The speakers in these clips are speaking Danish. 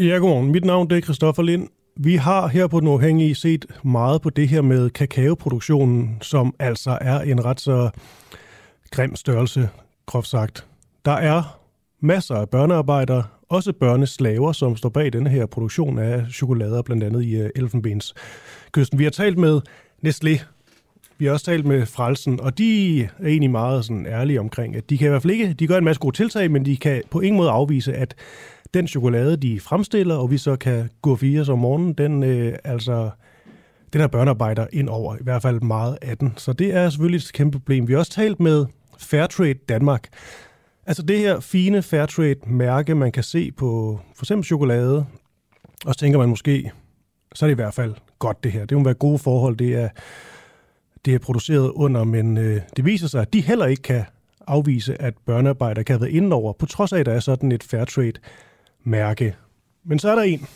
Ja, godmorgen. Mit navn det er Christoffer Lind. Vi har her på Den Uafhængige set meget på det her med kakaoproduktionen, som altså er en ret så grim størrelse, groft sagt. Der er masser af børnearbejdere, også børneslaver, som står bag denne her produktion af chokolader, blandt andet i øh, Elfenbenskysten. Vi har talt med Nestlé, vi har også talt med Frelsen, og de er egentlig meget sådan ærlige omkring, at de kan i hvert fald ikke, de gør en masse gode tiltag, men de kan på ingen måde afvise, at den chokolade, de fremstiller, og vi så kan gå fire om morgenen, den, øh, altså, den er børnearbejder ind over, i hvert fald meget af den. Så det er selvfølgelig et kæmpe problem. Vi har også talt med Fairtrade Danmark. Altså det her fine Fairtrade-mærke, man kan se på for eksempel chokolade, og så tænker man måske, så er det i hvert fald godt det her. Det må være gode forhold, det er, det er produceret under, men øh, det viser sig, at de heller ikke kan afvise, at børnearbejder kan have været indenover, på trods af, at der er sådan et Fairtrade mærke. Men så er der en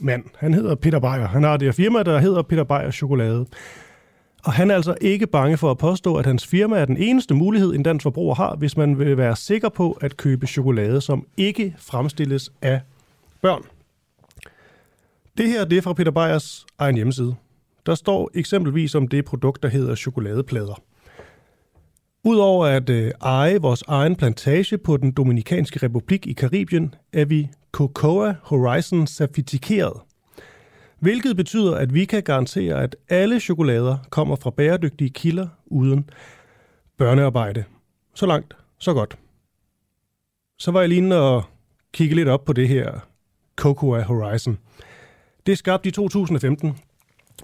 mand, han hedder Peter Beyer. Han har det her firma, der hedder Peter Beyer Chokolade. Og han er altså ikke bange for at påstå, at hans firma er den eneste mulighed, en dansk forbruger har, hvis man vil være sikker på at købe chokolade, som ikke fremstilles af børn. Det her det er fra Peter Beyers egen hjemmeside. Der står eksempelvis om det produkt, der hedder chokoladeplader. Udover at øh, eje vores egen plantage på den Dominikanske Republik i Karibien, er vi Cocoa Horizon certificeret. Hvilket betyder, at vi kan garantere, at alle chokolader kommer fra bæredygtige kilder uden børnearbejde. Så langt, så godt. Så var jeg lige og kigge lidt op på det her Cocoa Horizon. Det er skabt i 2015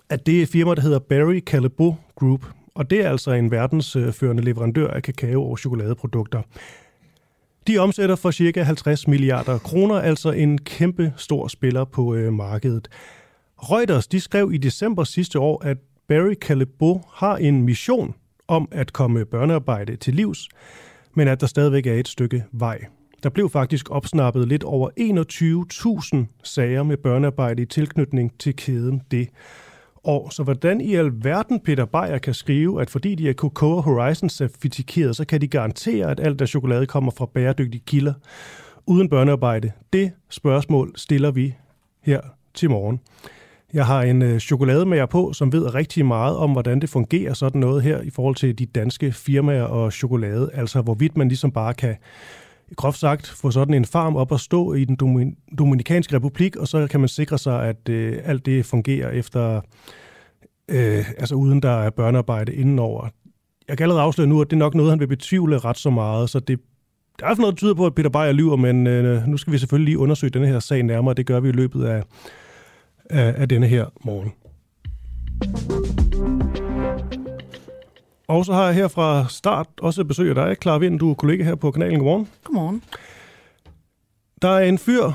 at det er firma, der hedder Barry Callebaut Group, og det er altså en verdensførende leverandør af kakao- og chokoladeprodukter. De omsætter for ca. 50 milliarder kroner, altså en kæmpe stor spiller på øh, markedet. Reuters de skrev i december sidste år, at Barry Callebaut har en mission om at komme børnearbejde til livs, men at der stadigvæk er et stykke vej. Der blev faktisk opsnappet lidt over 21.000 sager med børnearbejde i tilknytning til kæden det. Og så hvordan i alverden Peter Beyer kan skrive, at fordi de er Cocoa Horizon certificeret, så kan de garantere, at alt der chokolade kommer fra bæredygtige kilder uden børnearbejde? Det spørgsmål stiller vi her til morgen. Jeg har en øh, chokolademager på, som ved rigtig meget om, hvordan det fungerer sådan noget her i forhold til de danske firmaer og chokolade. Altså hvorvidt man ligesom bare kan groft sagt få sådan en farm op at stå i den Dominikanske Republik, og så kan man sikre sig, at øh, alt det fungerer efter, øh, altså uden der er børnearbejde indenover. Jeg kan allerede afsløre nu, at det er nok noget, han vil betvivle ret så meget, så det der er noget, der tyder på, at Peter Beyer lyver, men øh, nu skal vi selvfølgelig lige undersøge denne her sag nærmere. Det gør vi i løbet af, af, af denne her morgen. Og så har jeg her fra start også besøg af dig, Clara Vind. Du er kollega her på kanalen. Godmorgen. Godmorgen. Der er en fyr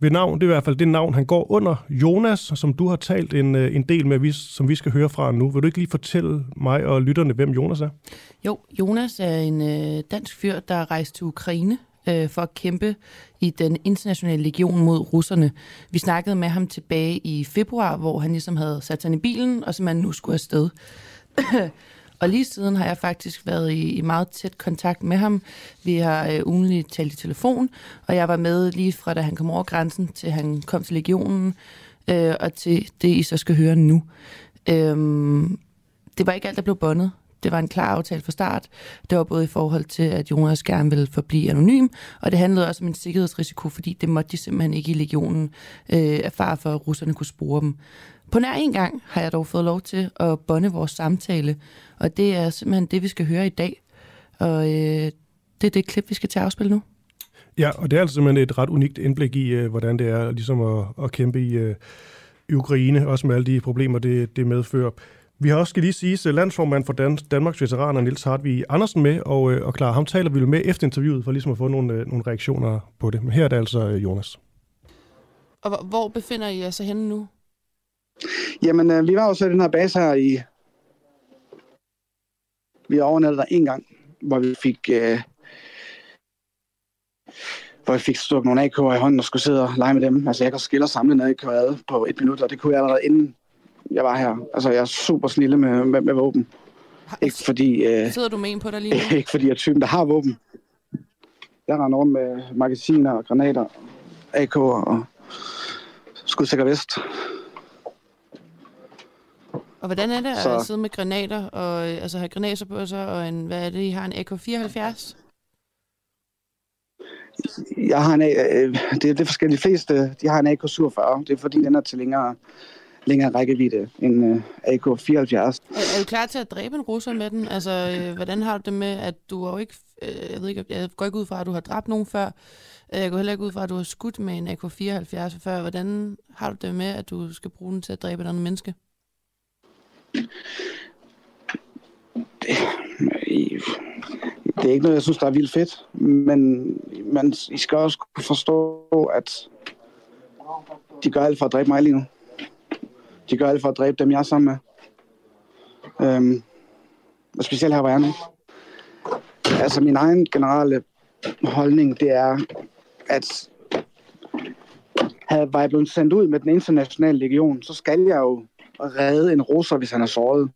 ved navn, det er i hvert fald det navn, han går under, Jonas, som du har talt en, øh, en del med, som vi skal høre fra nu. Vil du ikke lige fortælle mig og lytterne, hvem Jonas er? Jo, Jonas er en øh, dansk fyr, der er rejst til Ukraine øh, for at kæmpe i den internationale legion mod russerne. Vi snakkede med ham tilbage i februar, hvor han ligesom havde sat sig i bilen, og som han nu skulle afsted. Og lige siden har jeg faktisk været i, i meget tæt kontakt med ham. Vi har øh, ugenligt talt i telefon, og jeg var med lige fra da han kom over grænsen, til han kom til legionen, øh, og til det, I så skal høre nu. Øh, det var ikke alt, der blev bundet. Det var en klar aftale fra start. Det var både i forhold til, at Jonas gerne ville forblive anonym, og det handlede også om en sikkerhedsrisiko, fordi det måtte de simpelthen ikke i legionen øh, erfare for, at russerne kunne spore dem. På nær en gang har jeg dog fået lov til at bonde vores samtale, og det er simpelthen det, vi skal høre i dag. Og øh, det er det klip, vi skal til at afspille nu. Ja, og det er altså simpelthen et ret unikt indblik i, øh, hvordan det er ligesom at, at kæmpe i, øh, Ukraine, også med alle de problemer, det, det medfører. Vi har også, skal lige sige, at landsformand for Dan- Danmarks veteraner, Nils Hartvig Andersen med, og, øh, og klar, ham taler vi med efter interviewet, for ligesom at få nogle, øh, nogle reaktioner på det. Men her er det altså øh, Jonas. Og hvor befinder I jer så henne nu? Jamen, øh, vi var jo så i den her base her i... Vi overnattede der en gang, hvor vi fik... Øh, hvor vi fik stukket nogle AK'er i hånden og skulle sidde og lege med dem. Altså, jeg kan skille og samle en AK'er på et minut, og det kunne jeg allerede inden jeg var her. Altså, jeg er super snille med, med, med våben. Ikke fordi... Øh, Sidder du med en på dig lige nu? ikke fordi jeg er typen, der har våben. Jeg render rundt med magasiner og granater, AK'er og skudsikker vest. Og hvordan er det Så- at sidde med granater, og øh, altså have granater på sig, og en, hvad er det, I har en AK-74? Jeg har en, øh, det, det er forskellige. De fleste de har en AK-47. Det er fordi, den er til længere, længere rækkevidde end øh, AK-74. Er, er du klar til at dræbe en russer med den? Altså, øh, hvordan har du det med, at du har jo ikke... Øh, jeg ved ikke, jeg går ikke ud fra, at du har dræbt nogen før. Jeg går heller ikke ud fra, at du har skudt med en AK-74 før. Hvordan har du det med, at du skal bruge den til at dræbe et andet menneske? Det er ikke noget, jeg synes, der er vildt fedt. Men man, I skal også kunne forstå, at de gør alt for at dræbe mig lige nu. De gør alt for at dræbe dem, jeg er sammen med. Øhm, og specielt her, hvor jeg er nu. Altså, min egen generelle holdning, det er, at havde, jeg blevet sendt ud med den internationale legion, så skal jeg jo redde en russer, hvis han er såret.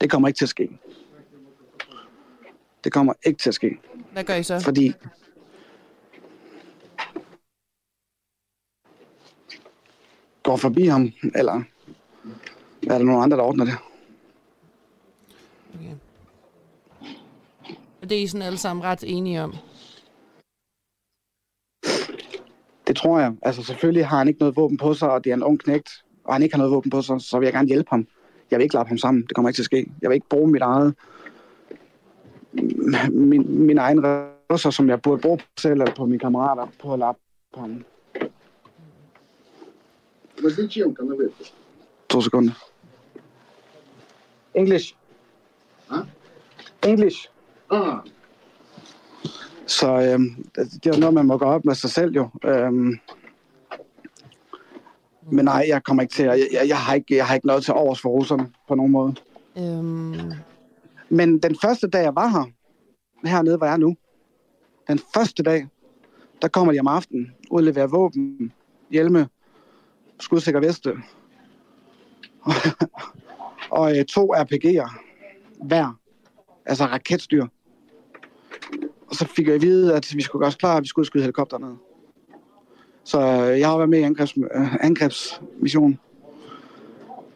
Det kommer ikke til at ske. Det kommer ikke til at ske, Hvad gør I så? fordi går forbi ham, eller er der nogen andre, der ordner det? Okay. Og det er I sådan alle sammen ret enige om. Det tror jeg. Altså selvfølgelig har han ikke noget våben på sig, og det er en ung knægt, og han ikke har noget våben på sig, så vil jeg gerne hjælpe ham. Jeg vil ikke lappe ham sammen. Det kommer ikke til at ske. Jeg vil ikke bruge mit eget min, min egen ressourcer, som jeg burde bruge på selv eller på mine kammerater, på at lappe ham. To sekunder. English. English. Så øhm, det, det er jo noget, man må gå op med sig selv jo. Øhm, men nej, jeg kommer ikke til at... Jeg, jeg, jeg, har ikke, jeg har ikke noget til overs for russerne på nogen måde. Øhm, Men den første dag, jeg var her, hernede, hvor jeg er nu, den første dag, der kommer de om aftenen, udleverer våben, hjelme, skudsikker veste, og øh, to RPG'er hver, altså raketstyr. Og så fik jeg at vide, at vi skulle gøre os klar, at vi skulle skyde helikopter ned. Så øh, jeg har været med i angrebs, øh, angrebsmissionen.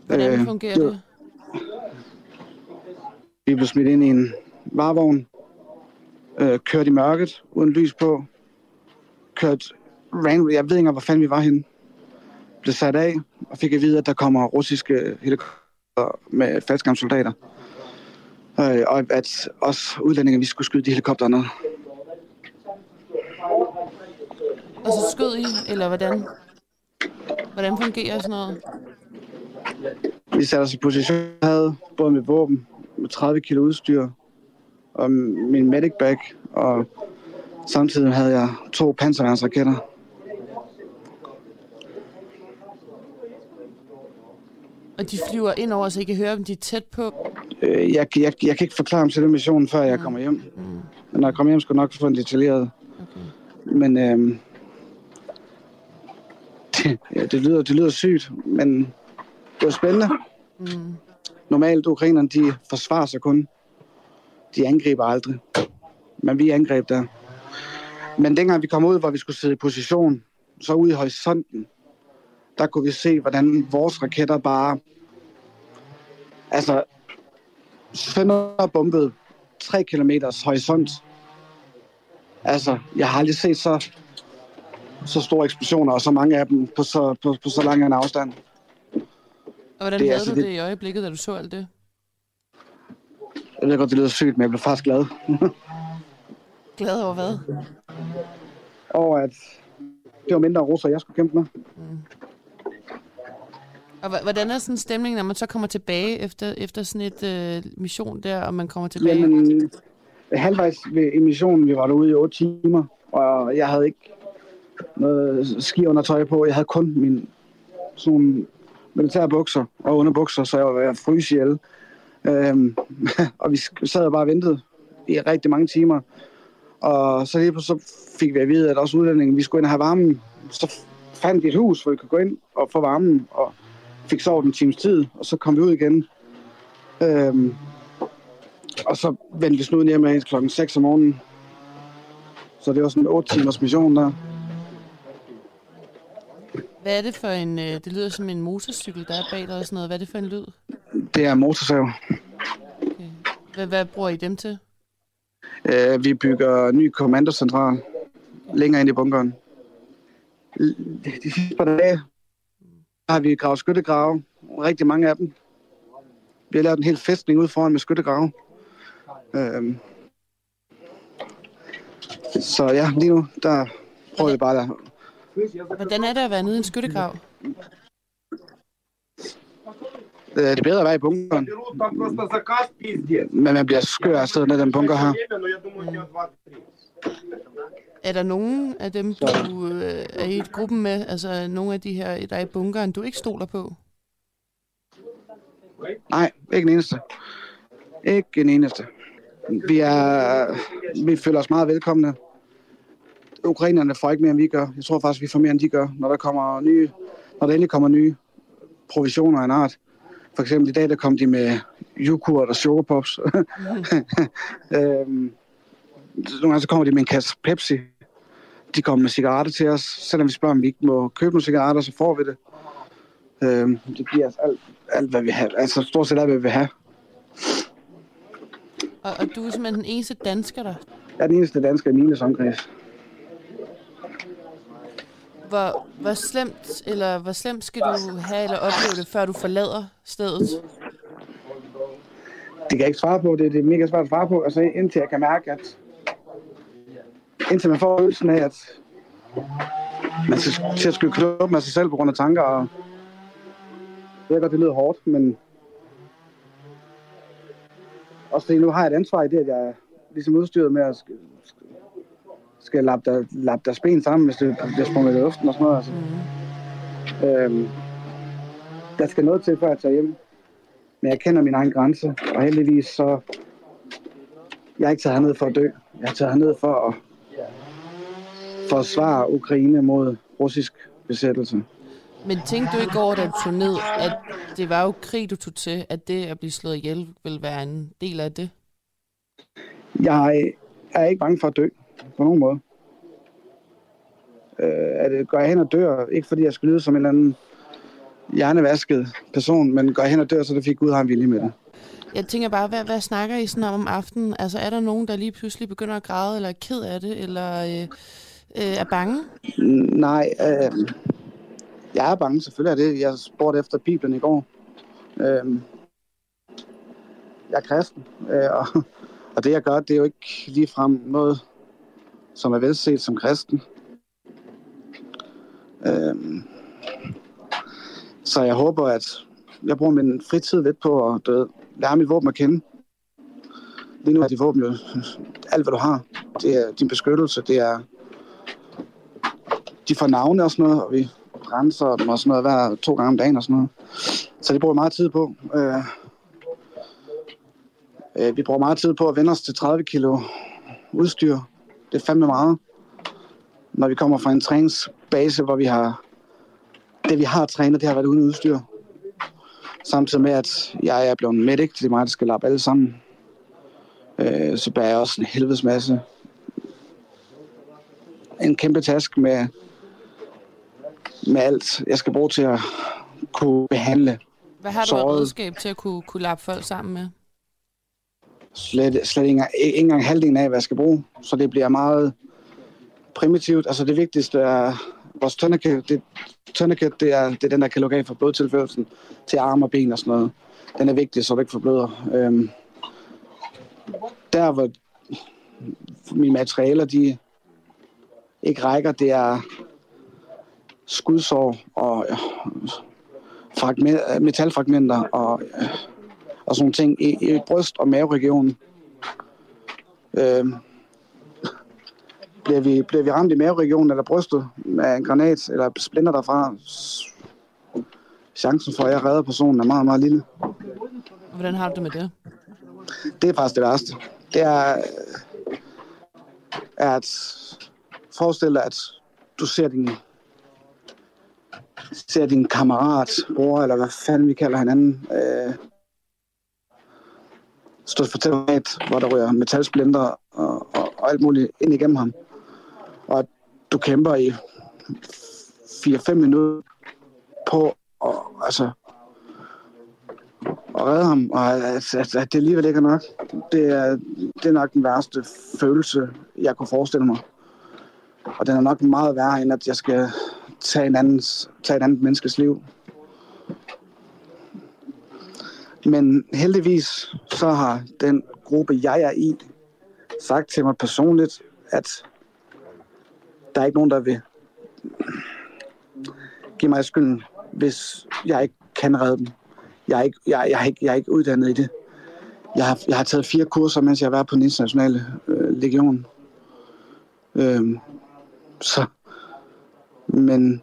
hvordan Øh, fungerer det- det? Vi blev smidt ind i en varevogn, øh, kørt i mørket, uden lys på, kørt random, jeg ved ikke hvor fanden vi var henne. Blev sat af, og fik at vide, at der kommer russiske helikopter med faldskærmssoldater. Øh, og at os udlændinge, vi skulle skyde de helikopter ned. Og så skød I, eller hvordan? Hvordan fungerer sådan noget? Vi satte os i position, jeg havde både med våben, med 30 kilo udstyr, og min medic bag, og samtidig havde jeg to panserværnsraketter. Og de flyver ind over, så I kan høre dem, de er tæt på. Øh, jeg, jeg, jeg kan ikke forklare om selve missionen, før jeg kommer hjem. Mm, Men når jeg kommer hjem, skal jeg nok få en detaljeret. okay. Men øhm, det, ja, det, lyder, det lyder sygt, men det var spændende. Mm. Normalt, ukrainerne, de forsvarer sig kun. De angriber aldrig. Men vi angreb der. Men dengang vi kom ud, hvor vi skulle sidde i position, så ude i horisonten, der kunne vi se, hvordan vores raketter bare... Altså, Sønder bombede 3 km horisont. Altså, jeg har aldrig set så, så store eksplosioner, og så mange af dem på så, på, på så lang en afstand. Og hvordan Det havde altså du det- det i øjeblikket, da du så alt det? Jeg ved godt, det lyder sygt, men jeg blev faktisk glad Glad over hvad? over, at det var mindre russer, jeg skulle kæmpe med. Og hva- hvordan er sådan en stemning, når man så kommer tilbage efter, efter sådan et øh, mission der, og man kommer tilbage? Jamen, halvvejs ved emissionen, vi var derude i 8 timer, og jeg havde ikke noget ski under tøj på. Jeg havde kun min sådan militære bukser og underbukser, så jeg var ved at fryse ihjel. Øhm, og vi sad og bare og ventede i rigtig mange timer. Og så lige pludselig så fik vi at vide, at også udlændingen, vi skulle ind og have varmen. Så fandt vi et hus, hvor vi kunne gå ind og få varmen, og fik sovet en times tid, og så kom vi ud igen. Øhm, og så vendte vi snuden hjem af klokken 6 om morgenen. Så det var sådan en 8 timers mission der. Hvad er det for en... Øh, det lyder som en motorcykel, der er bag dig og sådan noget. Hvad er det for en lyd? Det er motorsav. Okay. Hvad, hvad bruger I dem til? Øh, vi bygger ny kommandocentral længere ind i bunkeren. De sidste par dage har vi gravet skyttegrave. Rigtig mange af dem. Vi har lavet en hel fæstning ud foran med skyttegrave. Øhm. Så ja, lige nu, der prøver vi bare at Hvordan er det at være nede i en skyttegrav? Det er bedre at være i bunkeren. Men man bliver skør af stedet ned den bunker her. Er der nogen af dem, du øh, er i et gruppen med, altså nogle af de her, der er i bunkeren, du ikke stoler på? Nej, ikke en eneste. Ikke en eneste. Vi, er, vi føler os meget velkomne. Ukrainerne får ikke mere, end vi gør. Jeg tror faktisk, vi får mere, end de gør, når der kommer nye, når der endelig kommer nye provisioner af en art. For eksempel i dag, der kom de med yoghurt og chokopops. øhm, nogle gange så kommer de med en kasse Pepsi. De kommer med cigaretter til os. Selvom vi spørger, om vi ikke må købe nogle cigaretter, så får vi det. Øhm, det giver os alt, alt, hvad vi har. Altså stort set alt, hvad vi vil have. Og, og du er simpelthen den eneste dansker der. Jeg er den eneste dansker i mine omkreds. Hvor, hvor slemt, eller hvor slemt skal du have eller opleve det, før du forlader stedet? Det kan jeg ikke svare på. Det, det er mega svært at svare på. Altså indtil jeg kan mærke, at... Indtil man får følelsen af, at man skal til at skyde klubben med sig selv på grund af tanker. Og jeg ved godt, det lyder hårdt, men også fordi nu har jeg et ansvar i det, at jeg er ligesom udstyret med at skal, lappe, der, lappe deres ben sammen, hvis det bliver sprunget i luften og sådan noget. Altså. Øhm, der skal noget til, før jeg tager hjem. Men jeg kender min egen grænse, og heldigvis så... Jeg er ikke taget herned for at dø. Jeg er taget herned for at forsvare Ukraine mod russisk besættelse. Men tænkte du ikke over, da du tog ned, at det var jo krig, du tog til, at det at blive slået ihjel ville være en del af det? Jeg er ikke bange for at dø, på nogen måde. Øh, at det går jeg hen og dør, ikke fordi jeg skal lyde som en eller anden hjernevasket person, men går jeg hen og dør, så det fik Gud har en vilje med det. Jeg tænker bare, hvad, hvad snakker I sådan om om aftenen? Altså, er der nogen, der lige pludselig begynder at græde, eller er ked af det, eller øh, øh, er bange? Nej, øh, jeg er bange, selvfølgelig er det. Jeg spurgte efter Bibelen i går. Øh, jeg er kristen, øh, og, og det jeg gør, det er jo ikke ligefrem noget, som er velset som kristen. Øhm, så jeg håber, at jeg bruger min fritid lidt på at døde, lære mit våben at kende. Lige nu er dit våben jo alt, hvad du har. Det er din beskyttelse, det er de får navne og sådan noget, og vi renser dem og sådan noget hver to gange om dagen og sådan noget. Så det bruger meget tid på. Øh, øh, vi bruger meget tid på at vende os til 30 kilo udstyr. Det er fandme meget. Når vi kommer fra en træningsbase, hvor vi har... Det vi har trænet, det har været uden udstyr. Samtidig med, at jeg er blevet medic, det er mig, der skal lappe alle sammen. Øh, så bærer jeg også en helvedes masse. En kæmpe task med, med alt, jeg skal bruge til at kunne behandle. Hvad har du af redskab til at kunne, kunne lappe folk sammen med? Slet, slet ikke, ikke engang halvdelen af, hvad jeg skal bruge. Så det bliver meget primitivt. Altså det vigtigste er, vores tourniquet, det, tourniquet, det er, det er den, der kan lukke af for blodtilførelsen til arme og ben og sådan noget. Den er vigtig, så du ikke forbløder. Øhm, der, hvor mine materialer, de ikke rækker, det er skudsår og fragment, metalfragmenter og, og sådan ting i, i bryst- og maveregionen. Øhm, bliver, vi, bliver vi ramt i maveregionen eller brystet med en granat eller splinter derfra, chancen for, at jeg redder personen er meget, meget lille. Hvordan har du det med det? Det er faktisk det værste. Det er, at forestille dig, at du ser din, ser din kammerat, bror, eller hvad fanden vi kalder hinanden, øh, stå for terrorat, hvor der ryger metalsplinter og, og, og alt muligt ind igennem ham. Og at du kæmper i 4-5 minutter på og, altså, at redde ham, og at, at, at det alligevel ikke er nok. Det er, det er nok den værste følelse, jeg kunne forestille mig. Og den er nok meget værre, end at jeg skal tage en, andens, tage en anden menneskes liv. Men heldigvis så har den gruppe, jeg er i, sagt til mig personligt, at der er ikke nogen, der vil give mig skylden, hvis jeg ikke kan redde dem. Jeg er ikke, jeg, jeg er ikke, jeg er ikke uddannet i det. Jeg har, jeg har taget fire kurser, mens jeg har været på den internationale øh, legion. Øhm, så, men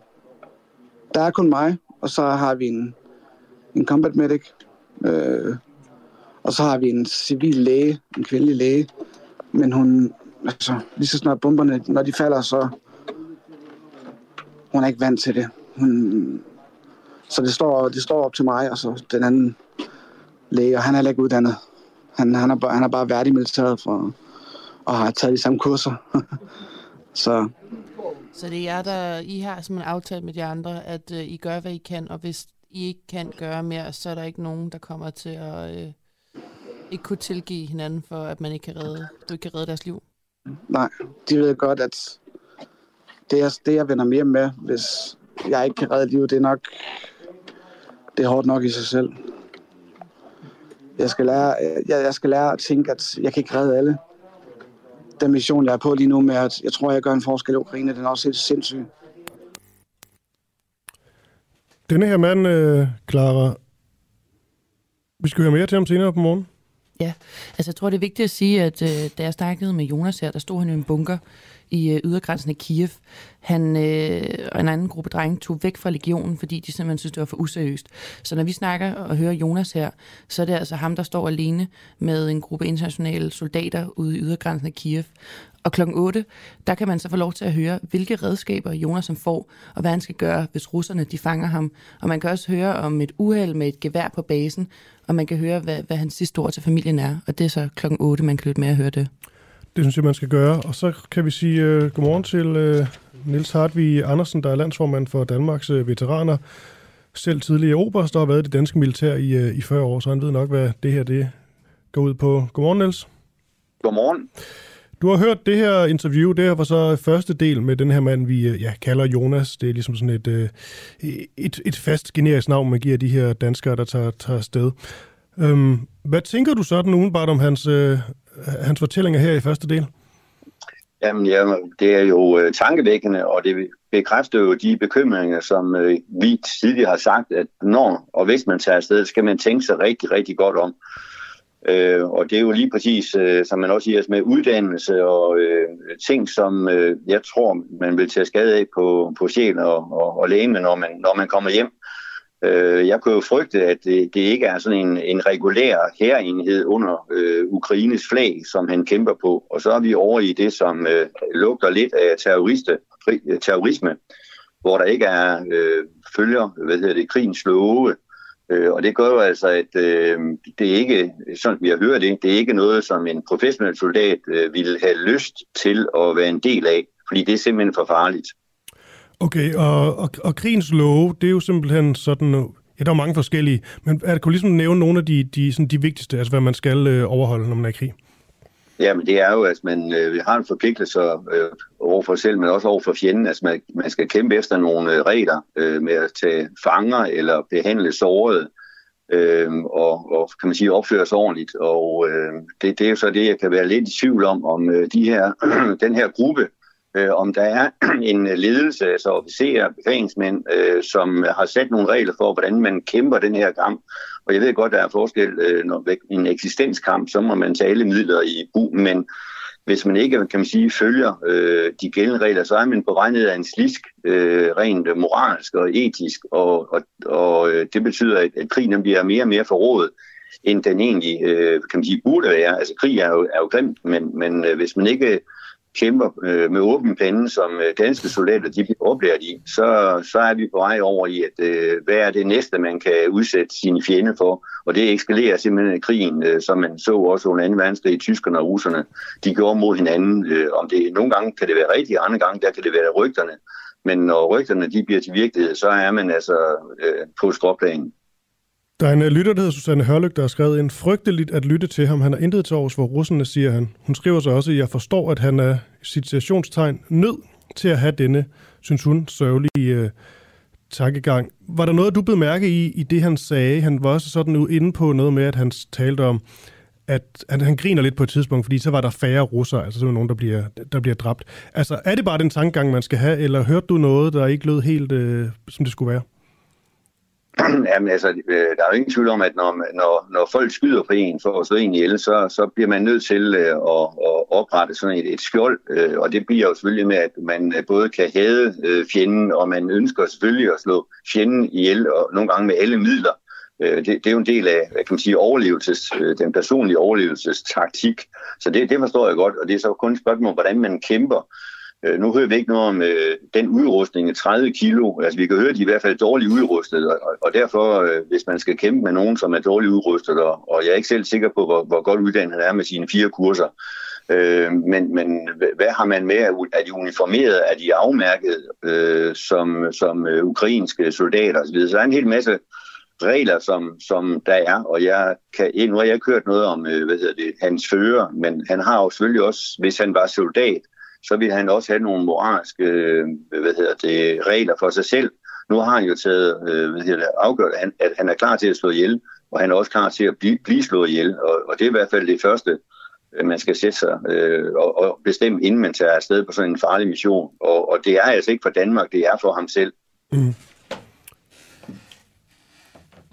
der er kun mig, og så har vi en, en combat medic, øh, og så har vi en civil læge, en kvindelig læge, men hun, altså, lige så snart bomberne, når de falder, så hun er ikke vant til det. Hun, så det står, det står op til mig, og så den anden læge, og han er heller ikke uddannet. Han, han, er, han er bare værdig militæret for, og har taget de samme kurser. så Så det er jer, der I har simpelthen aftalt med de andre, at uh, I gør, hvad I kan, og hvis i ikke kan gøre mere, så er der ikke nogen, der kommer til at øh, ikke kunne tilgive hinanden for, at man ikke kan redde, du ikke kan redde deres liv. nej, de ved godt, at det, er, det jeg vender mere med, hvis jeg ikke kan redde livet, det er nok det er hårdt nok i sig selv. Jeg skal lære, jeg, jeg skal lære at tænke, at jeg kan ikke redde alle. Den mission, jeg er på lige nu med, at jeg tror, jeg gør en forskel i Ukraine, den er også helt sindssyg. Denne her mand, øh, Clara, vi skal høre mere til ham senere på morgen. Ja, altså jeg tror, det er vigtigt at sige, at øh, da jeg snakkede med Jonas her, der stod han i en bunker i øh, ydergrænsen af Kiev. Han øh, og en anden gruppe drenge tog væk fra legionen, fordi de simpelthen synes, det var for useriøst. Så når vi snakker og hører Jonas her, så er det altså ham, der står alene med en gruppe internationale soldater ude i ydergrænsen af Kiev. Og klokken 8, der kan man så få lov til at høre, hvilke redskaber Jonas som får, og hvad han skal gøre, hvis russerne de fanger ham. Og man kan også høre om et uheld med et gevær på basen, og man kan høre, hvad, hvad hans sidste ord til familien er. Og det er så klokken 8, man kan lytte med at høre det. Det synes jeg, man skal gøre. Og så kan vi sige uh, godmorgen til uh, Nils Hartvig Andersen, der er landsformand for Danmarks uh, veteraner. Selv tidligere oberst, der har været i det danske militær i, uh, i 40 år, så han ved nok, hvad det her det går ud på. Godmorgen, Niels. Godmorgen. Du har hørt det her interview, det her var så første del med den her mand, vi ja, kalder Jonas. Det er ligesom sådan et, et, et fast generisk navn, man giver de her danskere, der tager, tager afsted. Øhm, hvad tænker du sådan udenbart om hans, øh, hans fortællinger her i første del? Jamen, ja, det er jo øh, tankevækkende, og det bekræfter jo de bekymringer, som øh, vi tidligere har sagt, at når og hvis man tager afsted, skal man tænke sig rigtig, rigtig godt om. Øh, og det er jo lige præcis, øh, som man også siger, med uddannelse og øh, ting, som øh, jeg tror, man vil tage skade af på, på sjæl og, og, og læge, når man, når man kommer hjem. Øh, jeg kunne jo frygte, at det, det ikke er sådan en, en regulær hærenhed under øh, Ukraines flag, som han kæmper på. Og så er vi over i det, som øh, lugter lidt af terroriste, øh, terrorisme, hvor der ikke er øh, følger hvad hedder det, krigens love, Øh, og det gør jo altså, at øh, det er ikke, sådan vi har hørt det, det er ikke noget, som en professionel soldat øh, ville have lyst til at være en del af, fordi det er simpelthen for farligt. Okay, og, og, og krigens love, det er jo simpelthen sådan, ja, der er mange forskellige, men er, kan du ligesom nævne nogle af de, de, sådan de vigtigste, altså hvad man skal øh, overholde, når man er i krig? Ja, men det er jo, at man øh, har en forpligtelse øh, over for sig selv, men også over for fjenden. Altså man, man skal kæmpe efter nogle øh, regler øh, med at tage fanger eller behandle såret, øh, og, og kan man sige opføre sig ordentligt. Og øh, det, det er jo så det, jeg kan være lidt i tvivl om, om øh, de her, den her gruppe, øh, om der er en øh, ledelse, altså officerer, befalingsmænd, øh, som øh, har sat nogle regler for, hvordan man kæmper den her kamp. Og jeg ved godt, der er forskel, øh, når en eksistenskamp, så må man tage alle midler i brug, men hvis man ikke kan man sige, følger øh, de gældende regler, så er man på vej ned af en slisk, øh, rent øh, moralsk og etisk, og, og, og det betyder, at, at krigen bliver mere og mere forrådet, end den egentlig øh, kan man sige, burde være. Altså krig er jo, er jo grimt, men, men øh, hvis man ikke kæmper øh, med åben pande, som øh, danske soldater de bliver oplært i, så, så er vi på vej over i, at øh, hvad er det næste, man kan udsætte sine fjende for. Og det ekskalerer simpelthen krigen, øh, som man så også under 2. verdenskrig, tyskerne og russerne, de gjorde mod hinanden. Øh, om det nogle gange kan det være rigtigt, andre gange der kan det være rygterne. Men når rygterne de bliver til virkelighed, så er man altså øh, på skråplanen. Der er en øh, lytter, der hedder Susanne Hørlyk, der har skrevet en frygteligt at lytte til ham. Han har intet til års for russerne, siger han. Hun skriver så også, at jeg forstår, at han er situationstegn nød til at have denne, synes hun, sørgelige øh, tankegang. Var der noget, du blev mærke i, i det, han sagde? Han var også sådan inde på noget med, at han talte om, at han, han griner lidt på et tidspunkt, fordi så var der færre russer, altså så var nogen, der bliver, der bliver dræbt. Altså, er det bare den tankegang, man skal have, eller hørte du noget, der ikke lød helt, øh, som det skulle være? Jamen altså, øh, der er jo ingen tvivl om, at når, når, når folk skyder på en for at slå en ihjel, så, så bliver man nødt til øh, at, at oprette sådan et, et skjold, øh, og det bliver jo selvfølgelig med, at man både kan hade fjenden, og man ønsker selvfølgelig at slå fjenden ihjel, og nogle gange med alle midler. Det, det er jo en del af, hvad kan man sige, overlevelses, den personlige overlevelsestaktik. Så det, det forstår jeg godt, og det er så kun et spørgsmål om, hvordan man kæmper. Øh, nu hører vi ikke noget om øh, den udrustning, 30 kilo. Altså vi kan høre, at de er i hvert fald dårligt udrustet, og, og derfor, øh, hvis man skal kæmpe med nogen, som er dårligt udrustet, og, og jeg er ikke selv sikker på, hvor, hvor godt uddannet han er med sine fire kurser, øh, men, men hvad har man med? Er de uniformeret? Er de afmærket øh, som, som øh, ukrainske soldater osv.? Så der er en hel masse regler, som, som der er, og jeg kan, nu har jeg ikke hørt noget om øh, hvad hedder det, hans fører, men han har jo selvfølgelig også, hvis han var soldat, så vil han også have nogle moralske øh, hvad hedder det, regler for sig selv. Nu har han jo taget øh, hvad hedder det, afgjort, at han, at han er klar til at slå ihjel, og han er også klar til at blive, blive slået ihjel. Og, og det er i hvert fald det første, øh, man skal sætte sig øh, og, og bestemme, inden man tager afsted på sådan en farlig mission. Og, og det er altså ikke for Danmark, det er for ham selv. Mm.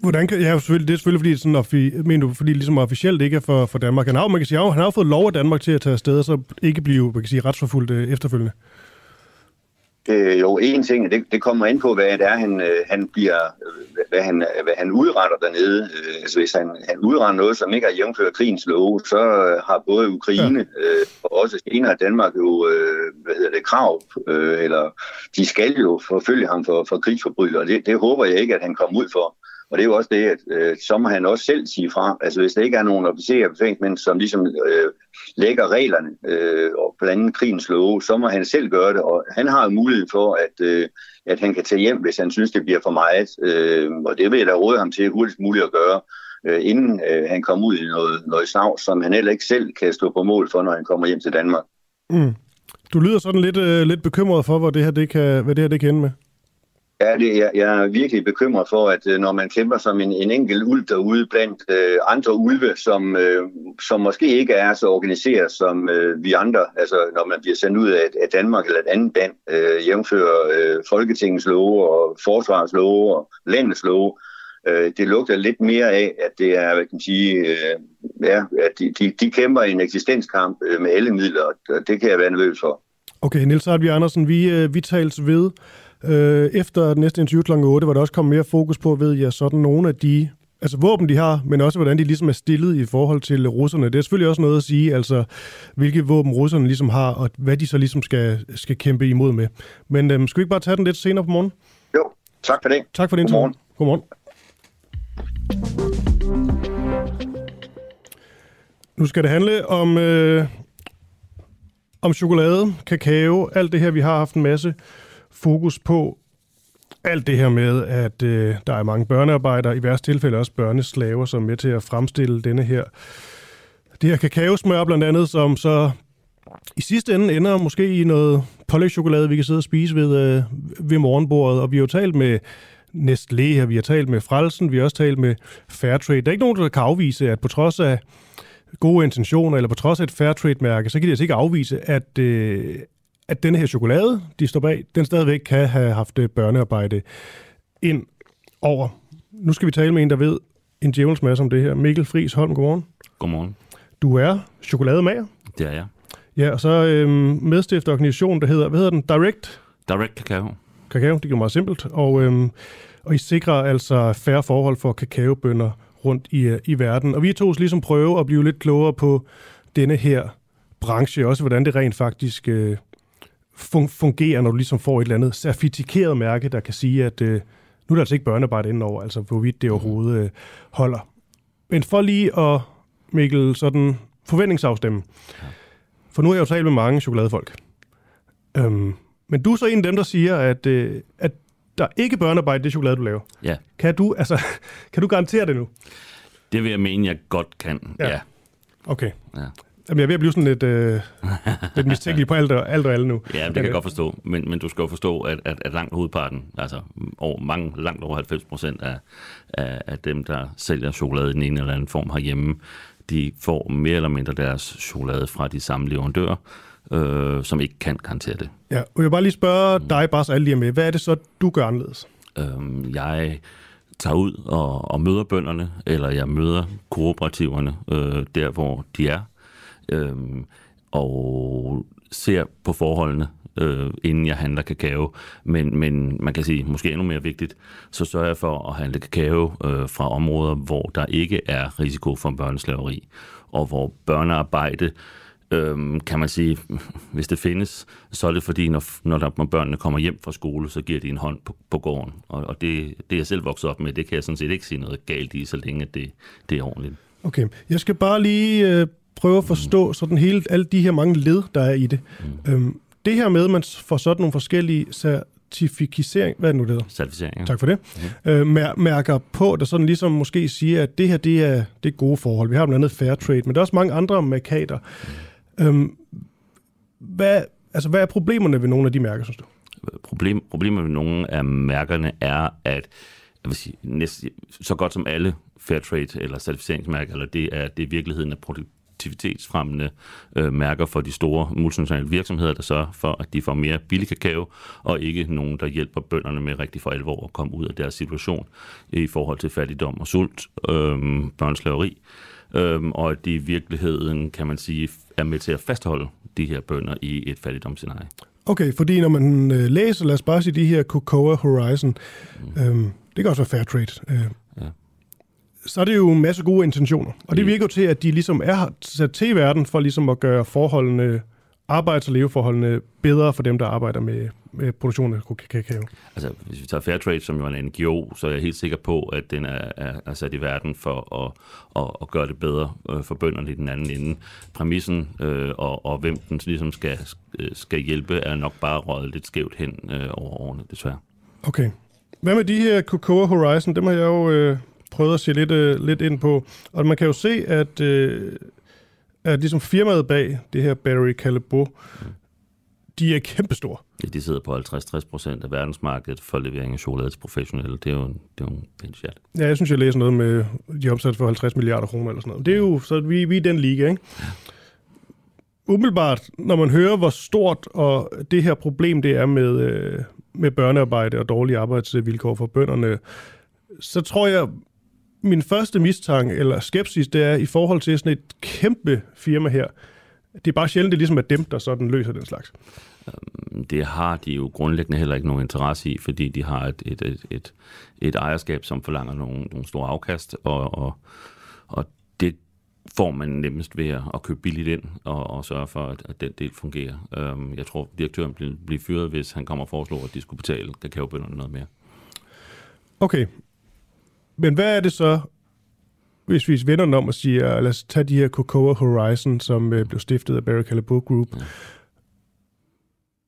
Hvordan kan, ja, selvfølgelig, det er selvfølgelig, fordi, sådan, mener du, fordi ligesom officielt ikke er for, for Danmark. Han har, man kan sige, han har fået lov af Danmark til at tage afsted, og så ikke blive man kan sige, retsforfulgt øh, efterfølgende. Øh, jo, en ting, det, det kommer ind på, hvad det er, han, øh, han bliver, hvad han, hvad han udretter dernede. Øh, altså hvis han, han udretter noget, som ikke er jævnført krigens love, så har både Ukraine ja. øh, og også senere Danmark jo, øh, hvad hedder det, krav, øh, eller de skal jo forfølge ham for, for krigsforbrydelser. Det, det håber jeg ikke, at han kommer ud for. Og det er jo også det, at øh, så må han også selv sige fra. Altså hvis der ikke er nogen officerer og men som ligesom øh, lægger reglerne øh, og blandt andet krigens love, så må han selv gøre det. Og han har jo mulighed for, at, øh, at han kan tage hjem, hvis han synes, det bliver for meget. Øh, og det vil jeg da råde ham til hurtigst muligt at gøre, øh, inden øh, han kommer ud i noget, noget snavs, som han heller ikke selv kan stå på mål for, når han kommer hjem til Danmark. Mm. Du lyder sådan lidt, øh, lidt bekymret for, hvor det her, det kan, hvad det her det kan ende med. Ja, det, jeg, jeg er virkelig bekymret for, at øh, når man kæmper som en, en enkelt ulv derude blandt øh, andre ulve, som, øh, som måske ikke er så organiseret som øh, vi andre, altså når man bliver sendt ud af, af Danmark eller et andet land, øh, jævnfører øh, Folketingets love og forsvarets love og landets love, øh, det lugter lidt mere af, at det er, hvad kan man sige, øh, ja, at de, de, de kæmper i en eksistenskamp øh, med alle midler, og det kan jeg være nervøs for. Okay, Niels Hartvig Andersen, vi, øh, vi tales ved Øh, efter næste interview kl. 8, var der også kom mere fokus på, ved jeg, sådan nogle af de altså våben, de har, men også hvordan de ligesom er stillet i forhold til russerne. Det er selvfølgelig også noget at sige, altså hvilke våben russerne ligesom har, og hvad de så ligesom skal, skal kæmpe imod med. Men øhm, skal vi ikke bare tage den lidt senere på morgen? Jo, tak for det. Tak for det. Godmorgen. Godmorgen. Nu skal det handle om, øh, om chokolade, kakao, alt det her, vi har haft en masse fokus på alt det her med, at øh, der er mange børnearbejdere, i værste tilfælde også børneslaver, som er med til at fremstille denne her det her kakaosmør blandt andet, som så i sidste ende ender måske i noget pålægtschokolade, vi kan sidde og spise ved, øh, ved morgenbordet. Og vi har jo talt med Nestlé her, vi har talt med Frelsen, vi har også talt med Fairtrade. Der er ikke nogen, der kan afvise, at på trods af gode intentioner, eller på trods af et Fairtrade-mærke, så kan de altså ikke afvise, at, øh, at denne her chokolade, de står bag, den stadigvæk kan have haft øh, børnearbejde ind over. Nu skal vi tale med en, der ved en djævels masse om det her. Mikkel Friis Holm, godmorgen. Godmorgen. Du er chokolademager. Det er jeg. Ja, og så øhm, medstifter organisation, der hedder, hvad hedder den? Direct Direct Kakao. Kakao, det er meget simpelt. Og, øhm, og I sikrer altså færre forhold for kakaobønder rundt i, øh, i verden. Og vi to ligesom prøve at blive lidt klogere på denne her branche, også hvordan det rent faktisk øh, fun- fungerer, når du ligesom får et eller andet certificeret mærke, der kan sige, at øh, nu er der altså ikke børnearbejde indenover, altså hvorvidt det overhovedet øh, holder. Men for lige at, Mikkel, sådan forventningsafstemme. For nu har jeg jo talt med mange chokoladefolk. Øhm, men du er så en af dem, der siger, at, øh, at der er ikke børnearbejde i det chokolade, du laver. Ja, Kan du, altså, kan du garantere det nu? det vil jeg mene, jeg godt kan. Ja. Ja. ja. Okay. Ja. Jamen, jeg er ved at blive sådan lidt, øh, lidt mistænkelig på alt og, alt og alle nu. Ja, det kan jeg godt forstå. Men, men du skal jo forstå, at, at, at langt hovedparten, altså over, mange, langt over 90 procent af, af, af dem, der sælger chokolade i den ene eller anden form herhjemme, de får mere eller mindre deres chokolade fra de samme leverandører, øh, som ikke kan garantere det. Ja, og jeg vil bare lige spørge dig, bare så alle lige med. Hvad er det så, du gør anderledes? Øh, jeg tager ud og, og møder bønderne, eller jeg møder kooperativerne øh, der, hvor de er, øh, og ser på forholdene, øh, inden jeg handler kakao. Men, men man kan sige, måske endnu mere vigtigt, så sørger jeg for at handle kakao øh, fra områder, hvor der ikke er risiko for børneslaveri, og hvor børnearbejde øhm, kan man sige, hvis det findes, så er det fordi, når, når, der, når børnene kommer hjem fra skole, så giver de en hånd på, på gården. Og, og det, det er jeg selv vokset op med, det kan jeg sådan set ikke sige noget galt i, så længe det, det er ordentligt. Okay, jeg skal bare lige øh, prøve at forstå sådan hele, alle de her mange led, der er i det. Mm. Øhm, det her med, at man får sådan nogle forskellige certificering, hvad er det nu, det hedder? Certificering. ja. Tak for det. Mm. Øh, mær- mærker på, der sådan ligesom måske siger, at det her, det er, det er gode forhold. Vi har blandt andet fair trade, men der er også mange andre markader. Mm. Øhm, hvad, altså, hvad er problemerne ved nogle af de mærker, synes du? Problem, problemet med nogle af mærkerne er, at jeg vil sige, næsten, så godt som alle Fairtrade eller certificeringsmærker, eller det er, det er virkeligheden af produktivitetsfremmende øh, mærker for de store multinationale virksomheder, der sørger for, at de får mere billig kakao, og ikke nogen, der hjælper bønderne med rigtig for alvor at komme ud af deres situation i forhold til fattigdom og sult, øh, børneslaveri, øh, og at de i virkeligheden, kan man sige, er med til at fastholde de her bønder i et fattigdomsscenarie. Okay, fordi når man øh, læser, lad os bare sige de her Cocoa Horizon, mm. øhm, det kan også være fair trade, øh. Så er det jo en masse gode intentioner. Og det Mm. virker jo til, at de ligesom er sat til i verden for ligesom at gøre forholdene, arbejds- og leveforholdene bedre for dem, der arbejder med, med produktion af kakao. Altså, hvis vi tager Fairtrade, som jo er en NGO, så er jeg helt sikker på, at den er, er, er sat i verden for at, at, at gøre det bedre øh, for bønderne i den anden ende. Præmissen øh, og, og hvem den ligesom skal, skal hjælpe, er nok bare røget lidt skævt hen øh, over årene, desværre. Okay. Hvad med de her Cocoa Horizon? Dem har jeg jo øh, prøvet at se lidt, øh, lidt ind på. Og man kan jo se, at, øh, at ligesom firmaet bag det her Battery Calabo, de er kæmpestore. Ja, De sidder på 50-60 procent af verdensmarkedet for levering af chokolade til professionelle. Det er jo en, det er jo en pæn chat. Ja, jeg synes, jeg læser noget med, de er omsat for 50 milliarder kroner eller sådan noget. Det er jo, så vi, vi er den liga, ikke? Umiddelbart, når man hører, hvor stort og det her problem det er med, øh, med børnearbejde og dårlige arbejdsvilkår for bønderne, så tror jeg, min første mistanke eller skepsis, det er i forhold til sådan et kæmpe firma her. Det er bare sjældent, det ligesom er dem, der sådan løser den slags. det har de jo grundlæggende heller ikke nogen interesse i, fordi de har et, et, et, et, et ejerskab, som forlanger nogle, nogle store afkast, og, og, og det får man nemmest ved at købe billigt ind og, og sørge for, at, at den del fungerer. Um, jeg tror, direktøren bliver, bliver fyret, hvis han kommer og foreslår, at de skulle betale kakaobønderne noget mere. Okay. Men hvad er det så, hvis vi vender den om og siger, lad os tage de her Cocoa Horizon, som øh, blev stiftet af Barry Callebaut Group. Ja.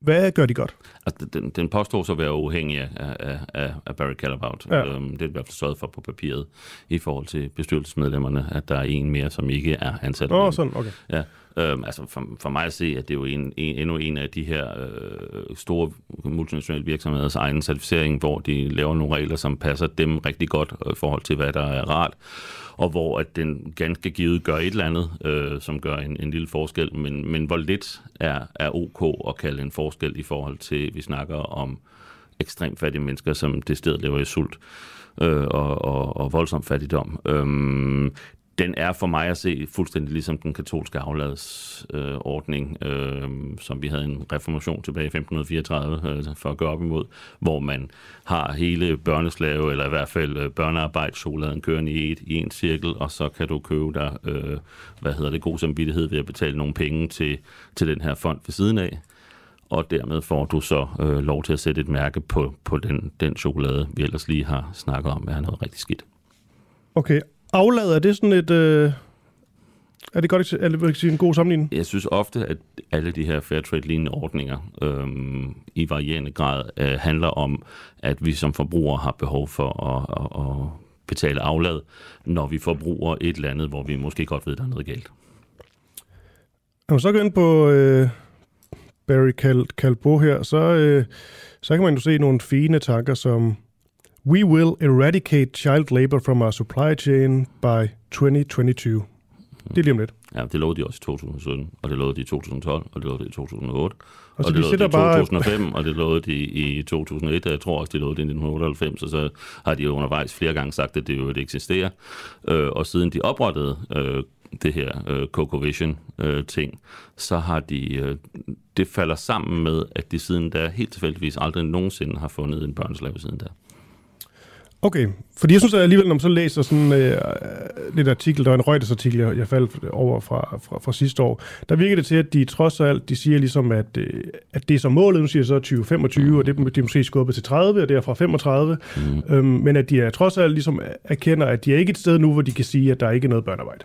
Hvad gør de godt? Altså, den, den påstår så at være uafhængig af, af, af, af Barry Callebaut. Ja. Øhm, det er i hvert fald sørget for på papiret i forhold til bestyrelsesmedlemmerne, at der er en mere, som ikke er ansat. Åh, oh, sådan, okay. Ja, øhm, altså for, for mig at se, at det er jo en, en, endnu en af de her øh, store multinationale virksomheders egen certificering, hvor de laver nogle regler, som passer dem rigtig godt øh, i forhold til, hvad der er rart og hvor at den ganske givet gør et eller andet, øh, som gør en, en lille forskel, men, men hvor lidt er, er ok at kalde en forskel i forhold til, vi snakker om ekstremt fattige mennesker, som det sted lever i sult øh, og, og, og voldsom fattigdom. Øhm, den er for mig at se fuldstændig ligesom den katolske afladsordning, øh, øh, som vi havde en reformation tilbage i 1534 øh, for at gøre op imod, hvor man har hele børneslave, eller i hvert fald øh, børnearbejdschokoladen kørende i, et, i en cirkel, og så kan du købe der, øh, hvad hedder det, god samvittighed ved at betale nogle penge til, til den her fond ved siden af og dermed får du så øh, lov til at sætte et mærke på, på den, den chokolade, vi ellers lige har snakket om, er noget rigtig skidt. Okay, aflad, er det sådan et... Øh, er det godt er det sige, en god sammenligning? Jeg synes ofte, at alle de her Fairtrade-lignende ordninger øhm, i varierende grad øh, handler om, at vi som forbrugere har behov for at, at, at betale aflad, når vi forbruger et eller andet, hvor vi måske godt ved, der er noget galt. Når man så går ind på øh, Barry Cal Calbo her, så, øh, så kan man jo se nogle fine tanker som We will eradicate child labor from our supply chain by 2022. Det er lige om lidt. Ja, det lovede de også i 2017, og det lovede de i 2012, og det lovede de i 2008. Og, og det lovede de i 2005, bare... og det lovede de i 2001, og jeg tror også, det lovede de i 1998, og så har de undervejs flere gange sagt, at det jo ikke eksisterer. Øh, og siden de oprettede øh, det her øh, Coco Vision øh, ting, så har de, øh, det falder sammen med, at de siden da helt tilfældigvis aldrig nogensinde har fundet en børneslave siden da. Okay, fordi jeg synes at alligevel, når man så læser sådan øh, lidt artikel, der er en Reuters-artikel, jeg, jeg faldt over fra, fra, fra sidste år, der virker det til, at de trods alt, de siger ligesom, at, øh, at det er som målet, nu siger så 2025, og det de måske skubbet til 30, og det er fra 35, mm. øhm, men at de er trods alt ligesom erkender, at de er ikke et sted nu, hvor de kan sige, at der ikke er noget børnearbejde.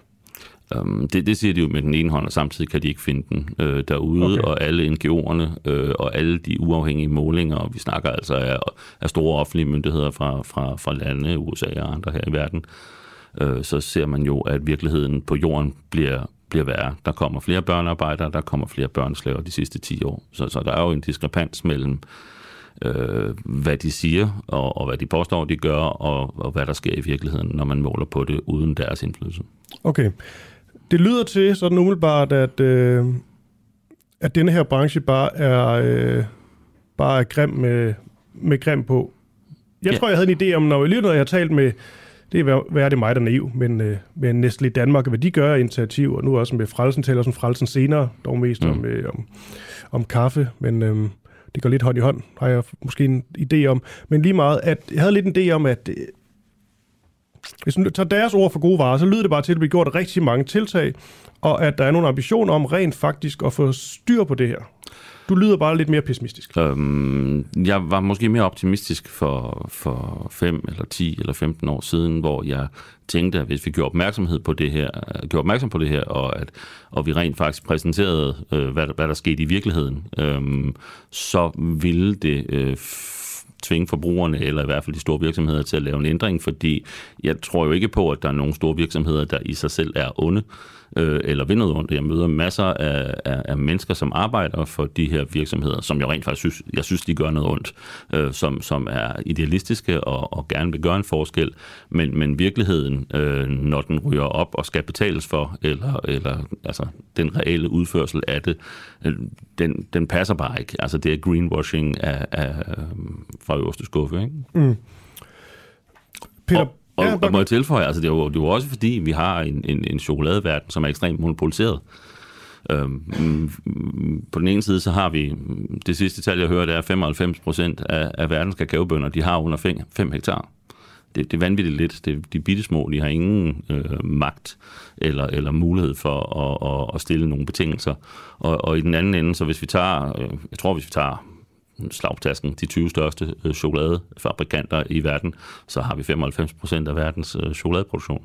Um, det, det siger de jo med den ene hånd, og samtidig kan de ikke finde den øh, derude, okay. og alle NGO'erne øh, og alle de uafhængige målinger, og vi snakker altså af, af store offentlige myndigheder fra, fra, fra lande, USA og andre her i verden, øh, så ser man jo, at virkeligheden på jorden bliver, bliver værre. Der kommer flere børnearbejdere, der kommer flere børneslaver de sidste 10 år. Så, så der er jo en diskrepans mellem øh, hvad de siger, og, og hvad de påstår, de gør, og, og hvad der sker i virkeligheden, når man måler på det uden deres indflydelse. Okay. Det lyder til sådan umiddelbart, at, øh, at denne her branche bare er, øh, bare er grim med, med grim på. Jeg ja. tror, jeg havde en idé om, når jeg, når jeg har talt med, det er, hvad er det mig, der er naiv, men øh, med Nestle Danmark, hvad de gør initiativ, og nu også med Frelsen, taler som Frelsen senere, dog mest mm. om, øh, om, om kaffe, men øh, det går lidt hånd i hånd, har jeg måske en idé om. Men lige meget, at jeg havde lidt en idé om, at hvis man tager deres ord for gode varer, så lyder det bare til, at der bliver gjort rigtig mange tiltag, og at der er nogle ambitioner om rent faktisk at få styr på det her. Du lyder bare lidt mere pessimistisk. Øhm, jeg var måske mere optimistisk for, for 5 eller 10 eller 15 år siden, hvor jeg tænkte, at hvis vi gjorde opmærksomhed på det her, gjorde opmærksom på det her, og at og vi rent faktisk præsenterede, øh, hvad, hvad der skete i virkeligheden, øh, så ville det øh, tvinge forbrugerne, eller i hvert fald de store virksomheder, til at lave en ændring, fordi jeg tror jo ikke på, at der er nogen store virksomheder, der i sig selv er onde øh, eller vil noget ondt. Jeg møder masser af, af, af mennesker, som arbejder for de her virksomheder, som jeg rent faktisk synes, jeg synes, de gør noget ondt, øh, som, som er idealistiske og, og gerne vil gøre en forskel. Men, men virkeligheden, øh, når den ryger op og skal betales for, eller, eller altså, den reelle udførsel af det, øh, den, den passer bare ikke. Altså det er greenwashing af, af, fra øverste skuffe. Ikke? Mm. Peter, og, og, ja, og må jeg tilføje, altså det er, jo, det er jo også fordi, vi har en, en, en chokoladeverden, som er ekstremt monopoliseret. Øhm, på den ene side, så har vi, det sidste tal, jeg hørte, er 95 procent af, af verdens kakaobønder, de har under 5 hektar. Det, det er vanvittigt lidt. Det, de bitte små, de har ingen øh, magt eller, eller mulighed for at, at, at stille nogle betingelser. Og, og i den anden ende, så hvis vi tager, øh, jeg tror, hvis vi tager slagtasken, de 20 største øh, chokoladefabrikanter i verden, så har vi 95 procent af verdens øh, chokoladeproduktion.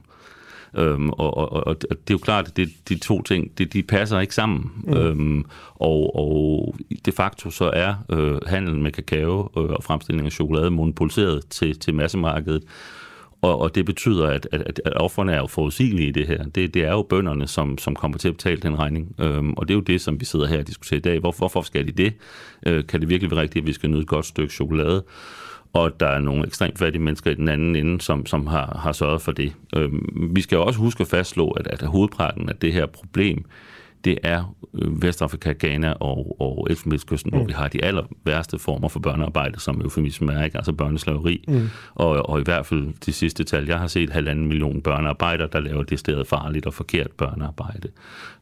Øhm, og, og, og det er jo klart, at det, de to ting, det, de passer ikke sammen. Mm. Øhm, og, og de facto så er øh, handelen med kakao øh, og fremstilling af chokolade monopoliseret til, til massemarkedet. Og, og det betyder, at, at, at offerne er jo forudsigelige i det her. Det, det er jo bønderne, som, som kommer til at betale den regning. Øhm, og det er jo det, som vi sidder her og diskuterer i dag. Hvor, hvorfor skal de det? Øh, kan det virkelig være rigtigt, at vi skal nyde et godt stykke chokolade? og der er nogle ekstremt fattige mennesker i den anden ende, som, som har, har sørget for det. Øhm, vi skal også huske at fastslå, at, at hovedparten af det her problem, det er øh, Vestafrika, Ghana og, og Elfenbenskysten, mm. hvor vi har de aller værste former for børnearbejde, som eufemisme er, ikke? altså børneslaveri. Mm. Og, og i hvert fald de sidste tal, jeg har set halvanden million børnearbejdere, der laver det stedet farligt og forkert børnearbejde.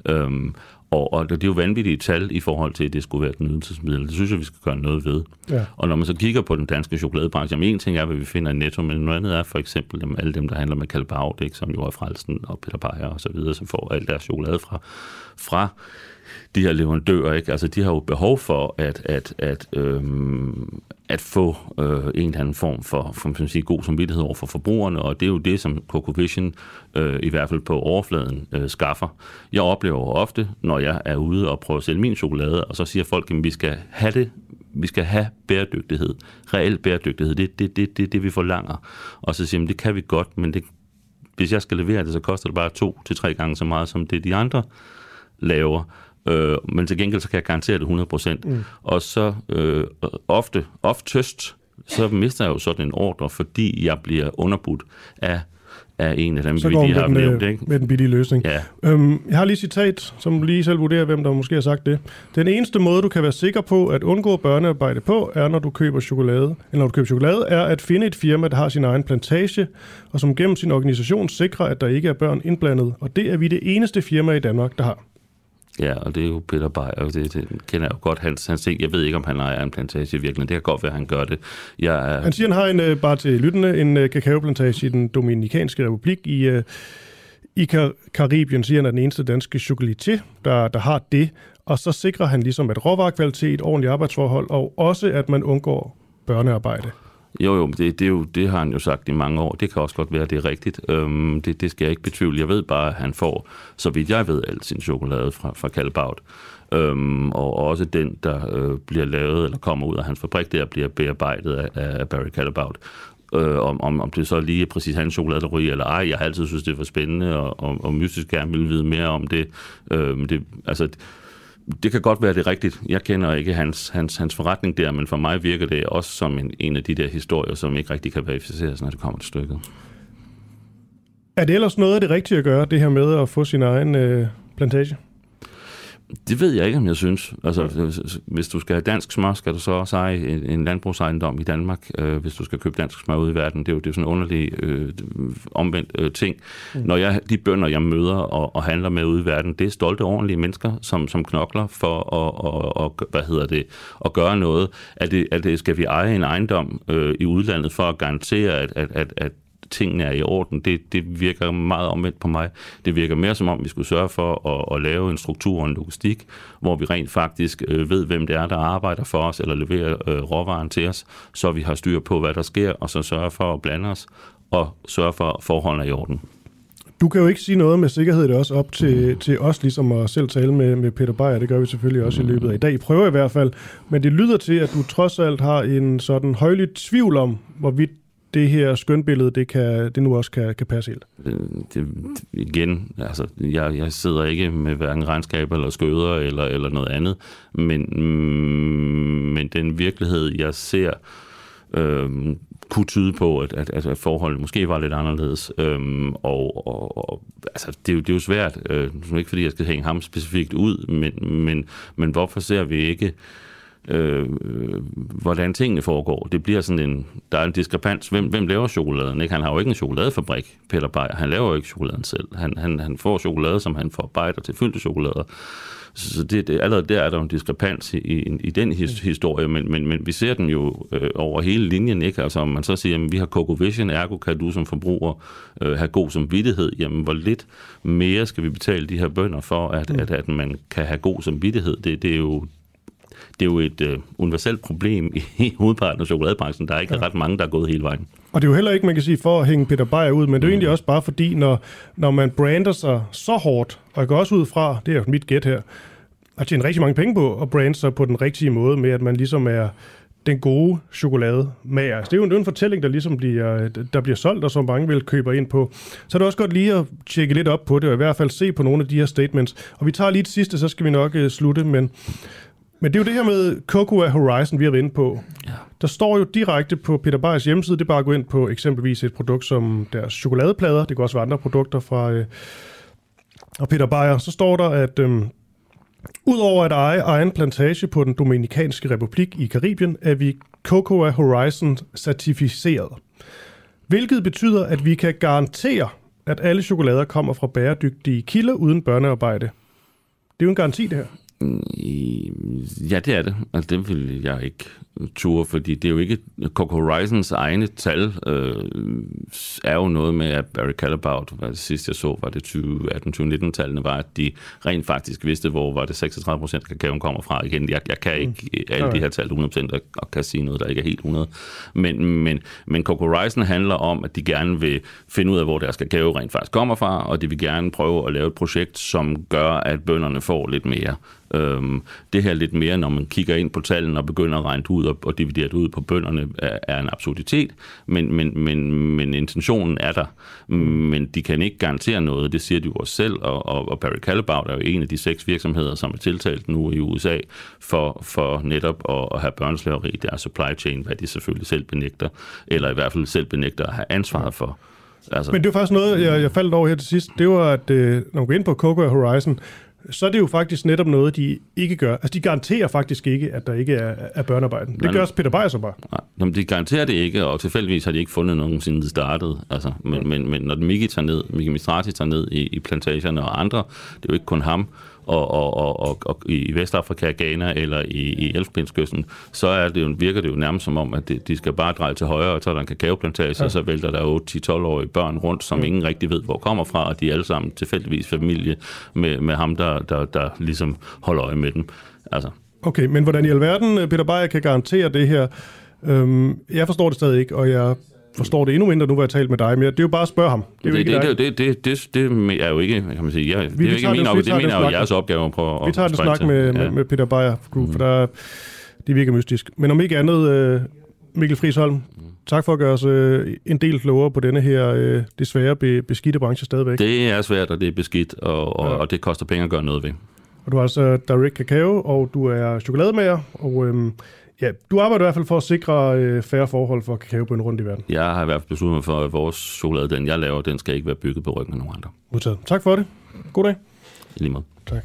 Øhm, og, og det er jo vanvittige tal i forhold til, at det skulle være et nydelsesmiddel. Det synes jeg, vi skal gøre noget ved. Ja. Og når man så kigger på den danske chokoladebranche, jamen en ting er, hvad vi finder i Netto, men noget andet er for eksempel jamen, alle dem, der handler med Kalbau, som jo er Frelsen og Peter Beyer og så videre, som får alt deres chokolade fra, fra de her leverandører, ikke? Altså, de har jo behov for at, at, at, øhm, at få øh, en eller anden form for, for man sige, god samvittighed over for forbrugerne, og det er jo det, som Coco Vision øh, i hvert fald på overfladen øh, skaffer. Jeg oplever ofte, når jeg er ude og prøver at sælge min chokolade, og så siger folk, at vi skal have det vi skal have bæredygtighed, reel bæredygtighed, det er det, det, det, det, vi forlanger. Og så siger man, det kan vi godt, men det, hvis jeg skal levere det, så koster det bare to til tre gange så meget, som det de andre laver. Øh, men til gengæld så kan jeg garantere det 100%. Mm. Og så øh, ofte, oftest, så mister jeg jo sådan en ordre, fordi jeg bliver underbudt af af en af dem, så vi lige har den, nævnt. Ikke? med den billige løsning. Ja. Øhm, jeg har lige citat, som lige selv vurderer, hvem der måske har sagt det. Den eneste måde, du kan være sikker på at undgå børnearbejde på, er, når du køber chokolade. Eller når du køber chokolade, er at finde et firma, der har sin egen plantage, og som gennem sin organisation sikrer, at der ikke er børn indblandet. Og det er vi det eneste firma i Danmark, der har. Ja, og det er jo Peter Beyer, det, det kender jeg jo godt. Hans, hans ting, jeg ved ikke, om han ejer en plantage i virkeligheden. Det kan godt være, at han gør det. Jeg er... Han siger, han har en, øh, bare til lyttende, en øh, kakaoplantage i den Dominikanske Republik i, øh, i Kar- Karibien, siger han, er den eneste danske chokolatier, der, der har det. Og så sikrer han ligesom, at råvarekvalitet, ordentlige arbejdsforhold, og også, at man undgår børnearbejde. Jo, jo, det, det, er jo, det har han jo sagt i mange år. Det kan også godt være, det er rigtigt. Øhm, det, det skal jeg ikke betvivle. Jeg ved bare, at han får, så vidt jeg ved, al sin chokolade fra, fra Callebaut. Øhm, og også den, der øh, bliver lavet eller kommer ud af hans fabrik, der bliver bearbejdet af, af Barry Callebaut. Øh, om, om, om det så lige er præcis hans chokolade, der ryger eller ej. Jeg har altid synes, det var spændende, og, og, og mystisk gerne ville vide mere om det. Øhm, det altså, det kan godt være det rigtigt. Jeg kender ikke hans, hans, hans forretning der, men for mig virker det også som en, en af de der historier, som ikke rigtig kan verificeres, når det kommer til stykket. Er det ellers noget af det rigtige at gøre, det her med at få sin egen øh, plantage? Det ved jeg ikke, om jeg synes. Altså, hvis du skal have dansk smør, skal du så også eje en, en landbrugsejendom i Danmark, øh, hvis du skal købe dansk smør ude i verden. Det er jo, det er sådan en underlig øh, omvendt øh, ting. Mm. Når jeg, de bønder, jeg møder og, og handler med ude i verden, det er stolte, ordentlige mennesker, som, som knokler for at, og, og, hvad hedder det, at gøre noget. Er det, er det, skal vi eje en ejendom øh, i udlandet for at garantere, at, at, at, at tingene er i orden, det, det virker meget omvendt på mig. Det virker mere som om, vi skulle sørge for at, at lave en struktur og en logistik, hvor vi rent faktisk øh, ved, hvem det er, der arbejder for os, eller leverer øh, råvaren til os, så vi har styr på, hvad der sker, og så sørge for at blande os, og sørge for, at forholdene er i orden. Du kan jo ikke sige noget med sikkerhed, det er også op til, mm. til os ligesom at selv tale med, med Peter Beyer. Det gør vi selvfølgelig også mm. i løbet af i dag. I prøver i hvert fald. Men det lyder til, at du trods alt har en sådan højlig tvivl om, hvorvidt det her skønbillede, det, kan, det nu også kan, kan passe helt? Øh, det, igen, altså, jeg, jeg sidder ikke med hverken regnskab eller skøder eller, eller noget andet, men, mm, men den virkelighed, jeg ser, øh, kunne tyde på, at, at, at forholdet måske var lidt anderledes. Øhm, og, og, og altså, det, er jo, det er jo svært, øh, ikke fordi jeg skal hænge ham specifikt ud, men, men, men hvorfor ser vi ikke øh, hvordan tingene foregår. Det bliver sådan en, der er en diskrepans. Hvem, hvem laver chokoladen? Ikke? Han har jo ikke en chokoladefabrik, Peter Beyer. Han laver jo ikke chokoladen selv. Han, han, han får chokolade, som han forarbejder til fyldte chokolader. Så det, det, allerede der er der en diskrepans i, i, i den his, historie, men, men, men vi ser den jo øh, over hele linjen, ikke? Altså om man så siger, at vi har Coco Vision, ergo kan du som forbruger øh, have god samvittighed, jamen hvor lidt mere skal vi betale de her bønder for, at, mm. at, at man kan have god samvittighed? Det, det er jo det er jo et øh, universelt problem i hovedparten af chokoladebranchen. Der er ikke ja. ret mange, der er gået hele vejen. Og det er jo heller ikke, man kan sige, for at hænge Peter Beyer ud, men det er jo egentlig også bare fordi, når, når man brander sig så hårdt, og jeg går også ud fra, det er mit gæt her, at tjene rigtig mange penge på at brande sig på den rigtige måde, med at man ligesom er den gode chokolade med. Altså, det er jo en, en fortælling, der ligesom bliver, der bliver solgt, og som mange vil købe ind på. Så er det også godt lige at tjekke lidt op på det, og i hvert fald se på nogle af de her statements. Og vi tager lige det sidste, så skal vi nok uh, slutte, men, men det er jo det her med Cocoa Horizon, vi har været inde på. Ja. Der står jo direkte på Peter Beyers hjemmeside, det er bare at gå ind på eksempelvis et produkt som deres chokoladeplader, det kan også være andre produkter fra uh, og Peter Beyer, så står der, at øhm, Udover at eje egen plantage på den Dominikanske Republik i Karibien, er vi Cocoa Horizon certificeret. Hvilket betyder, at vi kan garantere, at alle chokolader kommer fra bæredygtige kilder uden børnearbejde. Det er jo en garanti, det her. Mm, ja, det er det. Altså, det vil jeg ikke ture, fordi det er jo ikke... Coco Horizons egne tal øh, er jo noget med, at Barry Callebaut, hvad det sidste jeg så, var det 2018-2019-tallene, var, at de rent faktisk vidste, hvor var det 36 procent kakaoen kommer fra. Igen, jeg, jeg kan ikke mm. alle de her tal 100 og, og kan sige noget, der ikke er helt 100. Men, men, men Coco Horizon handler om, at de gerne vil finde ud af, hvor deres kakao rent faktisk kommer fra, og de vil gerne prøve at lave et projekt, som gør, at bønderne får lidt mere Øhm, det her lidt mere, når man kigger ind på tallene og begynder at regne ud og, og dividere det ud på bønderne, er, er en absurditet, men, men, men, men intentionen er der. Men de kan ikke garantere noget, det siger de jo også selv, og, og, og Barry Callebaut er jo en af de seks virksomheder, som er tiltalt nu i USA for, for netop at, at have børneslaveri i deres supply chain, hvad de selvfølgelig selv benægter, eller i hvert fald selv benægter at have ansvaret for. Altså. Men det er faktisk noget, jeg, jeg faldt over her til sidst. Det var, at øh, når man går ind på Cocoa Horizon, så er det jo faktisk netop noget, de ikke gør. Altså, de garanterer faktisk ikke, at der ikke er, er børnearbejde. Det gør også Peter Beyer så bare. Nej, de garanterer det ikke, og tilfældigvis har de ikke fundet nogen siden det startede. Altså, men, men, men når Miki tager ned, Miki Mistrati tager ned i, i plantagerne og andre, det er jo ikke kun ham, og, og, og, og, og i Vestafrika, Ghana eller i, i Elfbindskysten, så er det jo, virker det jo nærmest som om, at det, de skal bare dreje til højre, og så er der en kakaoplantage, ja. og så vælter der 8-10-12-årige børn rundt, som ja. ingen rigtig ved, hvor kommer fra, og de er alle sammen tilfældigvis familie med, med ham, der, der, der ligesom holder øje med dem. Altså. Okay, men hvordan i alverden Peter Beyer kan garantere det her? Øhm, jeg forstår det stadig ikke, og jeg forstår det endnu mindre nu, hvor jeg talt med dig, men det er jo bare at spørge ham. Det er, det, det, det, det, det, det, det er jo ikke, kan man sige, jeg, vi, det er jo ikke min opgave, det mener jo jeres opgave at prøve Vi tager en snak med, med, med Peter Beyer, mm. for der, det virker mystisk. Men om ikke andet, øh, Mikkel Friisholm, mm. tak for at gøre os øh, en del klogere på denne her øh, desværre be, beskidte branche stadigvæk. Det er svært, og det er beskidt, og, og, ja. og det koster penge at gøre noget ved. Og du har altså Direct Cacao, og du er chokolademager, og øhm, Ja, du arbejder i hvert fald for at sikre øh, færre forhold for kakaobønder rundt i verden. Jeg har i hvert fald besluttet mig for, at vores chokolade, den jeg laver, den skal ikke være bygget på ryggen af nogen andre. Udtaget. Tak for det. God dag. I lige måde. Tak.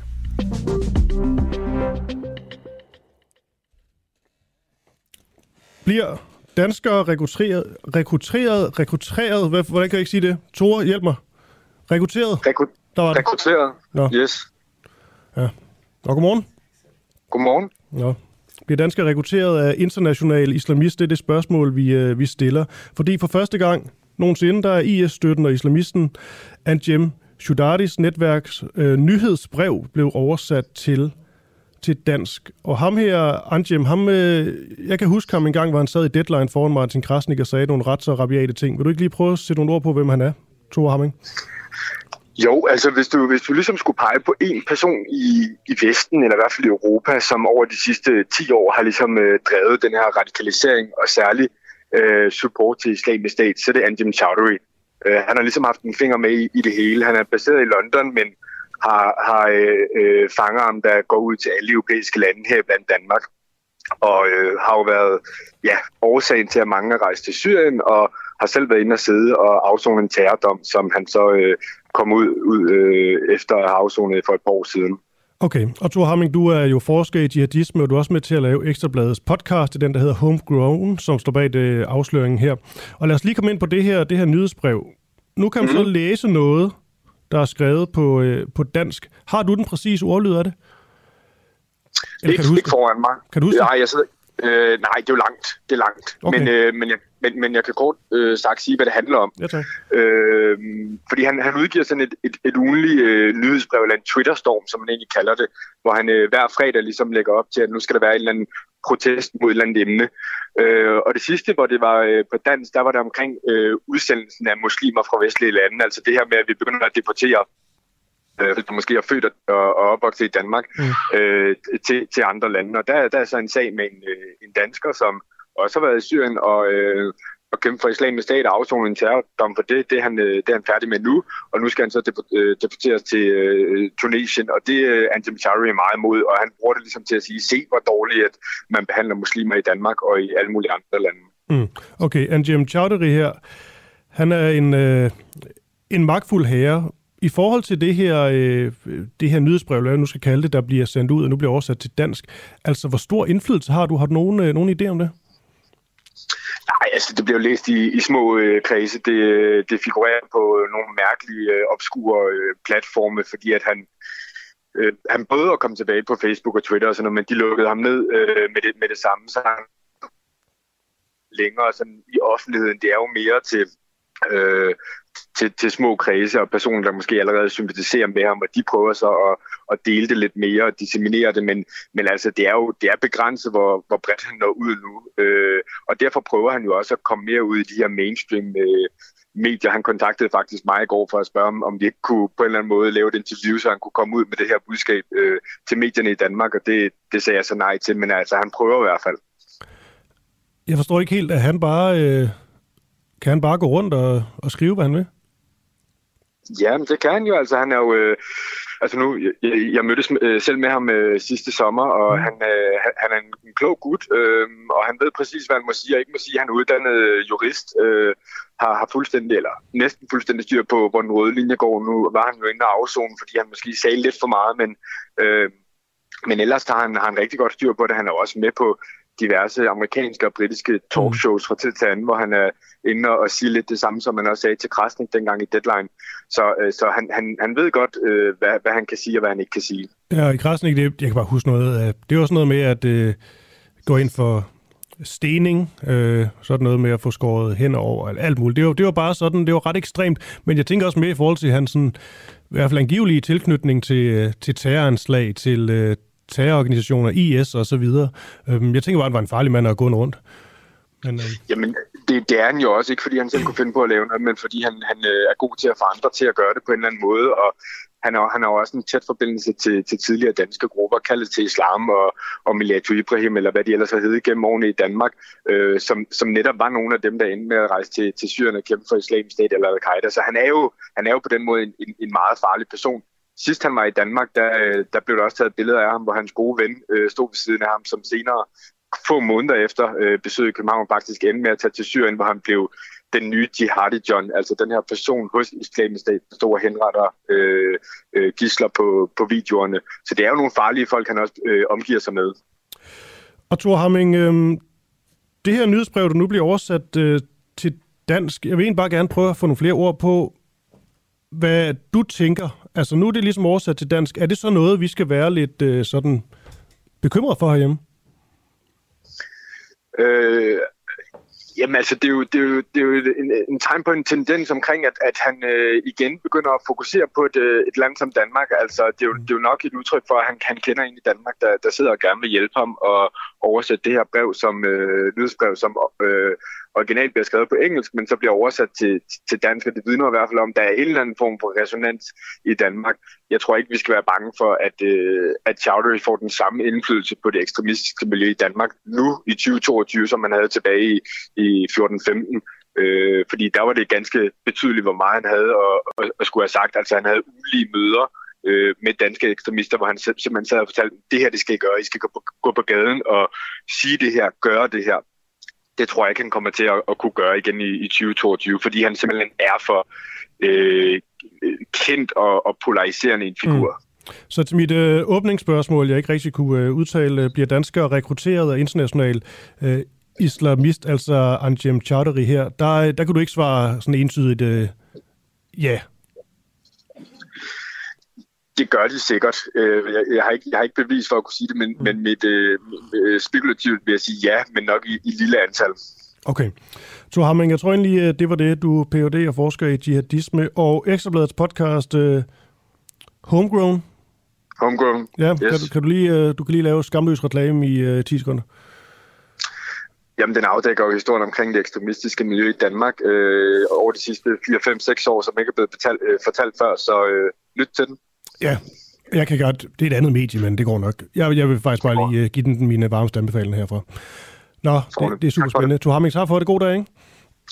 Bliver danskere rekrutteret, rekrutteret, rekrutteret, hvad, hvordan kan jeg ikke sige det? Tore, hjælp mig. Rekrutteret? Rekru- Der var det. Rekrutteret, Nå. yes. Ja. Og godmorgen. Godmorgen. Nå, bliver danskere rekrutteret af internationale islamister? Det er det spørgsmål, vi, øh, vi stiller. Fordi for første gang nogensinde, der er IS-støtten og islamisten Anjem Shudaris netværks øh, nyhedsbrev blev oversat til til dansk. Og ham her, Anjem, ham, øh, jeg kan huske ham en gang, hvor han sad i Deadline foran Martin Krasnik og sagde nogle ret så rabiate ting. Vil du ikke lige prøve at sætte nogle ord på, hvem han er, Tore Hamming? Jo, altså hvis du, hvis du ligesom skulle pege på en person i, i Vesten, eller i hvert fald i Europa, som over de sidste 10 år har ligesom øh, drevet den her radikalisering og særlig øh, support til islamisk stat, så er det Anjem Chowdhury. Øh, han har ligesom haft en finger med i, i det hele. Han er baseret i London, men har, har øh, øh, fanger ham, der går ud til alle europæiske lande, her blandt Danmark. Og øh, har jo været ja, årsagen til, at mange er rejst til Syrien, og har selv været inde og sidde og afzone en terrordom, som han så øh, kom ud, ud øh, efter afzonet for et par år siden. Okay, og Thor Hamming, du er jo forsker i jihadisme, og du er også med til at lave Ekstrabladets podcast, den, der hedder Homegrown, som står bag det afsløringen her. Og lad os lige komme ind på det her, det her nyhedsbrev. Nu kan man mm-hmm. så mhm. læse noget, der er skrevet på, øh, på dansk. Har du den præcise ordlyd af det? Eller ikke, kan du huske ikke foran mig. Kan du huske Nej, jeg sidder, Øh, nej, det er jo langt. Det er langt. Okay. Men, øh, men, jeg, men, men jeg kan kort øh, sagt sige, hvad det handler om. Ja, tak. Øh, fordi han, han udgiver sådan et, et, et ugenligt øh, nyhedsbrev, eller en Twitter-storm, som man egentlig kalder det, hvor han øh, hver fredag ligesom lægger op til, at nu skal der være en eller anden protest mod et eller andet emne. Øh, og det sidste, hvor det var øh, på dansk, der var det omkring øh, udsendelsen af muslimer fra vestlige lande. Altså det her med, at vi begynder at deportere øh, der måske er født og, og opvokset i Danmark, mm. øh, til, til andre lande. Og der, der er så en sag med en, øh, en dansker, som også har været i Syrien og, øh, og kæmpe for islamisk stat og afsonet en terrordom for det. Det er, han, øh, det er han færdig med nu, og nu skal han så øh, deporteres til øh, Tunesien, og det øh, er Anjem Chari meget imod, og han bruger det ligesom til at sige, se hvor dårligt, at man behandler muslimer i Danmark og i alle mulige andre lande. Mm. Okay, Anjem Chowdhury her, han er en, øh, en magtfuld herre. I forhold til det her, øh, det her nyhedsbrev, eller hvad jeg nu skal kalde det, der bliver sendt ud og nu bliver oversat til dansk, altså hvor stor indflydelse har du? Har du nogen, øh, nogen idé om det? Nej, altså det bliver læst i, i små øh, kredse. Det, øh, det figurerer på øh, nogle mærkelige, øh, obskure øh, platforme, fordi at han, øh, han prøvede at komme tilbage på Facebook og Twitter og sådan noget, men de lukkede ham ned øh, med, det, med det samme. Så han længere sådan, i offentligheden. Det er jo mere til, øh, til, til små kredse og personer, der måske allerede sympatiserer med ham, og de prøver så at, at dele det lidt mere og disseminere det, men, men altså, det er jo det er begrænset, hvor, hvor bredt han når ud nu. Øh, og derfor prøver han jo også at komme mere ud i de her mainstream øh, medier. Han kontaktede faktisk mig i går for at spørge, om, om ikke kunne på en eller anden måde lave et interview, så han kunne komme ud med det her budskab øh, til medierne i Danmark, og det, det sagde jeg så nej til, men altså, han prøver i hvert fald. Jeg forstår ikke helt, at han bare... Øh, kan han bare gå rundt og, og skrive, hvad han vil? Ja, men det kan han jo. Altså, han er jo... Øh, altså nu, jeg, jeg mødtes øh, selv med ham øh, sidste sommer, og mm. han, øh, han, er en, en klog gut, øh, og han ved præcis, hvad han må sige og ikke må sige. Han er uddannet jurist, øh, har, har fuldstændig, eller næsten fuldstændig styr på, hvor den røde linje går. Nu var han jo inde og afzone, fordi han måske sagde lidt for meget, men, øh, men ellers har han, har han rigtig godt styr på det. Han er også med på diverse amerikanske og britiske talkshows fra tid til anden, hvor han er inde og siger lidt det samme, som man også sagde til Krasnik dengang i Deadline. Så, øh, så han, han, han ved godt, øh, hvad, hvad han kan sige og hvad han ikke kan sige. Ja, i Krasnik, det, jeg kan bare huske noget det er også noget med at øh, gå ind for stening, øh, sådan noget med at få skåret hen over, alt muligt. Det var, det var bare sådan, det var ret ekstremt, men jeg tænker også mere i forhold til hans sådan, i hvert fald angivelige tilknytning til, øh, til terroranslag, til, øh, terrororganisationer, IS og så videre. Øhm, jeg tænker bare, at han var en farlig mand at gå rundt. Men, øh... Jamen, det, det er han jo også, ikke fordi han selv kunne finde på at lave noget, men fordi han, han øh, er god til at få andre til at gøre det på en eller anden måde, og han har, han har også en tæt forbindelse til, til tidligere danske grupper, kaldet til islam og, og Milato Ibrahim, eller hvad de ellers har heddet gennem årene i Danmark, øh, som, som netop var nogle af dem, der endte med at rejse til, til Syrien og kæmpe for islamisk stat eller al-Qaida. Så han er, jo, han er jo på den måde en, en, en meget farlig person. Sidst han var i Danmark, der, øh, der blev der også taget billeder af ham, hvor hans gode ven øh, stod ved siden af ham, som senere få måneder efter øh, besøget i København faktisk endte med at tage til Syrien, hvor han blev den nye jihadi John, altså den her person hos islamisk stat, der stod og henretter øh, øh, gisler på, på videoerne. Så det er jo nogle farlige folk, han også øh, omgiver sig med. Og Thor Hamming, øh, det her nyhedsbrev, der nu bliver oversat øh, til dansk, jeg vil egentlig bare gerne prøve at få nogle flere ord på, hvad du tænker. Altså nu er det ligesom oversat til dansk. Er det så noget, vi skal være lidt øh, sådan bekymret for herhjemme? Øh, jamen altså, det er jo, det er jo, det er jo en, en tegn på en tendens omkring, at, at han øh, igen begynder at fokusere på et, øh, et land som Danmark. Altså, det er, jo, det er jo nok et udtryk for, at han, han kender en i Danmark, der, der sidder og gerne vil hjælpe ham og oversætte det her brev som øh, nyhedsbrev, som øh, originalt bliver skrevet på engelsk, men så bliver oversat til, til dansk, og det vidner i hvert fald om, at der er en eller anden form for resonans i Danmark. Jeg tror ikke, vi skal være bange for, at, øh, at Chowdhury får den samme indflydelse på det ekstremistiske miljø i Danmark nu i 2022, som man havde tilbage i, i 14-15. Øh, fordi der var det ganske betydeligt, hvor meget han havde at, at, at skulle have sagt. Altså han havde ulige møder øh, med danske ekstremister, hvor han simpelthen sad og fortalte, det her det skal I gøre, I skal gå på, gå på gaden og sige det her, gøre det her det tror jeg ikke, han kommer til at, at kunne gøre igen i, i 2022, fordi han simpelthen er for øh, kendt og, og polariserende en figur. Mm. Så til mit øh, åbningsspørgsmål, jeg ikke rigtig kunne øh, udtale, øh, bliver danskere rekrutteret af international øh, islamist, altså Anjem Chowdhury her, der, øh, der kunne du ikke svare sådan entydigt øh, ja det gør de sikkert. Øh, jeg, jeg, har ikke, jeg har ikke bevis for at kunne sige det, men, mm. men mit øh, øh, spekulativt vil jeg sige ja, men nok i, i lille antal. Okay. Så Hamming, jeg tror egentlig, det var det, du Ph.D. og forsker i jihadisme, og Ekstrabladets podcast uh, Homegrown. Homegrown, Ja, yes. kan, du, kan du, lige, du kan lige lave skamløs reklame i uh, 10 sekunder. Jamen, den afdækker jo historien omkring det ekstremistiske miljø i Danmark øh, over de sidste 4, 5, 6 år, som ikke er blevet betalt, øh, fortalt før, så øh, lyt til den. Ja, jeg kan godt. Det er et andet medie, men det går nok. Jeg, jeg vil faktisk bare lige uh, give den mine varmeste anbefalinger herfra. Nå, det, det er super spændende. Tu Hamming, tak for det. God dag, ikke?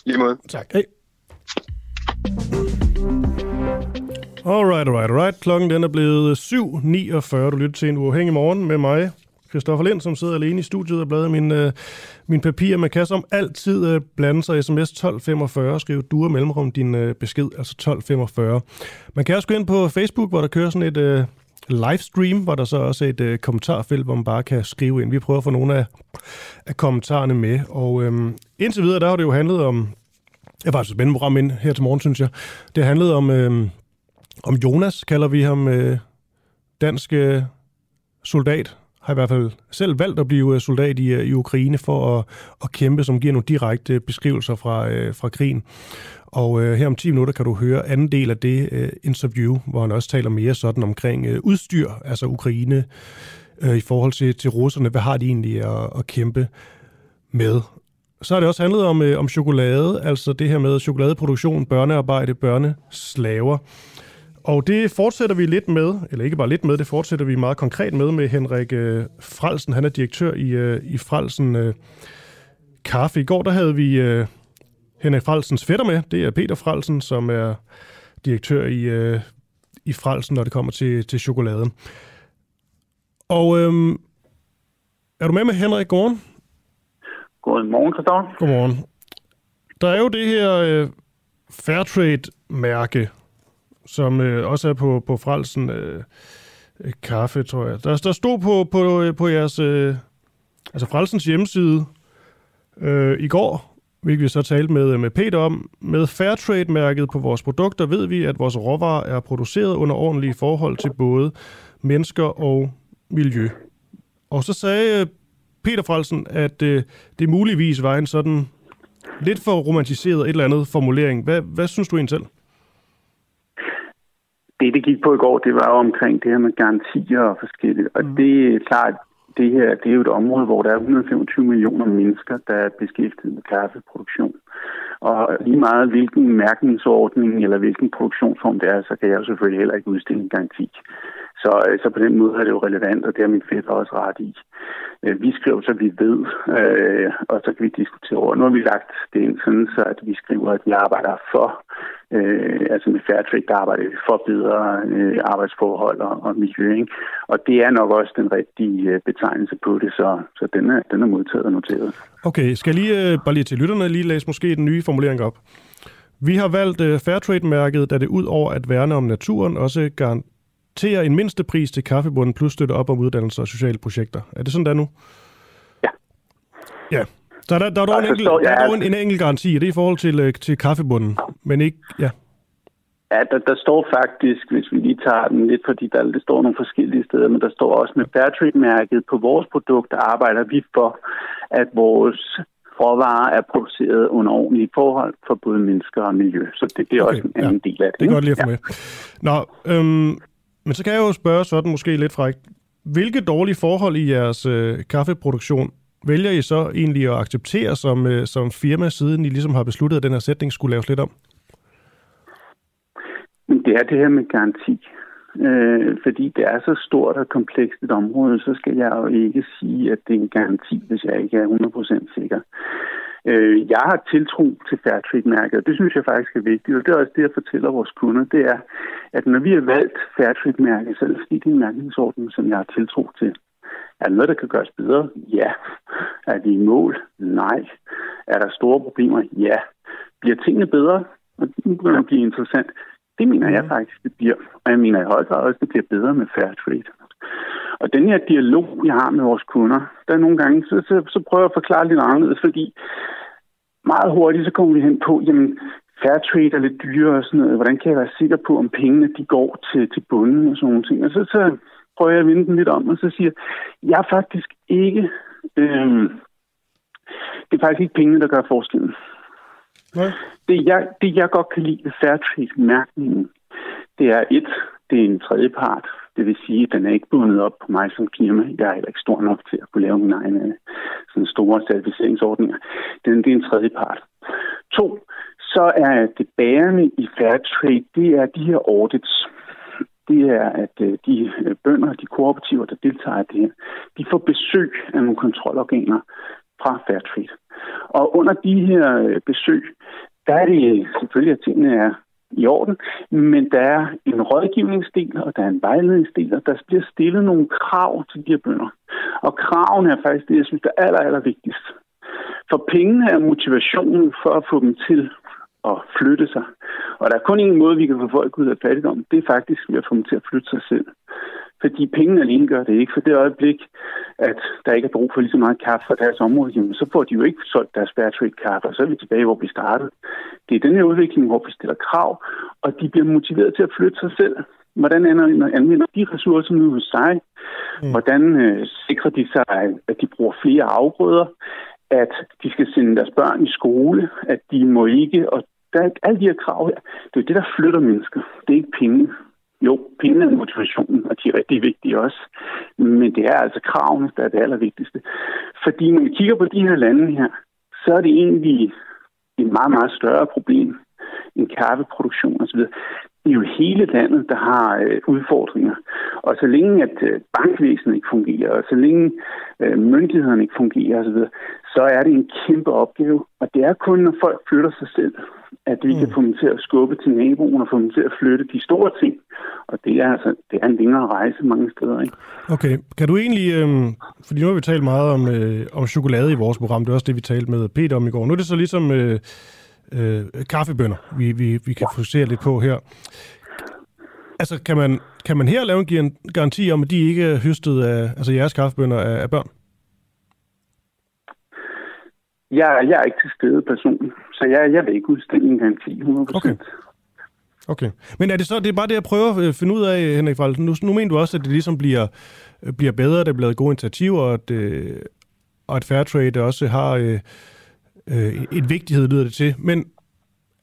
Lige måde. Tak. Hej. Alright, alright, alright. Klokken den er blevet 7.49. Du lytter til en uafhængig morgen med mig, Christoffer Lind, som sidder alene i studiet og bladrer min, øh, min papir. Man kan som altid øh, blande sig sms 1245. Skriv du og mellemrum din øh, besked, altså 1245. Man kan også gå ind på Facebook, hvor der kører sådan et øh, livestream, hvor der så også er et øh, kommentarfelt, hvor man bare kan skrive ind. Vi prøver at få nogle af, af kommentarerne med. Og øh, indtil videre, der har det jo handlet om det var et spændende program ind her til morgen, synes jeg. Det handlede om, øh, om Jonas, kalder vi ham, øh, dansk øh, soldat. Har i hvert fald selv valgt at blive øh, soldat i, øh, i Ukraine for at, at kæmpe, som giver nogle direkte beskrivelser fra, øh, fra krigen. Og øh, her om 10 minutter kan du høre anden del af det øh, interview, hvor han også taler mere sådan omkring øh, udstyr, altså Ukraine, øh, i forhold til, til russerne. Hvad har de egentlig at, at kæmpe med? Så har det også handlet om, øh, om chokolade, altså det her med chokoladeproduktion, børnearbejde, børneslaver. Og det fortsætter vi lidt med, eller ikke bare lidt med, det fortsætter vi meget konkret med med Henrik øh, Frelsen. Han er direktør i, øh, i Frelsen øh, Kaffe. I går der havde vi øh, Henrik Frelsens fætter med. Det er Peter Frelsen, som er direktør i, øh, i Frelsen, når det kommer til, til chokoladen. Og øh, er du med med Henrik Gården? Godmorgen, Christoffer. Godmorgen. Der er jo det her øh, Fairtrade-mærke, som øh, også er på, på Frelsen øh, øh, Kaffe, tror jeg. Der, der stod på, på, øh, på jeres, øh, altså Frelsens hjemmeside øh, i går, hvilket vi så talte med, øh, med Peter om. Med Fairtrade-mærket på vores produkter ved vi, at vores råvarer er produceret under ordentlige forhold til både mennesker og miljø. Og så sagde øh, Peter Frelsen, at øh, det muligvis var en sådan lidt for romantiseret et eller andet formulering. Hvad, hvad synes du egentlig selv? Det, det gik på i går, det var jo omkring det her med garantier og forskelligt. Og Mm. det er klart, det her det er jo et område, hvor der er 125 millioner mennesker, der er beskæftiget med kaffeproduktion. Og lige meget hvilken mærkningsordning eller hvilken produktionsform det er, så kan jeg jo selvfølgelig heller ikke udstille en garanti. Så, øh, så på den måde er det jo relevant, og det har min fætter også ret i. Øh, vi skriver, så vi ved, øh, og så kan vi diskutere over. Nu har vi lagt det ind sådan, så at vi skriver, at vi arbejder for, øh, altså med Fairtrade, der arbejder vi for bedre øh, arbejdsforhold og, og miljø. Ikke? Og det er nok også den rigtige øh, betegnelse på det, så, så den, er, den er modtaget og noteret. Okay, skal jeg lige, bare lige til lytterne, lige læse måske den nye formulering op. Vi har valgt Fairtrade-mærket, da det ud over at værne om naturen, også garanterer en mindste pris til kaffebunden, plus støtte op om uddannelse og sociale projekter. Er det sådan, der nu? Ja. Ja. Så der, der er dog, en, enkelt, der er ja. dog en, en enkelt garanti, og det er i forhold til, øh, til kaffebunden, men ikke... Ja. Ja, der, der står faktisk, hvis vi lige tager den lidt, fordi der, der står nogle forskellige steder, men der står også med Fairtrade-mærket på vores produkter arbejder vi for, at vores råvarer er produceret under ordentlige forhold for både mennesker og miljø. Så det, det er Okay, også en anden ja. del af det. Det er godt lige at få med. Nå, øhm, men så kan jeg jo spørge sådan måske lidt frækt. Hvilke dårlige forhold i jeres øh, kaffeproduktion vælger I så egentlig at acceptere som, øh, som firma, siden I ligesom har besluttet, at den her sætning skulle laves lidt om? Det er det her med garanti. Øh, fordi det er så stort og komplekst et område, så skal jeg jo ikke sige, at det er en garanti, hvis jeg ikke er 100% sikker. Øh, jeg har tiltro til Fairtrade-mærket, og det synes jeg faktisk er vigtigt, og det er også det, jeg fortæller vores kunder, det er, at når vi har valgt Fairtrade-mærket, så er det fordi, det er en mærkningsorden, som jeg har tiltro til. Er der noget, der kan gøres bedre? Ja. Er vi i mål? Nej. Er der store problemer? Ja. Bliver tingene bedre? Og det begynder at blive interessant. Det mener jeg faktisk, det bliver. Og jeg mener i høj grad også, det bliver bedre med fair trade. Og den her dialog, jeg har med vores kunder, der er nogle gange, så, så, så prøver jeg at forklare lidt anderledes, fordi meget hurtigt så kommer vi hen på, jamen fair trade er lidt dyrere og sådan noget. Hvordan kan jeg være sikker på, om pengene de går til, til bunden og sådan nogle ting? Og så, så prøver jeg at vinde den lidt om, og så siger jeg er faktisk ikke... Øh, det er faktisk ikke pengene, der gør forskellen. Nej. Det jeg, det, jeg godt kan lide ved fair trade-mærkningen, det er et, det er en tredje part. Det vil sige, at den er ikke bundet op på mig som firma. Jeg er heller ikke stor nok til at kunne lave mine egne sådan store certificeringsordninger. Den, det er en tredje part. To, så er det bærende i fair trade, det er de her audits. Det er, at øh, de øh, bønder, de kooperativer, der deltager i det her, de får besøg af nogle kontrolorganer fra Fairtrade. Og under de her øh, besøg, der er det selvfølgelig, at tingene er i orden, men der er en rådgivningsdel, og der er en vejledningsdel, og der bliver stillet nogle krav til de her bønder. Og kravene er faktisk det, jeg synes, der er aller, aller vigtigst. For pengene er motivationen for at få dem til at flytte sig. Og der er kun en måde, vi kan få folk ud af fattigdom. Det er faktisk ved at få dem til at flytte sig selv. Fordi pengene alene gør det ikke. For det øjeblik, at der ikke er brug for lige så meget kaffe fra deres område, jamen, så får de jo ikke solgt deres fair trade kaffe, og så er vi tilbage, hvor vi startede. Det er den her udvikling, hvor vi stiller krav, og de bliver motiveret til at flytte sig selv. Hvordan anvender de ressourcer nu hos sig? Mm. Hvordan øh, sikrer de sig, at de bruger flere afgrøder? At de skal sende deres børn i skole? At de må ikke? Og der er alle de her krav her. Det er det, der flytter mennesker. Det er ikke penge. Jo, penge er motivationen, og de er rigtig vigtige også. Men det er altså kravene, der er det allervigtigste. Fordi når vi kigger på de her lande her, så er det egentlig et meget, meget større problem end kaffeproduktion osv. Det er jo hele landet, der har øh, udfordringer. Og så længe at øh, bankvæsenet ikke fungerer, og så længe øh, myndighederne ikke fungerer osv., så er det en kæmpe opgave. Og det er kun, når folk flytter sig selv, at vi mm. kan få dem til at skubbe til naboen og få dem til at flytte de store ting. Og det er altså det er en længere rejse mange steder. Ikke? Okay, kan du egentlig, øh, fordi nu har vi talt meget om, øh, om chokolade i vores program, det er også det, vi talte med Peter om i går. Nu er det så ligesom øh, øh, kaffebønder, vi, vi, vi kan fokusere lidt på her. Altså, kan man, kan man her lave en garanti om, at de ikke er høstet af, altså jeres kaffebønder af, af børn? Jeg, jeg er ikke til stede personligt, så jeg, jeg vil ikke udstille en garanti 100%. Okay. Okay. Men er det så, det er bare det, jeg prøver øh, at finde ud af, Henrik Fald. Nu, nu mener du også, at det ligesom bliver, øh, bliver bedre, der bliver gode initiativer, og at, øh, og at Fairtrade også har øh, øh, et vigtighed, lyder det til. Men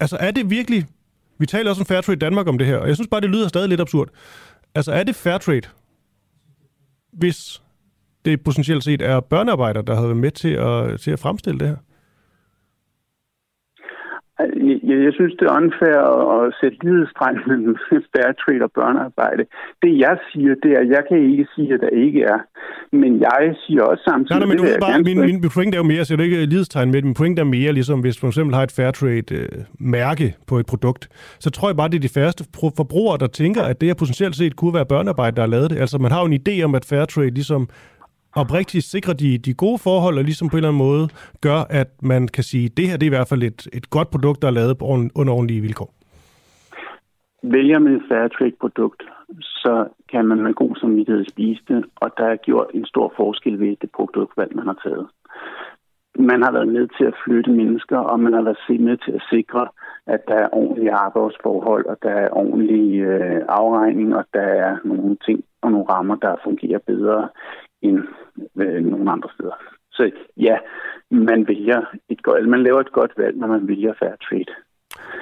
altså, er det virkelig... Vi taler også om Fairtrade Danmark om det her, og jeg synes bare, det lyder stadig lidt absurd. Altså, er det Fairtrade, hvis det potentielt set er børnearbejdere, der har været med til at, til at fremstille det her? Jeg, jeg synes, det er unfair at sætte lighedstegn mellem fair trade og børnearbejde. Det jeg siger, det er, at jeg kan ikke sige, at der ikke er. Men jeg siger også samtidig... Nej, nej, men du ved bare, min, min point er jo mere, så det ikke lighedstegn med min point er mere, ligesom hvis man eksempel har et fair trade øh, mærke på et produkt, så tror jeg bare, det er de færreste forbrugere, der tænker, at det her potentielt set kunne være børnearbejde, der har lavet det. Altså man har jo en idé om, at fair trade ligesom oprigtigt sikrer de, de gode forhold, og ligesom på en eller anden måde gør, at man kan sige, at det her det er i hvert fald et, et godt produkt, der er lavet under ordentlige vilkår? Vælger man et Fairtrade-produkt, så kan man med god samvittighed spise det, og der er gjort en stor forskel ved det produktvalg, man har taget. Man har været med til at flytte mennesker, og man har været med til at sikre, at der er ordentlige arbejdsforhold, og der er ordentlig øh, afregning, og der er nogle ting og nogle rammer, der fungerer bedre end øh, nogle andre steder. Så ja, man vælger et godt, man laver et godt valg, når man vælger fair trade.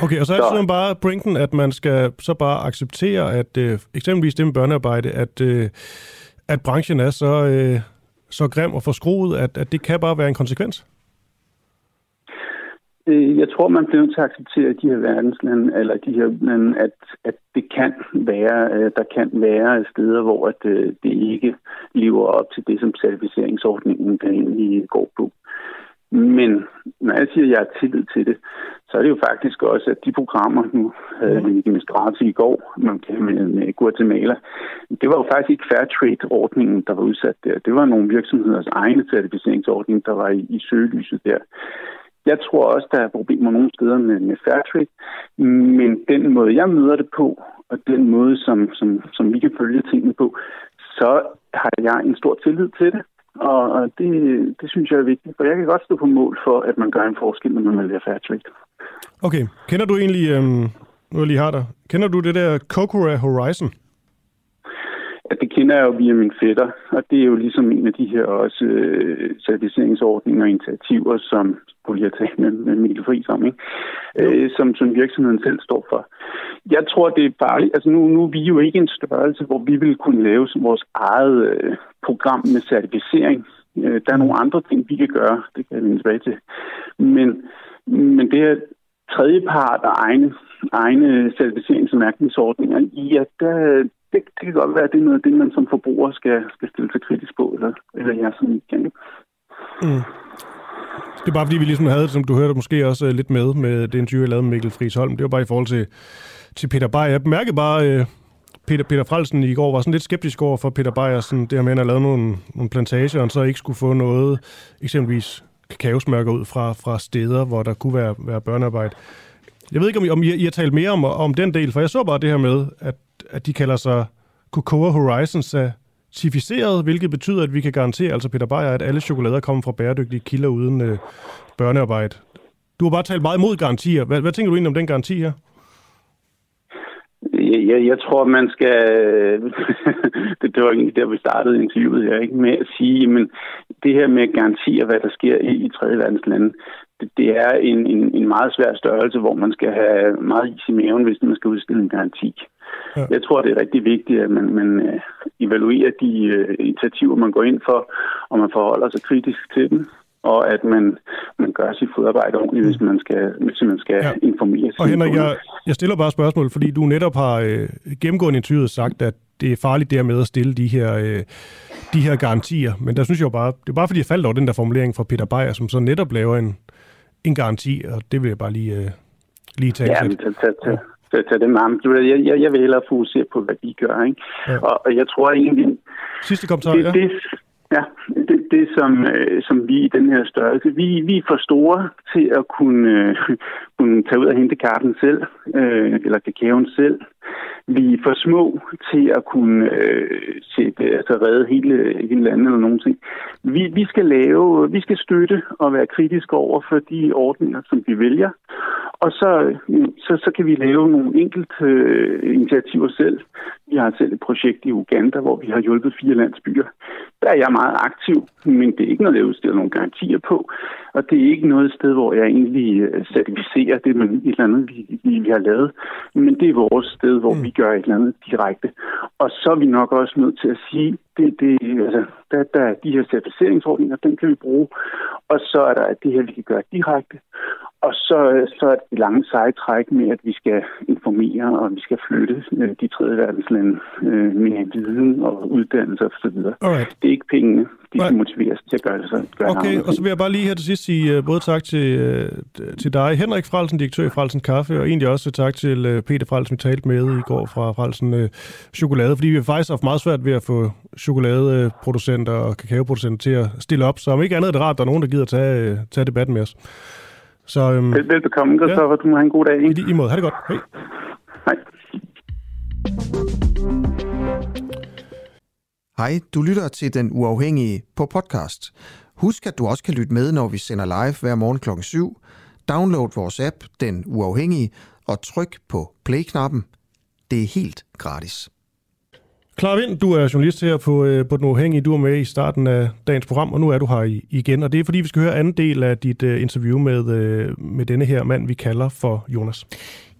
Okay, og så er det sådan bare pointen, at man skal så bare acceptere, at øh, eksempelvis det med børnearbejde, at, øh, at branchen er så, øh, så grim og forskruet, at, at det kan bare være en konsekvens? Øh, jeg tror, man bliver nødt til at acceptere de her verdenslande, eller de her lande, at, at det kan være, øh, der kan være steder, hvor at, øh, det ikke lever op til det, som certificeringsordningen kan egentlig går på. Men når jeg siger, at jeg har tillid til det, så er det jo faktisk også, at de programmer, nu havde vi administrativ i går man kan med, med Guatemala, det var jo faktisk ikke fair trade-ordningen, der var udsat der. Det var nogle virksomheders egne certificeringsordning, der var i, i søgelyset der. Jeg tror også, der er problemer nogle steder med, med Fairtrade, men den måde, jeg møder det på, og den måde, som, som, som vi kan følge tingene på, så har jeg en stor tillid til det. Og, og det, det synes jeg er vigtigt, for jeg kan godt stå på mål for, at man gør en forskel, når man vælger Fairtrade. Okay, kender du egentlig, øhm, nu jeg lige har dig, kender du det der Cocora Horizon? Ja, det kender jeg jo via min fætter, og det er jo ligesom en af de her også øh, certificeringsordninger og initiativer, som du lige har talt med, med Mikkel Friis om, ikke? Øh, som, som virksomheden selv står for. Jeg tror, det er farligt. Altså nu, nu er vi jo ikke en størrelse, hvor vi vil kunne lave vores eget øh, program med certificering. Øh, der er nogle andre ting, vi kan gøre. Det kan jeg vende tilbage til. Men, men det her tredjepart og egne, egne certificerings- og mærkningsordninger, ja, der, det, det kan godt være, at det er noget af det, man som forbruger skal, skal stille sig kritisk på, eller, eller jeg som kan. Mm. Det er bare fordi, vi ligesom havde, som du hørte måske også øh, lidt med, med det interview, jeg lavede med Mikkel Friisholm. Det var bare i forhold til, til Peter Beyer. Jeg bemærkede bare, øh, Peter, Peter Frelsen i går var sådan lidt skeptisk over for Peter Beyer, sådan det her med, at han lavede nogle, nogle plantager, og han så ikke skulle få noget, eksempelvis kakaosmørker ud fra, fra steder, hvor der kunne være, være børnearbejde. Jeg ved ikke, om I, om I, I har talt mere om, om den del, for jeg så bare det her med, at, at de kalder sig Cocoa Horizons certificeret, hvilket betyder, at vi kan garantere, altså Peter Beyer, at alle chokolader kommer fra bæredygtige kilder uden øh, børnearbejde. Du har bare talt meget imod garantier. Hvad, hvad tænker du egentlig om den garanti her? Jeg, jeg, jeg tror, man skal... det, det var egentlig der, vi startede interviewet her, ikke? med at sige, men det her med garantier, hvad der sker i, i tredje verdens lande, det, det er en, en, en meget svær størrelse, hvor man skal have meget is i maven, hvis man skal udstille en garanti. Ja. Jeg tror, det er rigtig vigtigt, at man, man uh, evaluerer de uh, initiativer, man går ind for, og man forholder sig kritisk til dem og at man, man gør sit fodarbejde ordentligt, hvis man skal, hvis man skal ja. informere sig. Og Henrik, jeg, jeg stiller bare spørgsmål, fordi du netop har øh, gennemgående interviewet sagt, at det er farligt dermed at stille de her, øh, de her garantier. Men der synes jeg jo bare, det er bare fordi, jeg faldt over den der formulering fra Peter Beyer, som så netop laver en, en garanti, og det vil jeg bare lige, øh, lige tage. Ja, men tag, tag, tag, tag, tag det med ham. Jeg, jeg, jeg vil hellere fokusere på, hvad de gør. Ikke? Ja. Og, og jeg tror egentlig... Sidste kommentar, det, ja. det, Ja, det, det som, øh, som vi i den her størrelse, vi, vi er for store til at kunne, øh, kunne tage ud og hente kaffen selv, øh, eller kakaoen selv. Vi er for små til at kunne øh, sætte, altså redde hele, hele landet eller nogen ting. Vi, vi skal lave, vi skal støtte og være kritiske over for de ordninger, som vi vælger. Og så, øh, så, så kan vi lave nogle enkelte øh, initiativer selv. Vi har selv et projekt i Uganda, hvor vi har hjulpet fire landsbyer. Der er jeg meget aktiv, men det er ikke noget, jeg udstiller nogle garantier på. Og det er ikke noget sted, hvor jeg egentlig øh, certificerer det med et eller andet, vi, vi, vi har lavet. Men det er vores sted, hvor mm. vi gør et eller andet direkte. Og så er vi nok også nødt til at sige, det, det, altså, der, der er de her certificeringsordninger, den kan vi bruge. Og så er der det her, vi kan gøre direkte. Og så, så er det lange seje træk med, at vi skal informere, og vi skal flytte øh, de tredje verdenslande øh, med viden og uddannelse osv. Alright. Det er ikke pengene, de skal motiveres til at gøre det. Så gøre Okay, og så vil jeg bare lige her til sidst sige uh, både tak til, uh, til dig, Henrik Frelsen, direktør i Frelsen Kaffe, og egentlig også tak til uh, Peter Frelsen, vi talte med i går fra Frelsen Chokolade, fordi vi har faktisk haft meget svært ved at få chokoladeproducenter og kakaoproducenter til at stille op, så om ikke andet er det rart, at der er nogen, der gider tage, tage debatten med os. Så, øhm, Vel, velbekomme, Christoffer. Ja. Du må have en god dag. Ikke? I, I måde. Ha' det godt. Hej. Hej. Hej, du lytter til Den Uafhængige på podcast. Husk, at du også kan lytte med, når vi sender live hver morgen klokken 7. Download vores app, Den Uafhængige, og tryk på play-knappen. Det er helt gratis. Klar Vind, du er journalist her på, øh, på Den Uafhængige. Du er med i starten af dagens program, og nu er du her igen. Og det er fordi, vi skal høre anden del af dit uh, interview med, uh, med denne her mand, vi kalder for Jonas.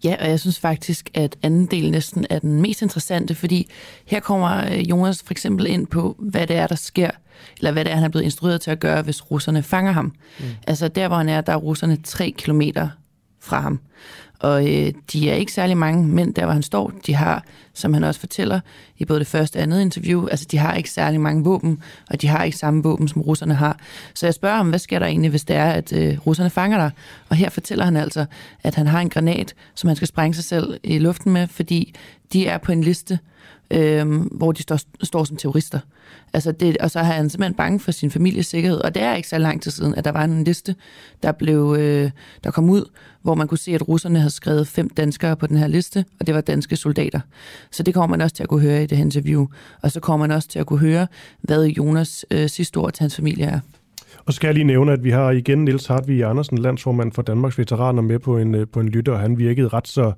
Ja, og jeg synes faktisk, at anden del næsten er den mest interessante, fordi her kommer Jonas for eksempel ind på, hvad det er, der sker, eller hvad det er, han er blevet instrueret til at gøre, hvis russerne fanger ham. Mm. Altså der, hvor han er, der er russerne tre kilometer fra ham. Og øh, de er ikke særlig mange mænd der, hvor han står. De har, som han også fortæller i både det første og andet interview, altså de har ikke særlig mange våben, og de har ikke samme våben, som russerne har. Så jeg spørger ham, hvad sker der egentlig, hvis det er, at øh, russerne fanger dig? Og her fortæller han altså, at han har en granat, som han skal sprænge sig selv i luften med, fordi de er på en liste, øh, hvor de står, står som terrorister. Altså det, og så er han simpelthen bange for sin families sikkerhed. Og det er ikke så lang tid siden, at der var en liste, der, blev, øh, der kom ud, hvor man kunne se, at russerne havde skrevet fem danskere på den her liste, og det var danske soldater. Så det kommer man også til at kunne høre i det her interview. Og så kommer man også til at kunne høre, hvad Jonas øh, sidste ord til hans familie er. Og så skal jeg lige nævne, at vi har igen Niels Hartvig Andersen, landsformand for Danmarks Veteraner, med på en, øh, på en lytter, og han virkede ret så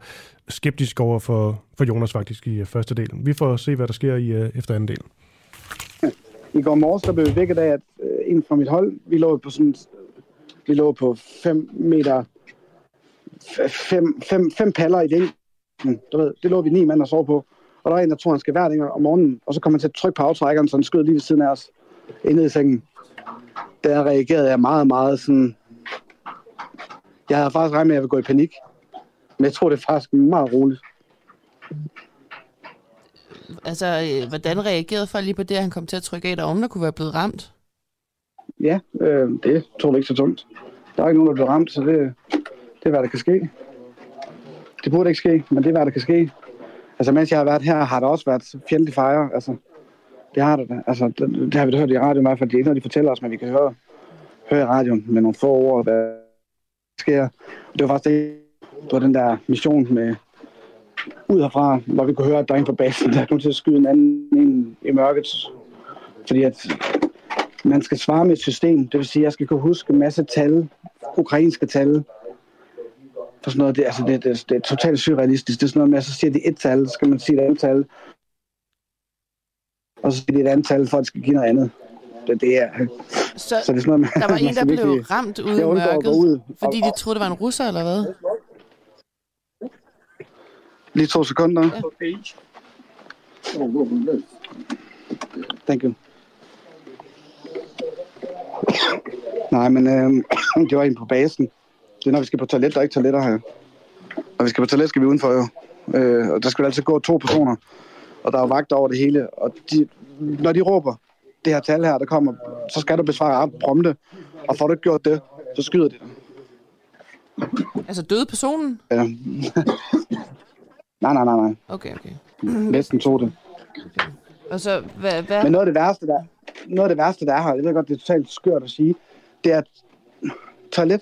skeptisk over for, for Jonas faktisk i øh, første del. Vi får se, hvad der sker i øh, efter anden del. I går morges, der blev vi vækket af, at uh, en fra mit hold, vi lå på sådan, vi lå på 5 meter, 5 paller i den. Du ved, det lå vi ni mand og sov på. Og der var en, der tog en skeværdinger om morgenen, og så kom han til at trykke på aftrækkeren, så han skød lige ved siden af os, inde i sengen. Der reagerede jeg meget, meget sådan... Jeg havde faktisk regnet med, at jeg ville gå i panik. Men jeg tror, det er faktisk meget roligt. Altså, øh, hvordan reagerede folk lige på det, at han kom til at trykke af, der om der kunne være blevet ramt? Ja, øh, det tror jeg ikke så tungt. Der er ikke nogen, der bliver ramt, så det, det er, hvad der kan ske. Det burde ikke ske, men det er, hvad der kan ske. Altså, mens jeg har været her, har der også været fjendtlig fejre. Altså, det har det Altså, det, det har vi da hørt i radioen i hvert fald. Det er ikke noget, de fortæller os, men vi kan høre, høre i radioen med nogle få ord, hvad der sker. Og det var faktisk det, det var den der mission med ud herfra, hvor vi kunne høre, at der er en på basen, der kom til at skyde en anden en i mørket. Fordi at man skal svare med et system. Det vil sige, at jeg skal kunne huske en masse tal, ukrainske tal, for sådan noget. Det, altså, det, det, det er totalt surrealistisk. Det er sådan noget med, at så siger de et tal, så skal man sige et andet tal. Og så siger de et andet tal, for at det skal give noget andet. Det, det er, så, så det er sådan noget, man, der var en, der blev virkelig, ramt ude i mørket, ud, fordi de troede, det var en russer, eller hvad? Lige to sekunder. Ja. Thank you. Nej, men øh, det var en på basen. Det er, når vi skal på toilet, der er ikke toiletter her. Når vi skal på toilet, skal vi udenfor jo. Øh, og der skal altid gå to personer. Og der er vagt over det hele. Og de, når de råber, det her tal her, der kommer, så skal du besvare prompte. Og får du ikke gjort det, så skyder de dig. Altså døde personen? Ja. nej, nej, nej, nej. Okay, okay. Næsten tog det. Okay. Og så, hvad, hvad? Men noget af det værste, der, noget af det værste, der er her, jeg ved godt, det er totalt skørt at sige, det er at toilet.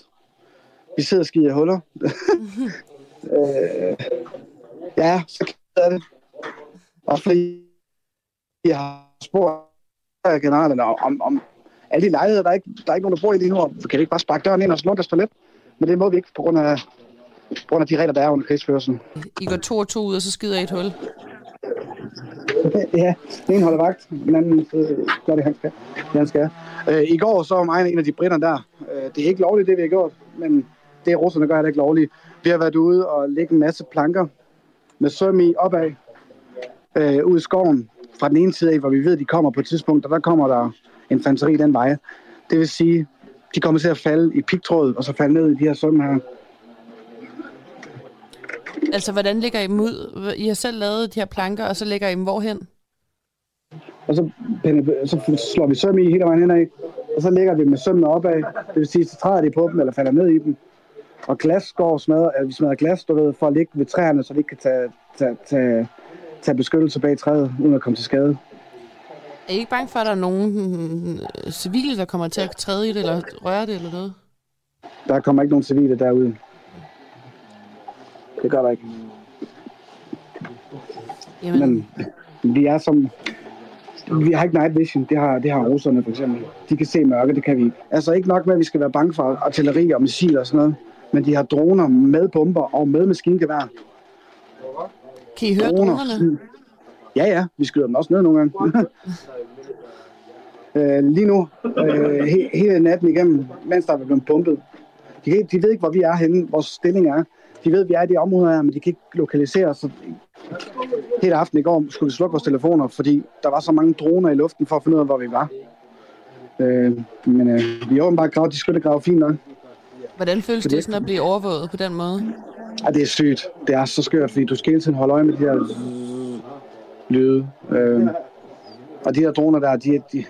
Vi sidder og skider huller. øh, ja, så ked af det. Også fordi jeg har spurgt generelt om, om alle de lejligheder, der er, ikke, der er ikke nogen, der bor i lige nu, så kan vi ikke bare sparke døren ind og slå deres toilet? Men det må vi ikke på grund af, på grund af de regler, der er under krigsførelsen. I går to og to ud, og så skider I et hul? ja, den ene holder vagt, den anden øh, gør det, han skal. Det, han skal. Øh, I går så var mig en af de britter der. Øh, det er ikke lovligt, det vi har gjort, men det russerne gør, er ikke lovligt. Vi har været ude og lægge en masse planker med søm i opad øh, ud i skoven fra den ene side af, hvor vi ved, at de kommer på et tidspunkt, og der kommer der infanteri den vej. Det vil sige, de kommer til at falde i pigtråd, og så falde ned i de her søm her. Altså, hvordan ligger I dem ud? I har selv lavet de her planker, og så lægger I dem hvorhen? Og så, så slår vi søm i hele vejen henad, og så lægger vi med sømmene opad. Det vil sige, så træder de på dem, eller falder ned i dem. Og glas går smadret, altså vi smadrer glas, du ved, for at ligge ved træerne, så de ikke kan tage, tage, tage, tage beskyttelse bag træet, uden at komme til skade. Er I ikke bange for, at der er nogen øh, civile, der kommer til at træde i det, eller røre det, eller noget? Der kommer ikke nogen civile derude. Det gør der ikke. Jamen. Men vi er som... Vi har ikke night vision, det har, det har russerne for eksempel. De kan se mørke, det kan vi ikke. Altså ikke nok med, at vi skal være bange for artilleri og missiler og sådan noget, men de har droner med bomber og med maskingevær. Kan I høre droner. dronerne? Ja, ja, vi skyder dem også ned nogle gange. øh, lige nu, øh, he, hele natten igennem, mens der er blevet pumpet. De, de ved ikke, hvor vi er henne, vores stilling er de ved, at vi er i de områder her, men de kan ikke lokalisere os. Hele aften i går skulle vi slukke vores telefoner, fordi der var så mange droner i luften for at finde ud af, hvor vi var. Øh, men øh, vi har åbenbart gravet de skyttegrave fint nok. Hvordan føles det sådan at blive overvåget på den måde? Ja, det er sygt. Det er så skørt, fordi du skal hele tiden holde øje med de her lyde. Øh, og de her droner der, de, de,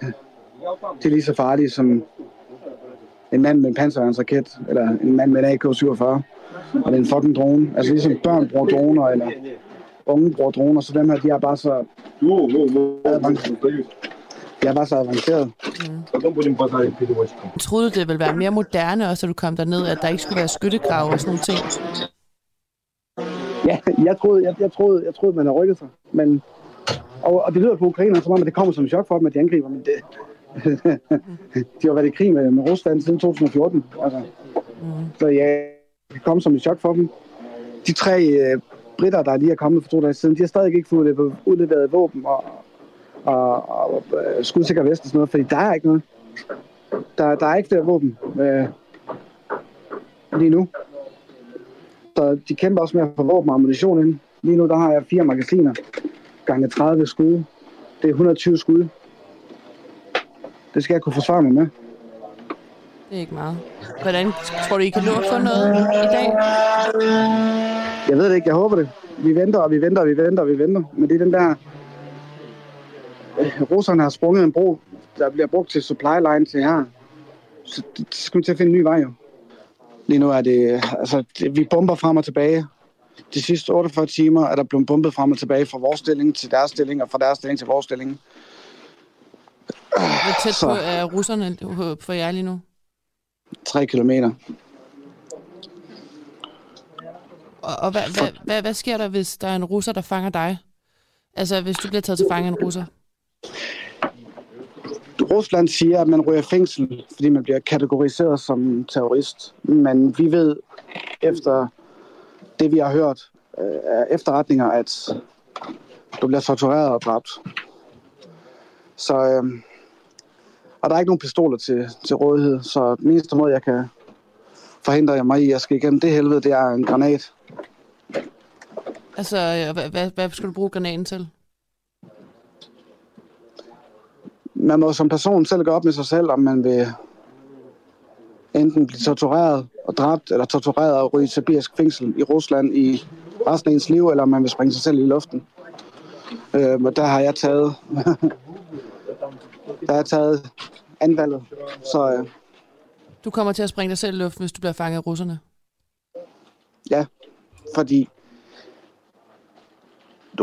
de er lige så farlige som en mand med en panserværnsraket, eller en mand med en AK-47 og det er en fucking drone. Altså ligesom børn bruger droner, eller unge bruger droner, så dem her, de er bare så... De er bare så avanceret. Mm. Troede du, det ville være mere moderne, også da du kom derned, at der ikke skulle være skyttegrave og sådan nogle ting? Ja, jeg troede, jeg, jeg troede, jeg troede man havde rykket sig. Men, og, og det lyder på ukrainerne, som om at det kommer som en chok for dem, at de angriber, men det, de har været i krig med, med Rusland siden 2014. Altså. Mm. Så ja, det kom som et chok for dem. De tre øh, britter, der lige er kommet for to dage siden, de har stadig ikke fået udleveret våben og, og, og, og øh, skudsikker vest og sådan noget, fordi der er ikke noget. Der, der er ikke flere våben øh, lige nu. Så de kæmper også med at få våben og ammunition ind. Lige nu der har jeg fire magasiner gange 30 skud. Det er 120 skud. Det skal jeg kunne forsvare mig med. Det er ikke meget. Hvordan tror du, I kan nå at få noget i dag? Jeg ved det ikke. Jeg håber det. Vi venter, og vi venter, og vi venter, og vi venter. Men det er den der... Russerne har sprunget en bro, der bliver brugt til supply line til her. Så det skal vi til at finde en ny vej, jo. Lige nu er det... Altså, det, vi bomber frem og tilbage. De sidste 48 timer er der blevet bombet frem og tilbage fra vores stilling til deres stilling, og fra deres stilling til vores stilling. Hvor tæt på er russerne for jer lige nu? 3 kilometer. Og, og hvad, hvad, hvad, hvad sker der, hvis der er en russer, der fanger dig? Altså, hvis du bliver taget til fange af en russer? Rusland siger, at man ryger fængsel, fordi man bliver kategoriseret som terrorist. Men vi ved, efter det vi har hørt øh, af efterretninger, at du bliver tortureret og dræbt. Så, øh, og der er ikke nogen pistoler til, til rådighed, så den eneste måde, jeg kan forhindre mig i at skal igennem det helvede, det er en granat. Altså, øh, hvad, hvad, hvad skal du bruge granaten til? Man må som person selv gå op med sig selv, om man vil enten blive tortureret og dræbt, eller tortureret og ryge til sibirisk fængsel i Rusland i resten af ens liv, eller om man vil springe sig selv i luften. Øh, men der har jeg taget der er taget anvalget. Så, øh, du kommer til at springe dig selv i luften, hvis du bliver fanget af russerne? Ja, fordi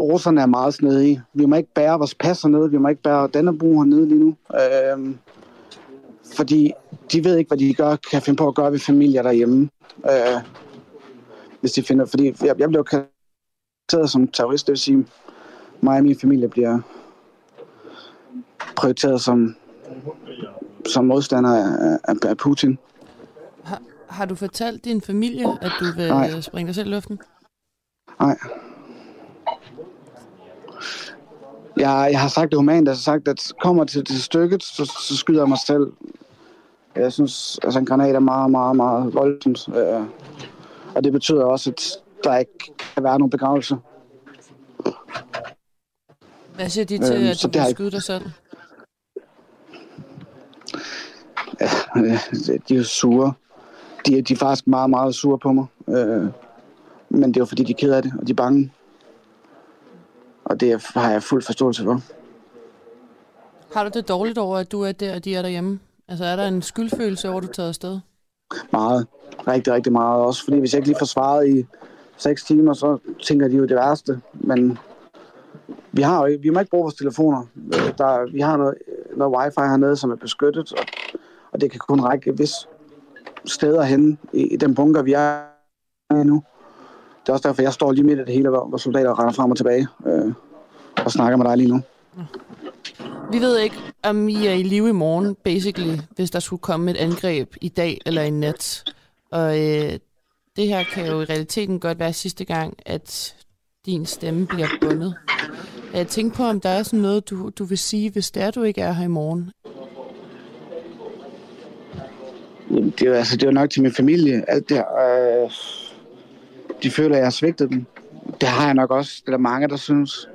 russerne er meget snedige. Vi må ikke bære vores passer ned, vi må ikke bære Dannebrog hernede lige nu. Øh, fordi de ved ikke, hvad de gør, kan finde på at gøre ved familier derhjemme. Øh, hvis de finder, fordi jeg, jeg blev karakteriseret som terrorist, det vil sige, mig og min familie bliver prioriteret som, som modstander af, af, af Putin. Har, har du fortalt din familie, at du vil Nej. springe dig selv i luften? Nej. Jeg, jeg har sagt det humant, jeg har sagt, at kommer til, til stykket, så, så skyder jeg mig selv. Jeg synes, altså en granat er meget, meget, meget voldsomt. Øh, og det betyder også, at der ikke kan være nogen begravelse. Hvad siger de til, Øhm, at så du det har vil skyde dig selv? Øh, de er jo sure. De, er- de er faktisk meget, meget sure på mig. Øh, men det er jo fordi, de er ked af det, og de er bange. Og det har jeg fuld forståelse for. Har du det dårligt over, at du er der, og de er derhjemme? Altså, er der en skyldfølelse over, at du er taget afsted? Meget. Rigtig, rigtig meget. Også fordi hvis jeg ikke lige får svaret i 6 timer, så tænker de jo det værste. Men vi har jo ikke, vi må ikke bruge vores telefoner. Der, vi har noget, noget wifi hernede, som er beskyttet, og, og det kan kun række vis steder hen i, i den bunker, vi er i nu. Det er også derfor, jeg står lige midt i det hele, hvor, hvor soldater render frem og tilbage øh, og snakker med dig lige nu. Vi ved ikke, om I er i live i morgen, basically, hvis der skulle komme et angreb i dag eller i nat. Og øh, det her kan jo i realiteten godt være sidste gang, at din stemme bliver bundet. Jeg tænker på, om der er sådan noget, du, du vil sige, hvis det er, du ikke er her i morgen. Jamen, Det er, altså, det er nok til min familie. Alt det her, øh, de føler, at jeg har svigtet dem. Det har jeg nok også. Det er der mange, der synes.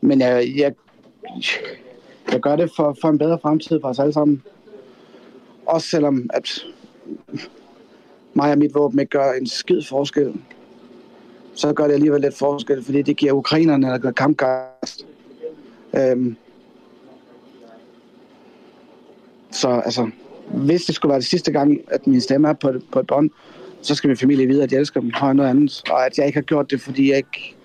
Men jeg, jeg, jeg gør det for, for en bedre fremtid for os alle sammen. Også selvom, at mig og mit våben ikke gør en skid forskel. Så gør det alligevel lidt forskel, fordi det giver ukrainerne der gør kampgejst. Øhm, så altså, hvis det skulle være det sidste gang, at min stemme er på, på et bånd, så skal min familie vide, at jeg elsker dem højere end noget andet. Og at jeg ikke har gjort det, fordi jeg ikke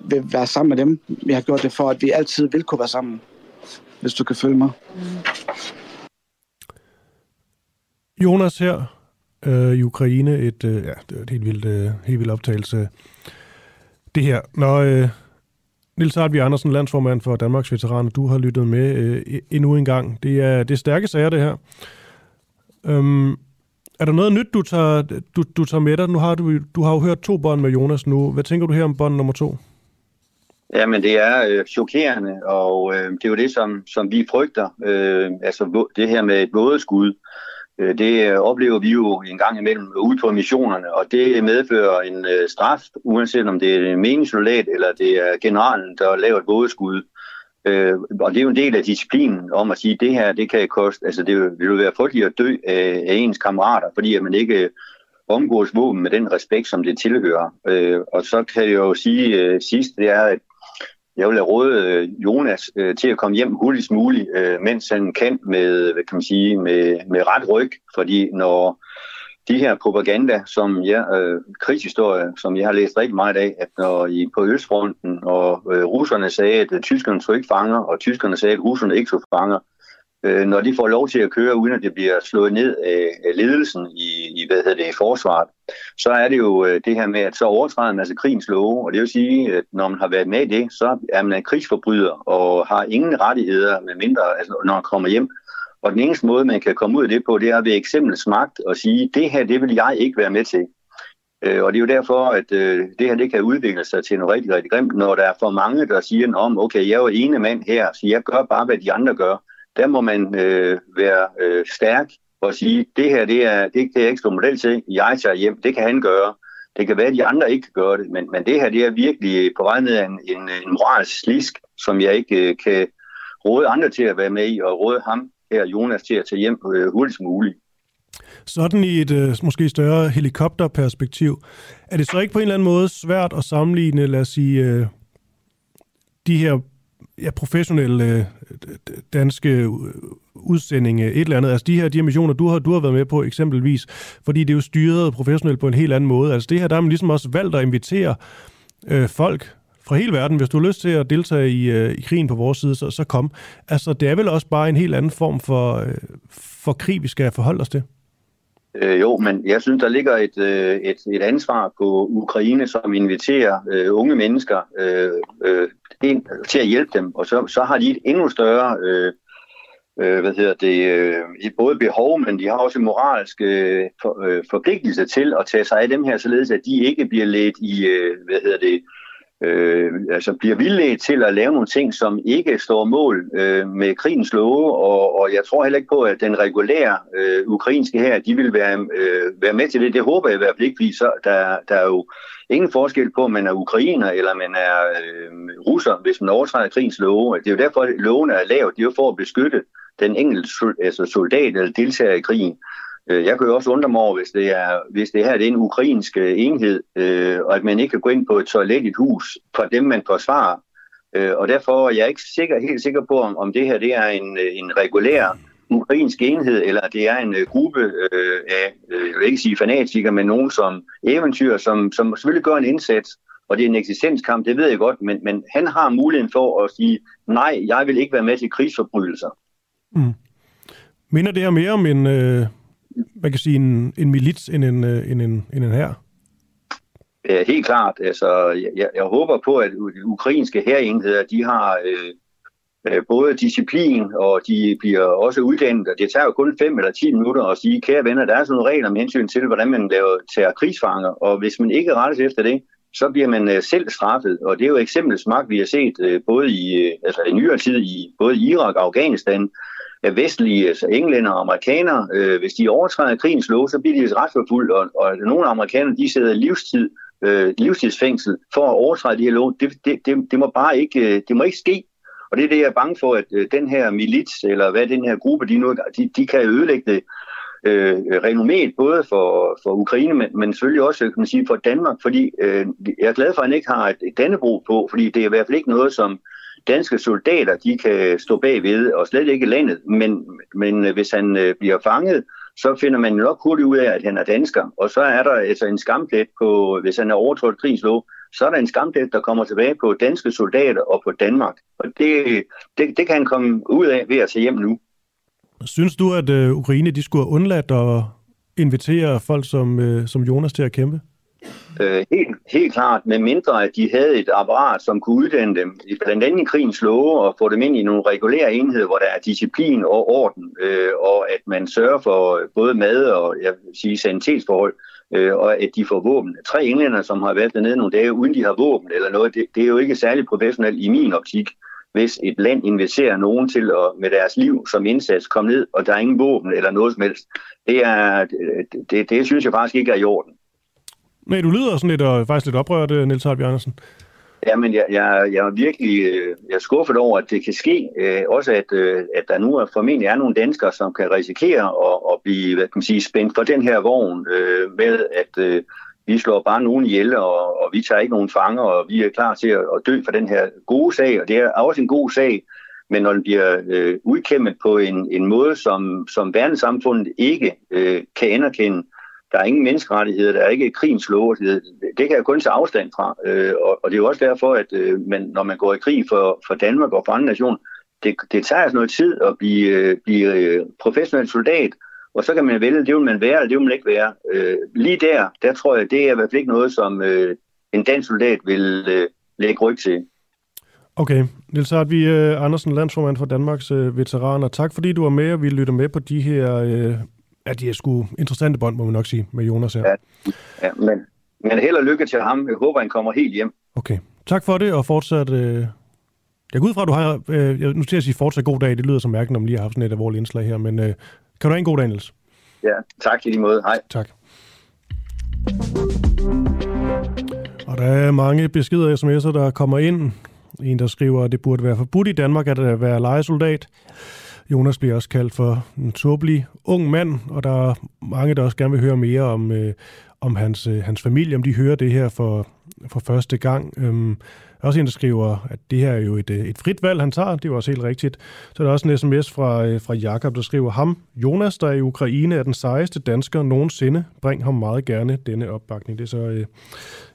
vil være sammen med dem. Jeg har gjort det for, at vi altid vil kunne være sammen. Hvis du kan følge mig. Mm. Jonas her øh, i Ukraine, et, øh, ja, det er et helt vildt, øh, helt vildt optagelse. Det her, når, øh, Nils Hartvig Andersen, landsformand for Danmarks Veteraner, du har lyttet med øh, endnu en gang. Det er, det er stærke sager, det her. Øhm, er der noget nyt, du tager, du, du tager med dig? Nu har du, du har jo hørt to bånd med Jonas nu. Hvad tænker du her om bånd nummer to? Jamen, det er øh, chokerende, og øh, det er jo det, som, som vi frygter. Øh, altså det her med et vådeskud, øh, det øh, oplever vi jo en gang imellem ude på missionerne, og det medfører en øh, straf, uanset om det er en meningssoldat eller det er generalen, der laver et vådeskud. Øh, og det er jo en del af disciplinen om at sige, at det her, det kan koste, altså det vil jo være frygteligt at dø af, af ens kammerater, fordi at man ikke øh, omgås våben med den respekt, som det tilhører. Øh, og så kan jeg jo sige øh, sidst, det er, at jeg vil råde øh, Jonas øh, til at komme hjem hurtigst muligt, øh, mens han kan med, hvad kan man sige, med, med ret ryg, fordi når de her propaganda, som jeg, øh, krigshistorie, som jeg har læst rigtig meget af, at når I på Østfronten, og øh, russerne sagde, at øh, tyskerne tog ikke fanger, og tyskerne sagde, at russerne ikke tog fanger, øh, når de får lov til at køre, uden at det bliver slået ned af, af ledelsen i, i, hvad hedder det, i forsvaret, så er det jo øh, det her med, at så overtræder man altså krigens love, og det vil sige, at når man har været med i det, så er man en krigsforbryder og har ingen rettigheder, med mindre, altså, når man kommer hjem. Og den eneste måde, man kan komme ud af det på, det er ved eksemplets magt og sige, det her, det vil jeg ikke være med til. Øh, og det er jo derfor, at øh, det her det kan udvikle sig til noget rigtig, rigtig grimt, når der er for mange, der siger om, okay, jeg er jo ene mand her, så jeg gør bare, hvad de andre gør der må man øh, være øh, stærk og sige, det her det er, det det er ikke model til, jeg tager hjem, det kan han gøre. Det kan være, at de andre ikke kan gøre det, men, men det her det er virkelig på vej ned af en, en, en moralsk slisk, som jeg ikke øh, kan råde andre til at være med i, og råde ham her, Jonas, til at tage hjem øh, hurtigst muligt. Sådan i et øh, måske større helikopterperspektiv, er det så ikke på en eller anden måde svært at sammenligne, lad os sige, øh, de her ja, professionelle øh, danske øh, udsendinge, et eller andet. Altså de her, de her missioner, du har, du har været med på eksempelvis, fordi det er jo styret professionelt på en helt anden måde. Altså det her, der har man ligesom også valgt at invitere øh, folk fra hele verden. Hvis du har lyst til at deltage i, øh, i krigen på vores side, så, så kom. Altså det er vel også bare en helt anden form for, øh, for krig, vi skal forholde os til. Øh, jo, men jeg synes, der ligger et, øh, et, et ansvar på Ukraine, som inviterer øh, unge mennesker øh, øh, ind, til at hjælpe dem, og så, så har de et endnu større øh, øh, hvad hedder det, øh, både behov, men de har også en moralsk øh, for, øh, forpligtelse til at tage sig af dem her, således at de ikke bliver ledt i, øh, hvad hedder det, øh, altså bliver vildledt til at lave nogle ting, som ikke står mål øh, med krigens love, og, og jeg tror heller ikke på, at den regulære øh, ukrainske her, de vil være, øh, være med til det. Det håber jeg i hvert fald ikke, fordi så, der, der er jo ingen forskel på, om man er ukrainer eller man er øh, russer, hvis man overtræder krigens love. Det er jo derfor, at loven er lavet. Det er jo for at beskytte den enkelte altså soldat eller deltager i krigen. Øh, jeg kan jo også undre mig over, hvis det, er, hvis det her det er en ukrainsk øh, enhed, øh, og at man ikke kan gå ind på et toilet i et hus for dem, man forsvarer. Øh, og derfor er jeg ikke sikker, helt sikker på, om, om det her det er en, øh, en regulær ukrainsk enhed, eller det er en uh, gruppe øh, af, jeg vil ikke sige fanatikere, men nogen som eventyr, som, som selvfølgelig gør en indsats, og det er en eksistenskamp, det ved jeg godt, men, men han har muligheden for at sige, nej, jeg vil ikke være med til krigsforbrydelser. Mm. Minder det her mere om en, øh, man kan sige, en, en milits end en, øh, en, en, en, en her? Ja, helt klart. Altså, jeg, jeg håber på, at de ukrainske hærenheder, de har øh, øh, både disciplin, og de bliver også uddannet. Og Det tager jo kun 5 eller 10 minutter at sige, kære venner, der er sådan nogle regler med hensyn til, hvordan man laver, tager krigsfanger, og hvis man ikke rettes efter det, så bliver man øh, selv straffet. Og det er jo eksempel smagt, vi har set øh, både i, øh, altså i nyere tid i både Irak og Afghanistan, af vestlige, altså englænder og amerikanere, øh, hvis de overtræder krigens lov, så bliver de retsforfulgt, og, og nogle amerikanere, de sidder livstid, øh, livstidsfængsel for at overtræde de her lov. Det, det, det, det, må bare ikke, øh, det må ikke ske. Og det er det, jeg er bange for, at øh, den her milits, eller hvad den her gruppe, de, nu, de, de kan ødelægge det øh, renommet, både for, for Ukraine, men, men selvfølgelig også kan man sige, for Danmark, fordi øh, jeg er glad for, at han ikke har et, et dannebro på, fordi det er i hvert fald ikke noget, som danske soldater de kan stå bagved, og slet ikke landet. Men, men øh, hvis han øh, bliver fanget, så finder man nok hurtigt ud af, at han er dansker. Og så er der altså en skamplet på, hvis han er overtrådt krigslov, så er der en skamplet, der kommer tilbage på danske soldater og på Danmark. Og det, det, det kan han komme ud af ved at tage hjem nu. Synes du, at øh, Ukraine de skulle have undladt at invitere folk som, øh, som Jonas til at kæmpe? Øh, helt, helt klart, med mindre at de havde et apparat, som kunne uddanne dem, blandt andet i krigens love, og få dem ind i nogle regulære enheder, hvor der er disciplin og orden, øh, og at man sørger for øh, både mad og jeg vil sige, sanitetsforhold, øh, og at de får våben. Tre englænder, som har været dernede nogle dage, uden de har våben eller noget, det, det er jo ikke særlig professionelt i min optik hvis et land investerer nogen til at med deres liv som indsats komme ned, og der er ingen våben eller noget som helst. Det, er, det, det, det synes jeg faktisk ikke er i orden. Nej, du lyder sådan lidt, og faktisk lidt oprørt, øh, Niels Hartby Andersen. Jamen, jeg, jeg, jeg er virkelig øh, jeg er skuffet over, at det kan ske. Øh, også at, øh, at der nu er, formentlig er nogle danskere, som kan risikere at, at blive hvad kan man sige, spændt for den her vogn øh, med, at vi slår bare nogen ihjel, og, og vi tager ikke nogen fanger, og vi er klar til at, at dø for den her gode sag, og det er også en god sag, men når den bliver øh, udkæmmet på en, en måde, som, som verdenssamfundet ikke øh, kan anerkende, der er ingen menneskerettigheder, der er ikke krigens lov, det, det kan jeg kun tage afstand fra, øh, og, og det er jo også derfor, at øh, man, når man går i krig for, for Danmark og for andre nationer, det, det tager altså noget tid at blive, øh, blive øh, professionel soldat, og så kan man vælge, det vil man være, eller det vil man ikke være. Øh, lige der, der tror jeg, det er i hvert fald ikke noget, som øh, en dansk soldat vil øh, lægge ryg til. Okay, Niels Hartvi vi øh, Andersen, landsformand for Danmarks øh, veteraner. Tak fordi du var med, og vi lytter med på de her, uh, at de er sgu interessante bånd, må man nok sige, med Jonas her. Ja, ja men, men held og lykke til ham. Jeg håber, han kommer helt hjem. Okay, tak for det, og fortsat... Uh, jeg går ud fra, at du har... Uh, jeg, nu skal jeg sige fortsat god dag. Det lyder mærkeligt, når man lige har haft sådan et alvorligt indslag her, men uh, kan du have en god dag, Niels? Ja, tak i lige måde. Hej. Tak. Og der er mange beskeder og sms'er, der kommer ind. En, der skriver, at det burde være forbudt i Danmark at være legesoldat. Jonas bliver også kaldt for en tåbelig ung mand, og der er mange, der også gerne vil høre mere om, øh, om hans, øh, hans familie, om de hører det her for, for første gang. Øhm, der er også en, der skriver, at det her er jo et, øh, et frit valg, han tager. Det var også helt rigtigt. Så er der også en sms fra, øh, fra Jakob, der skriver, ham, Jonas, der er i Ukraine, er den sejeste dansker nogensinde. Bring ham meget gerne denne opbakning. Det er så øh,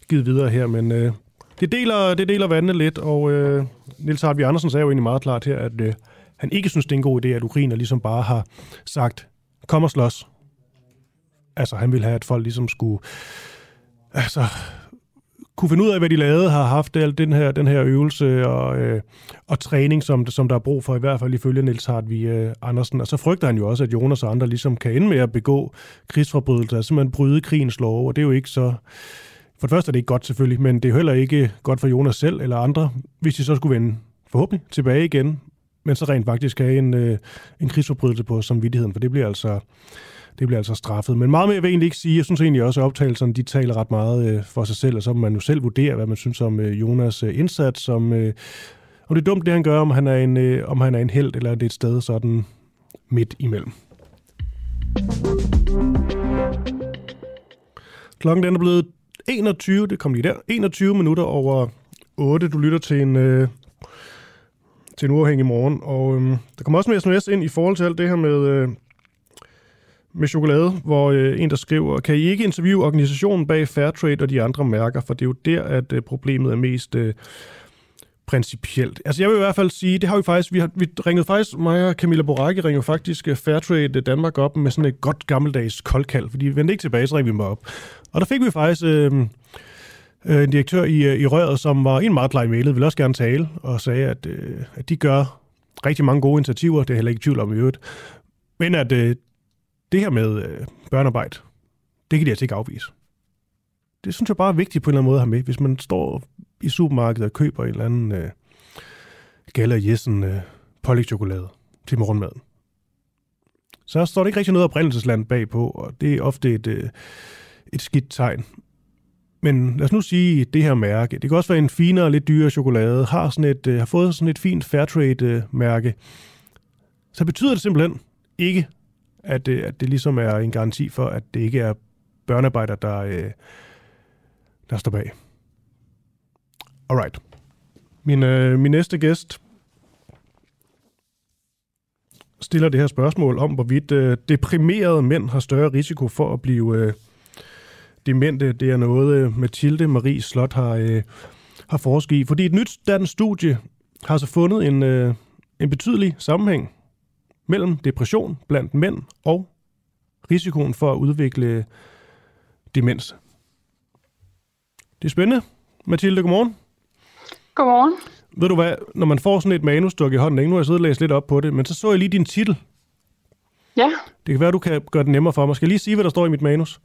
givet videre her, men øh, det, deler, det deler vandene lidt, og øh, Nils Hartvig Andersen sagde jo egentlig meget klart her, at øh, han ikke synes, det er en god idé, at ukrainer ligesom bare har sagt, kom og slås. Altså, han ville have, at folk ligesom skulle altså, kunne finde ud af, hvad de lavede, har haft al den her, den her øvelse og, øh, og træning, som, som der er brug for, i hvert fald ifølge Niels Hartvig øh, Andersen. Og så frygter han jo også, at Jonas og andre ligesom kan ende med at begå krigsforbrydelser, altså man bryde krigens lov, og det er jo ikke så... For det første er det ikke godt selvfølgelig, men det er heller ikke godt for Jonas selv eller andre, hvis de så skulle vende forhåbentlig tilbage igen, men så rent faktisk have en, øh, en krigsforbrydelse på samvittigheden, for det bliver altså det bliver altså straffet. Men meget mere vil jeg egentlig ikke sige. Jeg synes egentlig også, at optagelserne de taler ret meget øh, for sig selv, og så må man jo selv vurdere, hvad man synes om øh, Jonas øh, indsats, om, øh, om det er dumt, det han gør, om han er en, øh, om han er en held, eller det er et sted sådan midt imellem. Klokken den er blevet 21, det kom lige der, 21 minutter over 8. Du lytter til en, øh, til en uafhængig morgen, og øhm, der kommer også mere sms ind i forhold til alt det her med, øh, med chokolade, hvor øh, en der skriver, kan I ikke interviewe organisationen bag Fairtrade og de andre mærker, for det er jo der, at øh, problemet er mest øh, principielt. Altså jeg vil i hvert fald sige, det har vi faktisk, vi har vi ringede faktisk, mig og Camilla Boracchi ringede faktisk øh, Fairtrade øh, Danmark op med sådan et godt gammeldags koldkald, fordi vi vendte ikke tilbage, så ringede vi mig op. Og der fik vi faktisk øh, øh, en direktør i, øh, i røret, som var en meget klar i mailet, ville også gerne tale, og sagde, at, øh, at de gør rigtig mange gode initiativer, det er heller ikke tvivl om i øvrigt, men at øh, det her med øh, børnearbejde, det kan de altså ikke afvise. Det synes jeg bare er vigtigt på en eller anden måde at have med. Hvis man står i supermarkedet og køber en eller anden øh, Gala Jessen øh, pålægtschokolade til morgenmaden, så står der ikke rigtig noget oprindelsesland bagpå, og det er ofte et, øh, et skidt tegn. Men lad os nu sige, det her mærke, det kan også være en finere, lidt dyrere chokolade, har, sådan et, øh, har fået sådan et fint Fairtrade-mærke, øh, så betyder det simpelthen ikke, at, det, at det ligesom er en garanti for, at det ikke er børnearbejder, der, øh, der står bag. Alright. Min, øh, min næste gæst stiller det her spørgsmål om, hvorvidt øh, deprimerede mænd har større risiko for at blive øh, demente. Det er noget, øh, Mathilde Marie Slot har, øh, har forsket i. Fordi et nyt dansk studie har så fundet en, øh, en betydelig sammenhæng mellem depression blandt mænd og risikoen for at udvikle demens. Det er spændende. Mathilde, godmorgen. Godmorgen. Ved du hvad, når man får sådan et manusstykke i hånden, ikke? nu har jeg siddet og læst lidt op på det, men så så jeg lige din titel. Ja, Det kan være, du kan gøre det nemmere for mig. Skal jeg lige sige, hvad der står i mit manus?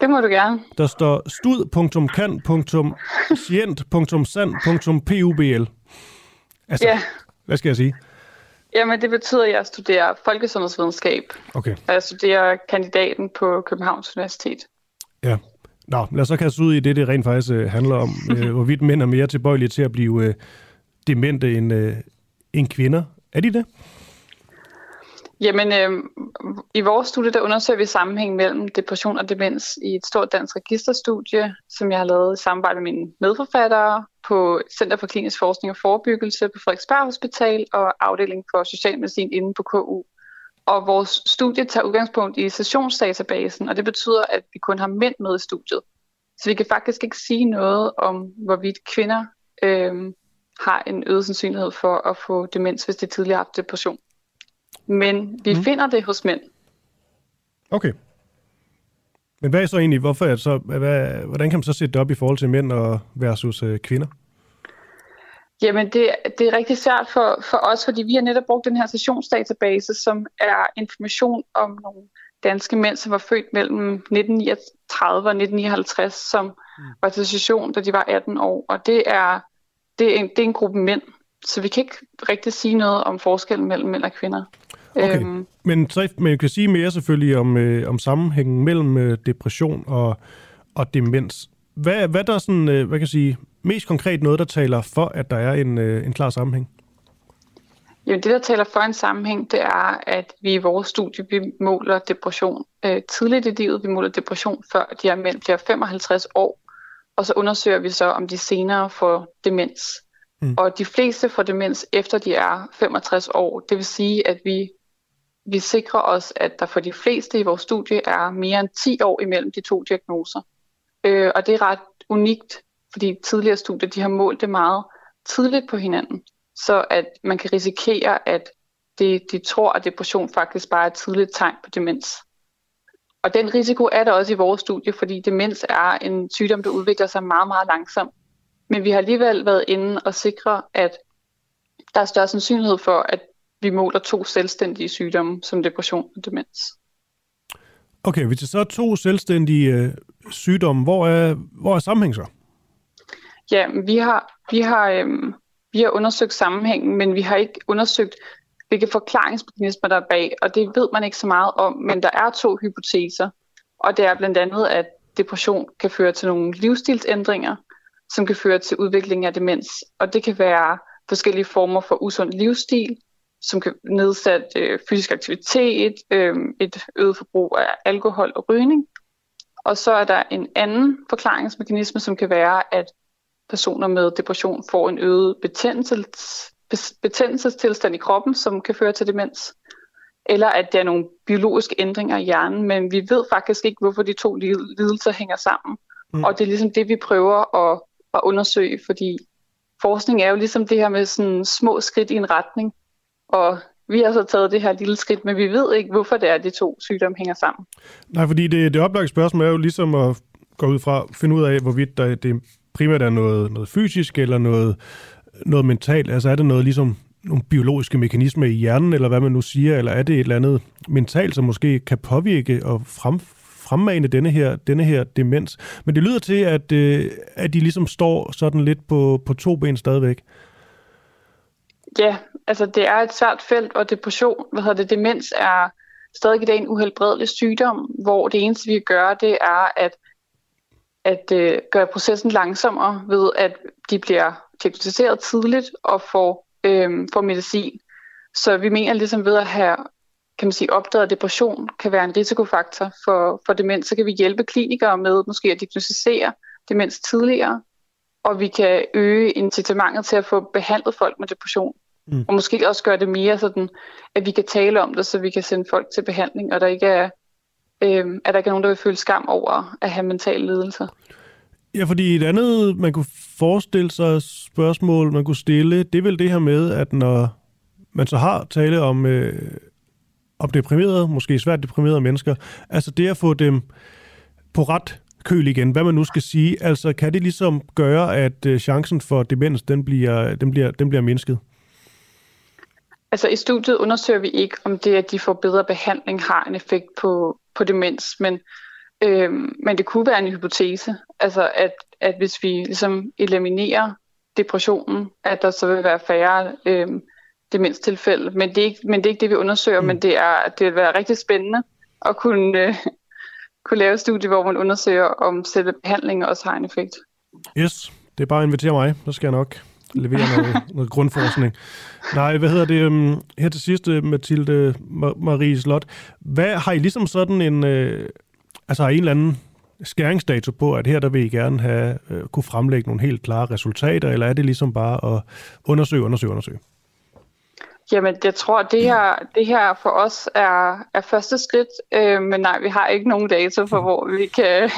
Det må du gerne. Der står stud.kan.scient.sand.publ. Altså, Ja, hvad skal jeg sige? jamen det betyder, at jeg studerer folkesundhedsvidenskab, Okay, og jeg studerer kandidaten på Københavns Universitet. ja. Nå, lad os så kaste ud i det, det rent faktisk øh, handler om. Øh, hvorvidt mænd er mere tilbøjelige til at blive øh, demente end, øh, end kvinder. Er de det? Jamen, øh, i vores studie, der undersøger vi sammenhæng mellem depression og demens i et stort dansk registerstudie, som jeg har lavet i samarbejde med mine medforfattere på Center for Klinisk Forskning og Forebyggelse på Frederiksberg Hospital og afdeling for socialmedicin inde på KU. Og vores studie tager udgangspunkt i sessionsdatabasen, og det betyder, at vi kun har mænd med i studiet. Så vi kan faktisk ikke sige noget om, hvorvidt kvinder øh, har en øget sandsynlighed for at få demens, hvis de tidligere har haft depression. Men vi mm. finder det hos mænd. Okay. Men hvad er så egentlig, hvorfor er det så, hvad, hvordan kan man så sætte det op i forhold til mænd og versus øh, kvinder? Jamen, det, det er rigtig svært for, for os, fordi vi har netop brugt den her sessionsdatabase, som er information om nogle danske mænd, som var født mellem 1939 og 1959, som mm. var til session, da de var 18 år. Og det er, det, er en, det er en gruppe mænd, så vi kan ikke rigtig sige noget om forskellen mellem mænd og kvinder. Okay. Øhm, men, men jeg kan sige mere selvfølgelig om, øh, om sammenhængen mellem øh, depression og, og demens. Hvad, hvad der er sådan, øh, hvad kan jeg sige, mest konkret noget, der taler for, at der er en, øh, en klar sammenhæng? Jamen det, der taler for en sammenhæng, det er, at vi i vores studie vi måler depression øh, tidligt i livet. Vi måler depression før de her mænd bliver 55 år. Og så undersøger vi så, om de senere får demens. Mm. Og de fleste får demens efter de er 65 år. Det vil sige, at vi, vi sikrer os, at der for de fleste i vores studie er mere end 10 år imellem de to diagnoser. Øh, og det er ret unikt, fordi tidligere studier de har målt det meget tidligt på hinanden, så at man kan risikere, at det, de tror, at depression faktisk bare er et tidligt tegn på demens. Og den risiko er der også i vores studie, fordi demens er en sygdom, der udvikler sig meget, meget langsomt. Men vi har alligevel været inde og sikre, at der er større sandsynlighed for, at vi måler to selvstændige sygdomme, som depression og demens. Okay, hvis det så er to selvstændige øh, sygdomme, hvor er, hvor er sammenhæng så? Ja, vi har, vi, har, øhm, vi har undersøgt sammenhængen, men vi har ikke undersøgt, hvilke forklaringsmekanismer der er bag, og det ved man ikke så meget om, men der er to hypoteser, og det er blandt andet, at depression kan føre til nogle livsstilsændringer, som kan føre til udvikling af demens, og det kan være forskellige former for usund livsstil, som kan nedsætte øh, fysisk aktivitet, øh, et øget forbrug af alkohol og rygning. Og så er der en anden forklaringsmekanisme, som kan være, at personer med depression får en øget betændelses, betændelsestilstand i kroppen, som kan føre til demens. Eller at der er nogle biologiske ændringer i hjernen, men vi ved faktisk ikke, hvorfor de to lidelser hænger sammen. Mm. Og det er ligesom det, vi prøver at, at undersøge, fordi forskning er jo ligesom det her med sådan små skridt i en retning. Og vi har så taget det her lille skridt, men vi ved ikke, hvorfor det er, at de to sygdomme hænger sammen. Nej, fordi det, det oplagte spørgsmål er jo ligesom at gå ud fra at finde ud af, hvorvidt der, det primært er noget, noget fysisk eller noget, noget mentalt. Altså er det noget ligesom nogle biologiske mekanismer i hjernen, eller hvad man nu siger, eller er det et eller andet mentalt, som måske kan påvirke og frem, fremmane denne her, denne her demens. Men det lyder til, at, øh, at de ligesom står sådan lidt på, på to ben stadigvæk. Ja, altså det er et svært felt, og depression, hvad hedder det, demens er stadig i dag en uhelbredelig sygdom, hvor det eneste, vi kan gøre, det er at, at øh, gøre processen langsommere ved, at de bliver diagnostiseret tidligt og får, øh, får medicin. Så vi mener ligesom ved at have kan man sige, opdaget depression kan være en risikofaktor for, for demens, så kan vi hjælpe klinikere med måske at diagnostisere demens tidligere, og vi kan øge incitamentet til at få behandlet folk med depression. Mm. Og måske også gøre det mere sådan, at vi kan tale om det, så vi kan sende folk til behandling, og der ikke er, øh, at der ikke er nogen, der vil føle skam over at have mentale lidelser. Ja, fordi et andet, man kunne forestille sig spørgsmål, man kunne stille, det er vel det her med, at når man så har tale om, øh, om deprimerede, måske svært deprimerede mennesker, altså det at få dem på ret demenskøl igen, hvad man nu skal sige. Altså, kan det ligesom gøre, at øh, chancen for demens, den bliver, den bliver, den bliver mindsket? Altså i studiet undersøger vi ikke, om det, at de får bedre behandling, har en effekt på, på demens, men, øh, men det kunne være en hypotese, altså at, at hvis vi ligesom eliminerer depressionen, at der så vil være færre øh, demenstilfælde. Men det, er ikke, men det er ikke det, vi undersøger, mm. men det, er, det vil være rigtig spændende at kunne, øh, kunne lave et studie, hvor man undersøger, om selve behandlingen også har en effekt. Yes, det er bare at invitere mig, så skal jeg nok levere noget, noget grundforskning. Nej, hvad hedder det? Um, her til sidst, øh, Mathilde Marie Slot. Hvad har I ligesom sådan en... Øh, altså har I en eller anden skæringsdato på, at her der vil I gerne have øh, kunne fremlægge nogle helt klare resultater, eller er det ligesom bare at undersøge, undersøge, undersøge? Jamen, jeg tror, det her, det her for os er, er første skridt, øh, men nej, vi har ikke nogen data for, hvor vi kan,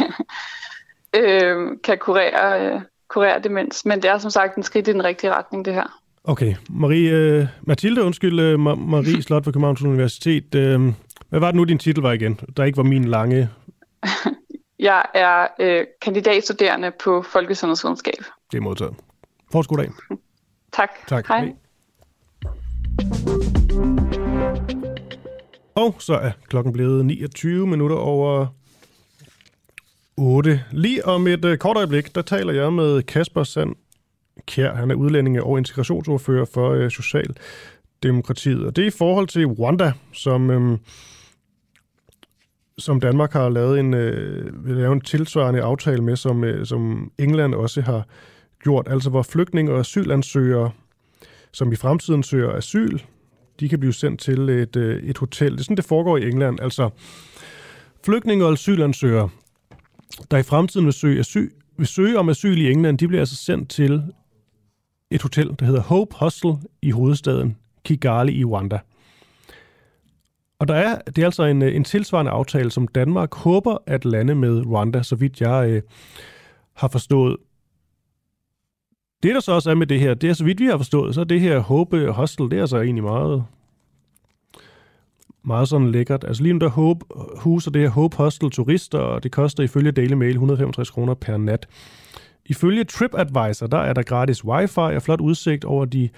øh, kan kurere, øh, kurere demens. Men det er som sagt en skridt i den rigtige retning, det her. Okay. Marie, øh, Mathilde, undskyld, øh, Marie Slot fra Københavns Universitet. Øh, hvad var det nu, din titel var igen? Der ikke var min lange... Jeg er øh, kandidatstuderende på folkesundhedsvidenskab. Det er modtaget. Fortsat god dag. Tak. Tak. Hej. Hej. Og så er klokken blevet 29 minutter over 8. Lige om et øh, kort øjeblik, der taler jeg med Kasper Sand Kjær. Han er udlændinge og integrationsordfører for øh, Socialdemokratiet. Og det er i forhold til Rwanda, som, øh, som Danmark har lavet en, øh, lavet en tilsvarende aftale med, som, øh, som England også har gjort. Altså hvor flygtninge og asylansøgere, som i fremtiden søger asyl, de kan blive sendt til et, øh, et hotel. Det er sådan, det foregår i England. Altså, flygtninge og asylansøgere, der i fremtiden vil søge, asyl, vil søge om asyl i England, de bliver altså sendt til et hotel, der hedder Hope Hostel i hovedstaden Kigali i Rwanda. Og der er, det er altså en, en tilsvarende aftale, som Danmark håber at lande med Rwanda, så vidt jeg øh, har forstået. Det, der så også er med det her, det er så vidt vi har forstået, så er det her Hope Hostel, det er altså egentlig meget, meget sådan lækkert. Altså lige nu der Hope, huser det her Hope Hostel turister, og det koster ifølge Daily Mail 165 kroner per nat. Ifølge TripAdvisor, der er der gratis wifi og flot udsigt over de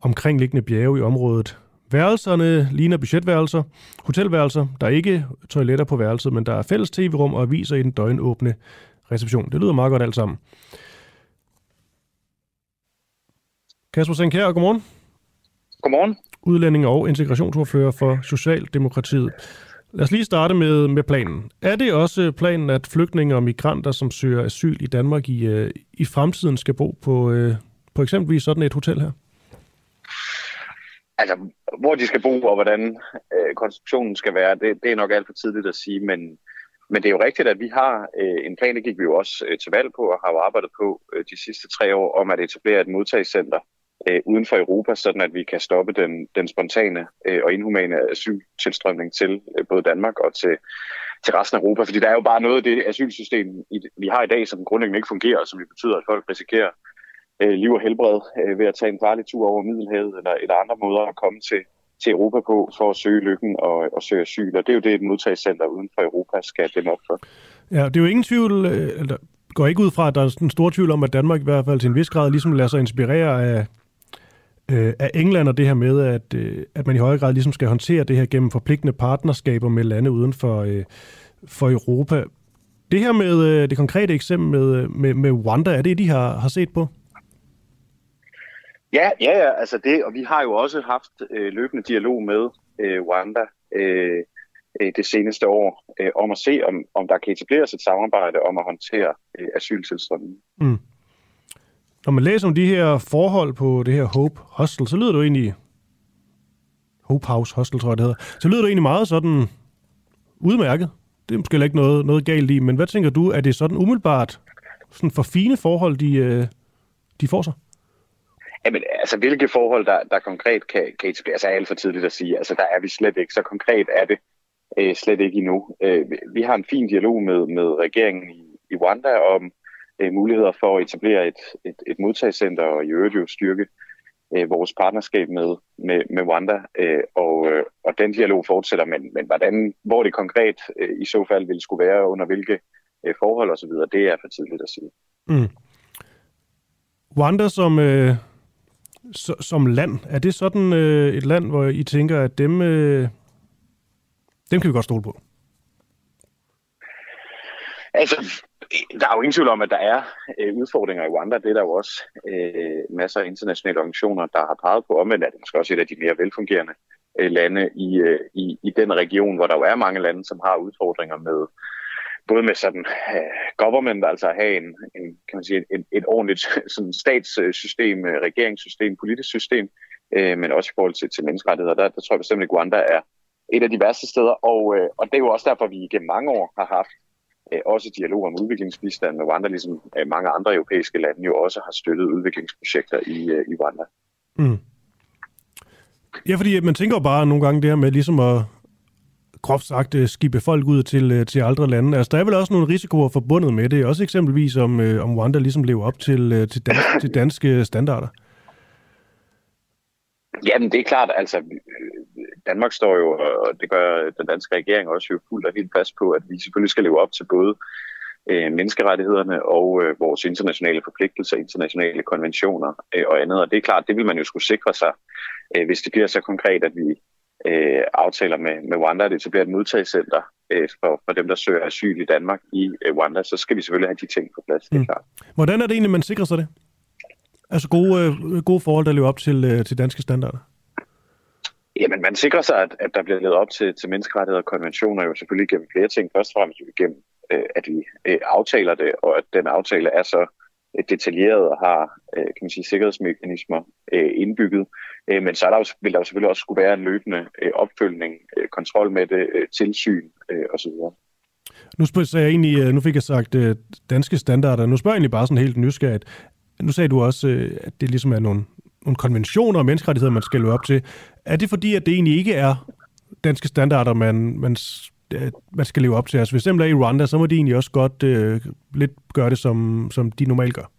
omkringliggende bjerge i området. Værelserne ligner budgetværelser, hotelværelser. Der er ikke toiletter på værelset, men der er fælles tv-rum og aviser i den døgnåbne reception. Det lyder meget godt alt sammen. Kasper Senkær, godmorgen. Godmorgen. Udlænding og integrationsordfører for Socialdemokratiet. Lad os lige starte med, med planen. Er det også planen, at flygtninge og migranter, som søger asyl i Danmark i, øh, i fremtiden, skal bo på, øh, på eksempelvis sådan et hotel her? Altså, hvor de skal bo og hvordan øh, konstruktionen skal være, det, det er nok alt for tidligt at sige, men, men det er jo rigtigt, at vi har øh, en plan, det gik vi jo også øh, til valg på og har jo arbejdet på øh, de sidste tre år, om at etablere et modtagscenter øh, uden for Europa, sådan at vi kan stoppe den, den spontane øh, og inhumane asyltilstrømning til øh, både Danmark og til, til resten af Europa. Fordi der er jo bare noget af det asylsystem, vi har i dag, som grundlæggende ikke fungerer, og som betyder, at folk risikerer øh, liv og helbred øh, ved at tage en farlig tur over Middelhavet eller, eller andre måder at komme til, til Europa på for at søge lykken og, og søge asyl. Og det er jo det, et modtagscenter uden for Europa skal dem op for. Ja, det er jo ingen tvivl, øh, eller går ikke ud fra, at der er en stor tvivl om, at Danmark i hvert fald til en vis grad ligesom lader sig inspirere af, øh, af England og det her med, at, øh, at man i højere grad ligesom skal håndtere det her gennem forpligtende partnerskaber med lande uden for, øh, for Europa. Det her med øh, det konkrete eksempel med, med, med Rwanda, er det, de har, har set på? Ja, ja, ja, altså det, og vi har jo også haft øh, løbende dialog med øh, Rwanda øh, det seneste år, øh, om at se, om, om der kan etableres et samarbejde om at håndtere øh, asyltilstrømningen. Mm. Når man læser om de her forhold på det her Hope Hostel, så lyder det jo egentlig... Hope House Hostel, tror jeg det hedder. Så lyder det egentlig meget sådan udmærket. Det er måske ikke noget, noget galt i, men hvad tænker du, er det sådan umiddelbart sådan for fine forhold, de, øh, de får sig? Jamen, altså, hvilke forhold, der, der konkret kan, kan etableres, altså, er alt for tidligt at sige. Altså, der er vi slet ikke. Så konkret er det øh, slet ikke endnu. Øh, vi har en fin dialog med, med regeringen i, i Rwanda om øh, muligheder for at etablere et, et, et modtagscenter og i øvrigt jo styrke øh, vores partnerskab med, med, med Rwanda. Øh, og, øh, og den dialog fortsætter, men, men hvordan, hvor det konkret øh, i så fald ville skulle være, under hvilke øh, forhold osv., det er for tidligt at sige. Mm. Rwanda som, øh, som land, er det sådan øh, et land, hvor I tænker, at dem, øh, dem kan vi godt stole på? Altså, der er jo ingen tvivl om, at der er øh, udfordringer i Rwanda. Det er der jo også øh, masser af internationale organisationer, der har peget på. Omvendt er det måske også et af de mere velfungerende øh, lande i, øh, i, i den region, hvor der jo er mange lande, som har udfordringer med både med sådan uh, government, altså at have en, en kan man sige, et, et ordentligt sådan statssystem, øh, regeringssystem, politisk system, uh, men også i forhold til, til menneskerettigheder. Der, der tror jeg bestemt, at Rwanda er et af de værste steder, og, uh, og det er jo også derfor, vi gennem mange år har haft også dialog om udviklingsbistand med Rwanda, ligesom uh, mange andre europæiske lande jo også har støttet udviklingsprojekter i, uh, i Rwanda. Mm. Ja, fordi man tænker bare nogle gange det her med ligesom at groft sagt øh, skibe folk ud til, øh, til andre lande. Altså, der er vel også nogle risikoer forbundet med det. Også eksempelvis om, øh, om Rwanda ligesom lever op til, til, dans, til danske standarder. Jamen, det er klart. Altså, Danmark står jo, og det gør den danske regering også jo fuldt og helt fast på, at vi selvfølgelig skal leve op til både øh, menneskerettighederne og øh, vores internationale forpligtelser, internationale konventioner øh, og andet. Og det er klart, det vil man jo skulle sikre sig, øh, hvis det bliver så konkret, at vi øh, aftaler med, med Rwanda, at etablere et modtagscenter øh, for, for dem, der søger asyl i Danmark i øh, Rwanda, så skal vi selvfølgelig have de ting på plads, det er mm. klart. Hvordan er det egentlig, man sikrer sig det? Altså gode, øh, gode forhold, der lever op til, øh, til danske standarder? Jamen, man sikrer sig, at, at der bliver levet op til, til menneskerettigheder og konventioner, jo selvfølgelig gennem flere ting. Først og fremmest gennem, øh, at vi øh, aftaler det, og at den aftale er så øh, detaljeret og har øh, kan man sige, sikkerhedsmekanismer øh, indbygget, Øh, men så er der jo, vil der jo selvfølgelig også skulle være en løbende øh, opfølgning, øh, kontrol med det, øh, tilsyn øh, osv. Nu, spørger jeg egentlig, øh, nu fik jeg sagt øh, danske standarder. Nu spørger jeg egentlig bare sådan helt nysgerrigt. Nu sagde du også, øh, at det ligesom er nogle, nogle konventioner og menneskerettigheder, man skal løbe op til. Er det fordi, at det egentlig ikke er danske standarder, man, man, man skal leve op til? Altså hvis eksempel er i Rwanda, så må de egentlig også godt øh, lidt gøre det, som, som de normalt gør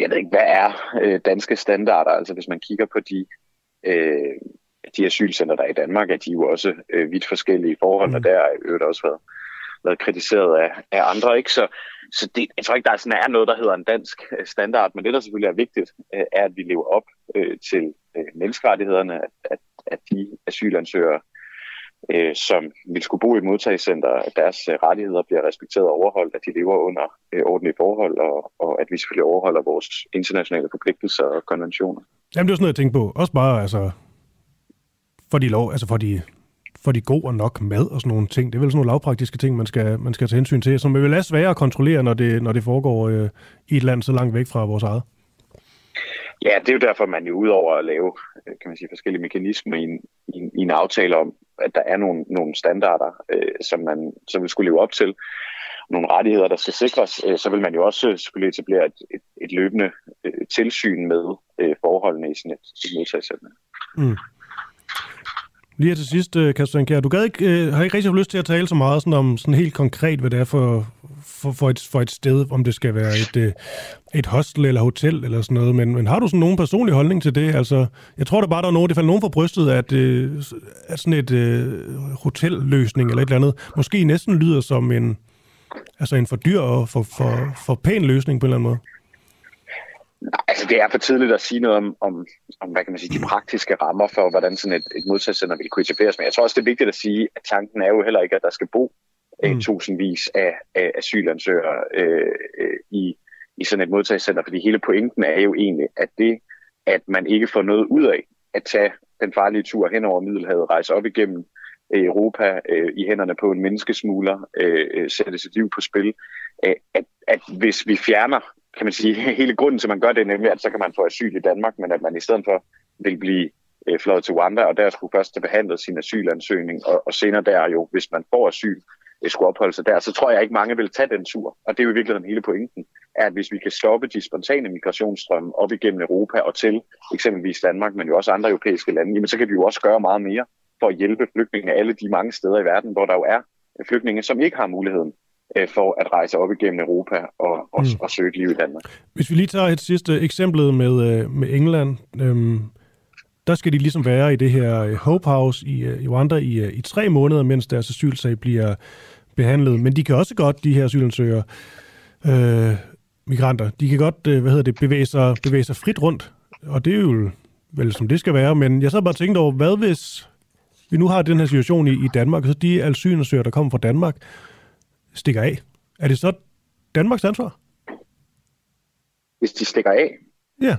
jeg ved ikke, hvad er øh, danske standarder? Altså hvis man kigger på de, øh, de asylcenter, der er i Danmark, er de jo også øh, vidt forskellige forhold, mm. og der er jo også været, været kritiseret af, af andre. Ikke? Så, så det, jeg tror ikke, der er, sådan, er noget, der hedder en dansk øh, standard, men det, der selvfølgelig er vigtigt, øh, er, at vi lever op øh, til øh, menneskerettighederne, at, at, at de asylansøgere, øh, som vil skulle bo i et modtagscenter, at deres øh, rettigheder bliver respekteret og overholdt, at de lever under øh, ordentlige forhold, og, og at vi selvfølgelig overholder vores internationale forpligtelser og konventioner. Jamen det er sådan noget, jeg tænker på. Også bare altså, for de lov, altså for de, for de god og nok mad og sådan nogle ting. Det er vel sådan nogle lavpraktiske ting, man skal, man skal tage hensyn til, som vil være svære at kontrollere, når det, når det foregår øh, i et land så langt væk fra vores eget. Ja, det er jo derfor, man jo udover at lave øh, kan man sige, forskellige mekanismer i en, i, en, i en aftale om, at der er nogle, nogle standarder, øh, som man som vi skulle leve op til, nogle rettigheder, der skal sikres, øh, så vil man jo også skulle etablere et, et, et løbende øh, tilsyn med øh, forholdene i sådan et, et modtagscenter. Mm. Lige til sidst, øh, Kasper Kjær, du gad ikke, øh, har ikke rigtig lyst til at tale så meget sådan om sådan helt konkret, hvad det er for, for, for, et, for et sted, om det skal være et, øh, et hostel eller hotel eller sådan noget, men, men har du sådan nogen personlig holdning til det? Altså, jeg tror da bare, der er nogen, det falder nogen for brystet, at, øh, at sådan et øh, hotelløsning eller et eller andet, måske næsten lyder som en, altså en for dyr og for, for, for pæn løsning på en eller anden måde. Nej, altså det er for tidligt at sige noget om, om, om hvad kan man sige, de praktiske rammer for, hvordan sådan et, et modtagscenter vil kunne etableres. Men jeg tror også, det er vigtigt at sige, at tanken er jo heller ikke, at der skal bo mm. tusindvis af, af asylansøgere øh, øh, i, i sådan et modtagscenter, fordi hele pointen er jo egentlig, at det, at man ikke får noget ud af at tage den farlige tur hen over Middelhavet, rejse op igennem øh, Europa øh, i hænderne på en menneskesmugler, øh, øh, sætte sit liv på spil, øh, at, at hvis vi fjerner, kan man sige, hele grunden til, at man gør det, nemlig at så kan man få asyl i Danmark, men at man i stedet for vil blive øh, fløjet til Rwanda, og der skulle først have behandlet sin asylansøgning, og, og senere der jo, hvis man får asyl, øh, skulle opholde sig der, så tror jeg ikke, mange vil tage den tur. Og det er jo i virkeligheden hele pointen, er, at hvis vi kan stoppe de spontane migrationsstrømme op igennem Europa og til eksempelvis Danmark, men jo også andre europæiske lande, jamen så kan vi jo også gøre meget mere for at hjælpe flygtninge alle de mange steder i verden, hvor der jo er flygtninge, som ikke har muligheden øh, for at rejse op igennem Europa og, og, mm. og søge et liv i Danmark. Hvis vi lige tager et sidste eksempel med, øh, med England. Øhm, der skal de ligesom være i det her øh, Hope House i, i Rwanda i, i tre måneder, mens deres asylsag bliver behandlet. Men de kan også godt, de her asylansøgere, øh, migranter, de kan godt, øh, hvad hedder det, bevæge sig, bevæge sig frit rundt. Og det er jo vel, som det skal være. Men jeg så bare tænkt over, hvad hvis vi nu har den her situation i, i Danmark, så de asylansøgere, der kommer fra Danmark, stikker af. Er det så Danmarks ansvar? Hvis de stikker af? Ja.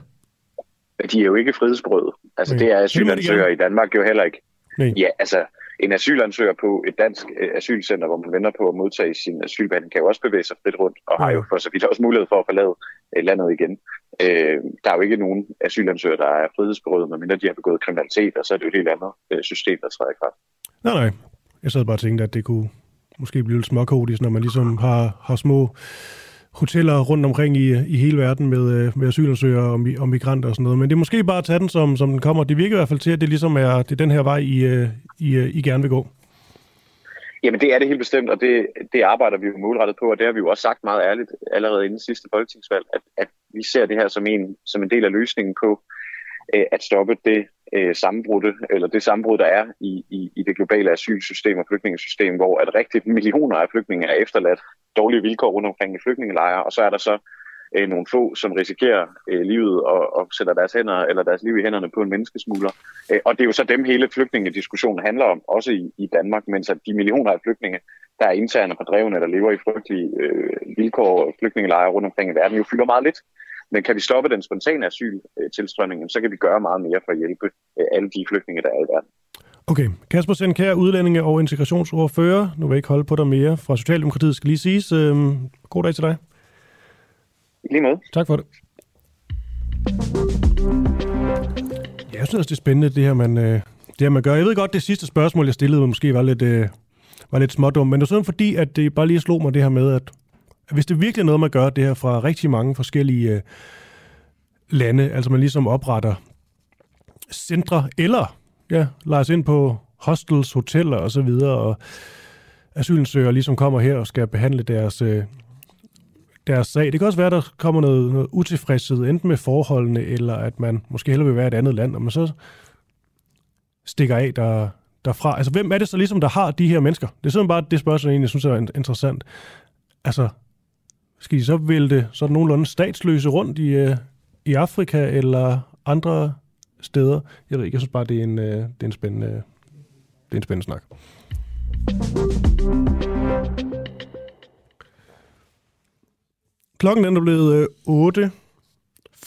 De er jo ikke frihedsbrød. Altså, Nej. det er asylansøgere i Danmark jo heller ikke. Nej. Ja, altså, en asylansøger på et dansk øh, asylcenter, hvor man venter på at modtage sin asylbehandling, kan jo også bevæge sig frit rundt, og har jo for så vidt også mulighed for at forlade øh, landet igen. Øh, der er jo ikke nogen asylansøgere, der er frihedsberøvet, medmindre de har begået kriminalitet, og så er det jo et helt andet system, der træder i kraft. Nej, nej. Jeg sad bare og tænkte, at det kunne måske blive lidt småkodis, når man ligesom har, har små hoteller rundt omkring i, i hele verden med, øh, med asylansøgere og, og migranter og sådan noget. Men det er måske bare at tage den, som, som den kommer. Det virker i hvert fald til, at det ligesom er, det er den her vej, I, øh, I, øh, I gerne vil gå. Jamen det er det helt bestemt, og det, det arbejder vi jo målrettet på, og det har vi jo også sagt meget ærligt allerede inden sidste folketingsvalg, at, at vi ser det her som en, som en del af løsningen på at stoppe det øh, sammenbrudte, eller det sammenbrud, der er i, i, i det globale asylsystem og flygtningesystem, hvor at rigtig millioner af flygtninge er efterladt dårlige vilkår rundt omkring i flygtningelejre, og så er der så øh, nogle få, som risikerer øh, livet og, og sætter deres hænder eller deres liv i hænderne på en menneskesmugler. Øh, og det er jo så dem hele flygtningediskussionen handler om, også i, i Danmark, mens at de millioner af flygtninge, der er interne fordrevne der lever i frygtelige øh, vilkår og flygtningelejre rundt omkring i verden, jo fylder meget lidt. Men kan vi stoppe den spontane asyltilstrømning, så kan vi gøre meget mere for at hjælpe øh, alle de flygtninge, der er i verden. Okay. Kasper Sendkær, udlændinge og integrationsordfører. Nu vil jeg ikke holde på dig mere. Fra Socialdemokratiet skal lige siges. Øhm, god dag til dig. Lige måde. Tak for det. Ja, jeg synes det er spændende, det her, man, øh, det her, man gør. Jeg ved godt, det sidste spørgsmål, jeg stillede, måske var lidt, øh, var lidt smådum, men det er sådan fordi, at det bare lige slog mig det her med, at hvis det virkelig er noget, man gør det her fra rigtig mange forskellige øh, lande, altså man ligesom opretter centre, eller ja, lejes ind på hostels, hoteller og så videre, og asylansøgere ligesom kommer her og skal behandle deres, øh, deres sag. Det kan også være, der kommer noget, noget utilfredshed, enten med forholdene, eller at man måske hellere vil være et andet land, og man så stikker af der, derfra. Altså, hvem er det så ligesom, der har de her mennesker? Det er sådan bare det spørgsmål, jeg egentlig synes er interessant. Altså, skal de så vælte sådan nogenlunde statsløse rundt i, øh, i Afrika eller andre steder? Jeg ved ikke, jeg synes bare, det er en, øh, det er en, spændende, det er en spændende snak. Klokken er blevet øh,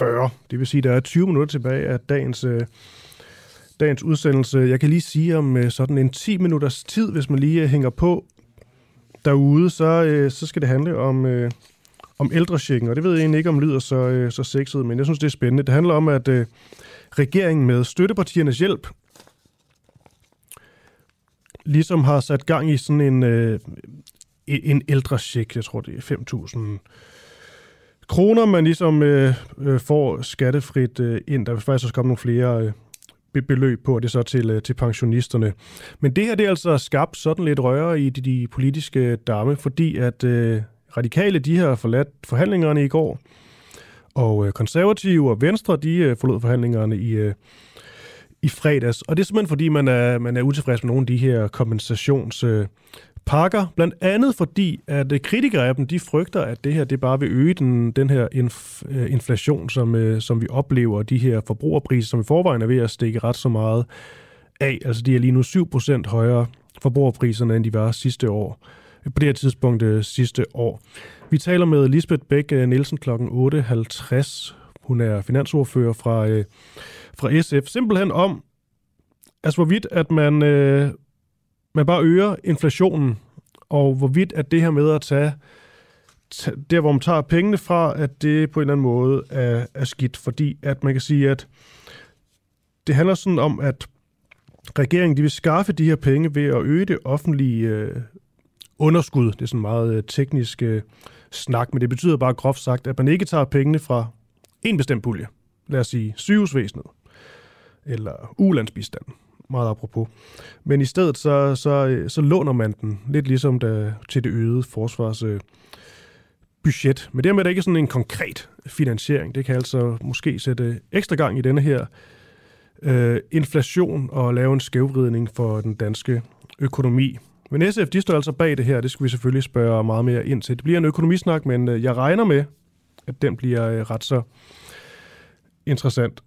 8.40. Det vil sige, at der er 20 minutter tilbage af dagens, øh, dagens udsendelse. Jeg kan lige sige om øh, sådan en 10 minutters tid, hvis man lige hænger på derude, så, så skal det handle om om ældrechecken, og det ved jeg egentlig ikke, om lyder så, øh, så sexet, men jeg synes, det er spændende. Det handler om, at øh, regeringen med støttepartiernes hjælp ligesom har sat gang i sådan en, øh, e-, en ældrecheck, jeg tror, det er 5.000 kroner, man ligesom øh, øh, får skattefrit øh, ind. Der vil faktisk også komme nogle flere øh, beløb på, og det så til, øh, til pensionisterne. Men det her, det er altså skabt sådan lidt røre i de, de politiske damme, fordi at øh, radikale, de har forladt forhandlingerne i går, og øh, konservative og venstre, de øh, forlod forhandlingerne i, øh, i fredags. Og det er simpelthen fordi, man er, man er utilfreds med nogle af de her kompensationspakker. Blandt andet fordi, at øh, kritikere af dem, de frygter, at det her det bare vil øge den, den her inf, øh, inflation, som, øh, som vi oplever, de her forbrugerpriser, som i forvejen er ved at stikke ret så meget af. Altså de er lige nu 7% højere forbrugerpriserne, end de var sidste år på det her tidspunkt øh, sidste år. Vi taler med Lisbeth Bæk øh, Nielsen kl. 8.50. Hun er finansordfører fra, øh, fra SF. Simpelthen om, altså hvorvidt at man, øh, man bare øger inflationen, og hvorvidt at det her med at tage der, hvor man tager pengene fra, at det på en eller anden måde er, er skidt, fordi at man kan sige, at det handler sådan om, at regeringen de vil skaffe de her penge ved at øge det offentlige øh, underskud. Det er sådan meget øh, teknisk øh, snak, men det betyder bare groft sagt, at man ikke tager pengene fra en bestemt pulje. Lad os sige sygehusvæsenet eller ulandsbistanden meget apropos. Men i stedet så, så, øh, så låner man den, lidt ligesom da, til det øgede forsvars øh, budget. Men dermed er det ikke sådan en konkret finansiering. Det kan altså måske sætte ekstra gang i denne her øh, inflation og lave en skævvridning for den danske økonomi. Men SF, de står altså bag det her, det skal vi selvfølgelig spørge meget mere ind til. Det bliver en økonomisnak, men øh, jeg regner med, at den bliver øh, ret så interessant.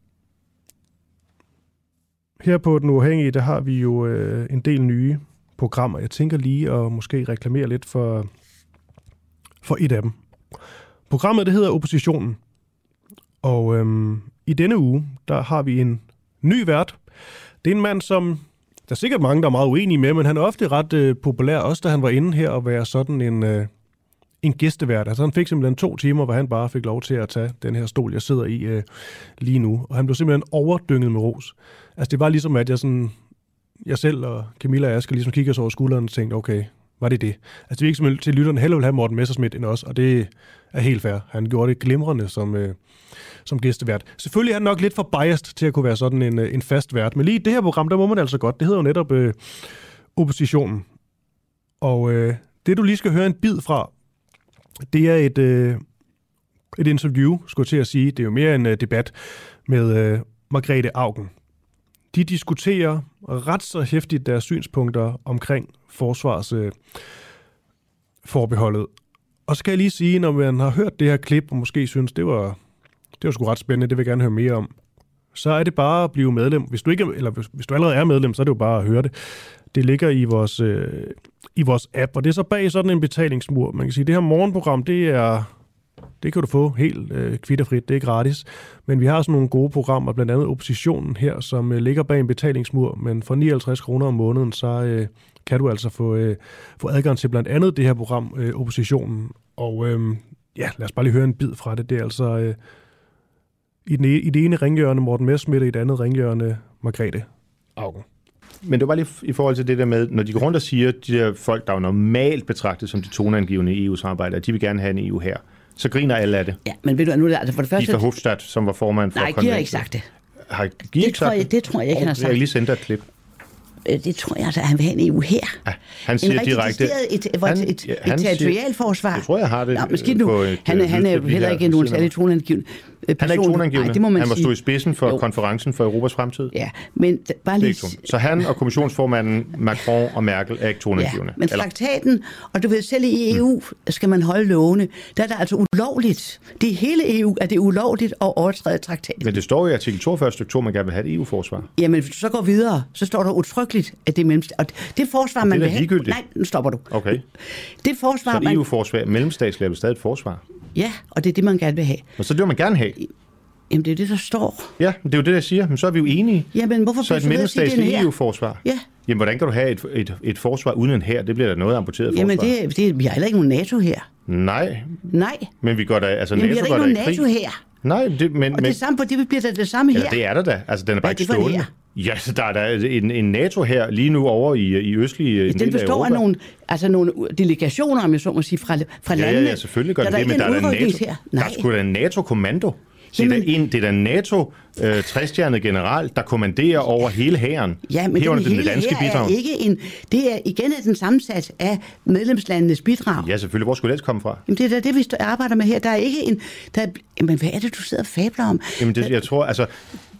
Her på Den Uafhængige, der har vi jo øh, en del nye programmer. Jeg tænker lige at måske reklamere lidt for, for et af dem. Programmet, det hedder Oppositionen. Og øhm, i denne uge, der har vi en ny vært. Det er en mand, som der er sikkert mange, der er meget uenige med, men han er ofte ret øh, populær, også da han var inde her og være sådan en, øh, en gæstevært. Altså han fik simpelthen to timer, hvor han bare fik lov til at tage den her stol, jeg sidder i øh, lige nu. Og han blev simpelthen overdynget med ros. Altså det var ligesom, at jeg sådan, jeg selv og Camilla og Asger ligesom kiggede os over skulderen og tænkte, okay, var det det? Altså det virker som til lytterne hellere vil have Morten Messersmith end os, og det er helt fair. Han gjorde det glimrende som, øh, som gæstevært. Selvfølgelig er han nok lidt for biased til at kunne være sådan en, øh, en fast vært, men lige i det her program, der må man altså godt. Det hedder jo netop øh, Oppositionen. Og øh, det du lige skal høre en bid fra, det er et, øh, et interview, skulle jeg til at sige. Det er jo mere en øh, debat med øh, Margrethe Augen. De diskuterer ret så hæftigt deres synspunkter omkring forsvarsforbeholdet. Øh, forbeholdet. og så kan jeg lige sige, når man har hørt det her klip, og måske synes, det var, det var sgu ret spændende, det vil jeg gerne høre mere om, så er det bare at blive medlem. Hvis du, ikke, eller hvis, hvis du allerede er medlem, så er det jo bare at høre det. Det ligger i vores, øh, i vores app, og det er så bag sådan en betalingsmur. Man kan sige, at det her morgenprogram, det er det kan du få helt øh, kvitterfrit, det er gratis. Men vi har sådan nogle gode programmer, blandt andet Oppositionen her, som øh, ligger bag en betalingsmur, men for 59 kroner om måneden, så øh, kan du altså få, øh, få adgang til blandt andet det her program, øh, Oppositionen. Og øh, ja, lad os bare lige høre en bid fra det. Det er altså øh, i, den, e, i det ene ringhjørne Morten Messmith, og i det andet ringhjørne Margrethe Augen. Men det var lige i forhold til det der med, når de går rundt og siger, de der folk, der er normalt betragtet som de toneangivende i EU-samarbejde, at de vil gerne have en EU her så griner alle af det. Ja, men ved du, nu er det altså for det første... Gita Hofstadt, som var formand for Nej, Giver ikke sagt det. Har det, tror jeg, det tror jeg ikke, han har sagt. Jeg lige sendt et klip. Øh, det tror jeg at han vil have en EU her. Ja, han siger en direkte... Et, et, han, et, et, ja, et territorialforsvar. Jeg tror, jeg har det Nå, måske nu. På et, han, han er jo heller ikke nogen særlig toneangivende person. Han er ikke toneangivende. Nej, det må man han var stå i spidsen for jo. konferencen for Europas fremtid. Ja, men bare lige... Så han og kommissionsformanden Macron og Merkel er ikke toneangivende. Ja, men traktaten, og du ved, selv i EU mm. skal man holde lovene. Der er det altså ulovligt. Det er hele EU, at det er ulovligt at overtræde traktaten. Men det står i artikel 42 stykke 2, man gerne vil have et EU-forsvar. Jamen, hvis du så går videre, så står der utryggeligt, at det er mellem... Og det forsvar, man det vil have... Nej, nu stopper du. Okay. Det forsvar, så. EU-forsvar, mellemstatsligt er stadig et forsvar? Ja, og det er det, man gerne vil have. Og så det vil man gerne have? Jamen, det er det, der står. Ja, det er jo det, jeg siger. Men så er vi jo enige. Jamen, hvorfor så et mellemstatsligt EU-forsvar? Ja. Jamen, hvordan kan du have et, et, et forsvar uden en her? Det bliver da noget amputeret forsvar. Jamen, det, det, vi har heller ikke nogen NATO her. Nej. Nej. Men vi går da, altså Jamen, NATO vi har ikke nogen NATO her. Nej, det, men... Og det, samme, på, det bliver da det samme her. Ja, det er der da. Altså, den er bare ikke stående. Ja, så der er der en, en NATO her lige nu over i, i østlige ja, Den består af, af nogle, altså nogle delegationer, om jeg så må sige, fra, fra ja, landene. Ja, ja, selvfølgelig gør det det, men der er, en NATO, her. Nej. der er sgu da en NATO-kommando. Det er, da en, det er da NATO, øh, 60 general, der kommanderer over hele hæren. Ja, men den, den hele danske bidrag. er ikke en... Det er igen den sammensat af medlemslandenes bidrag. Ja, selvfølgelig. Hvor skulle det komme fra? Jamen, det er da det, vi arbejder med her. Der er ikke en... Der er, jamen, hvad er det, du sidder og fabler om? Jamen, det, jeg tror, altså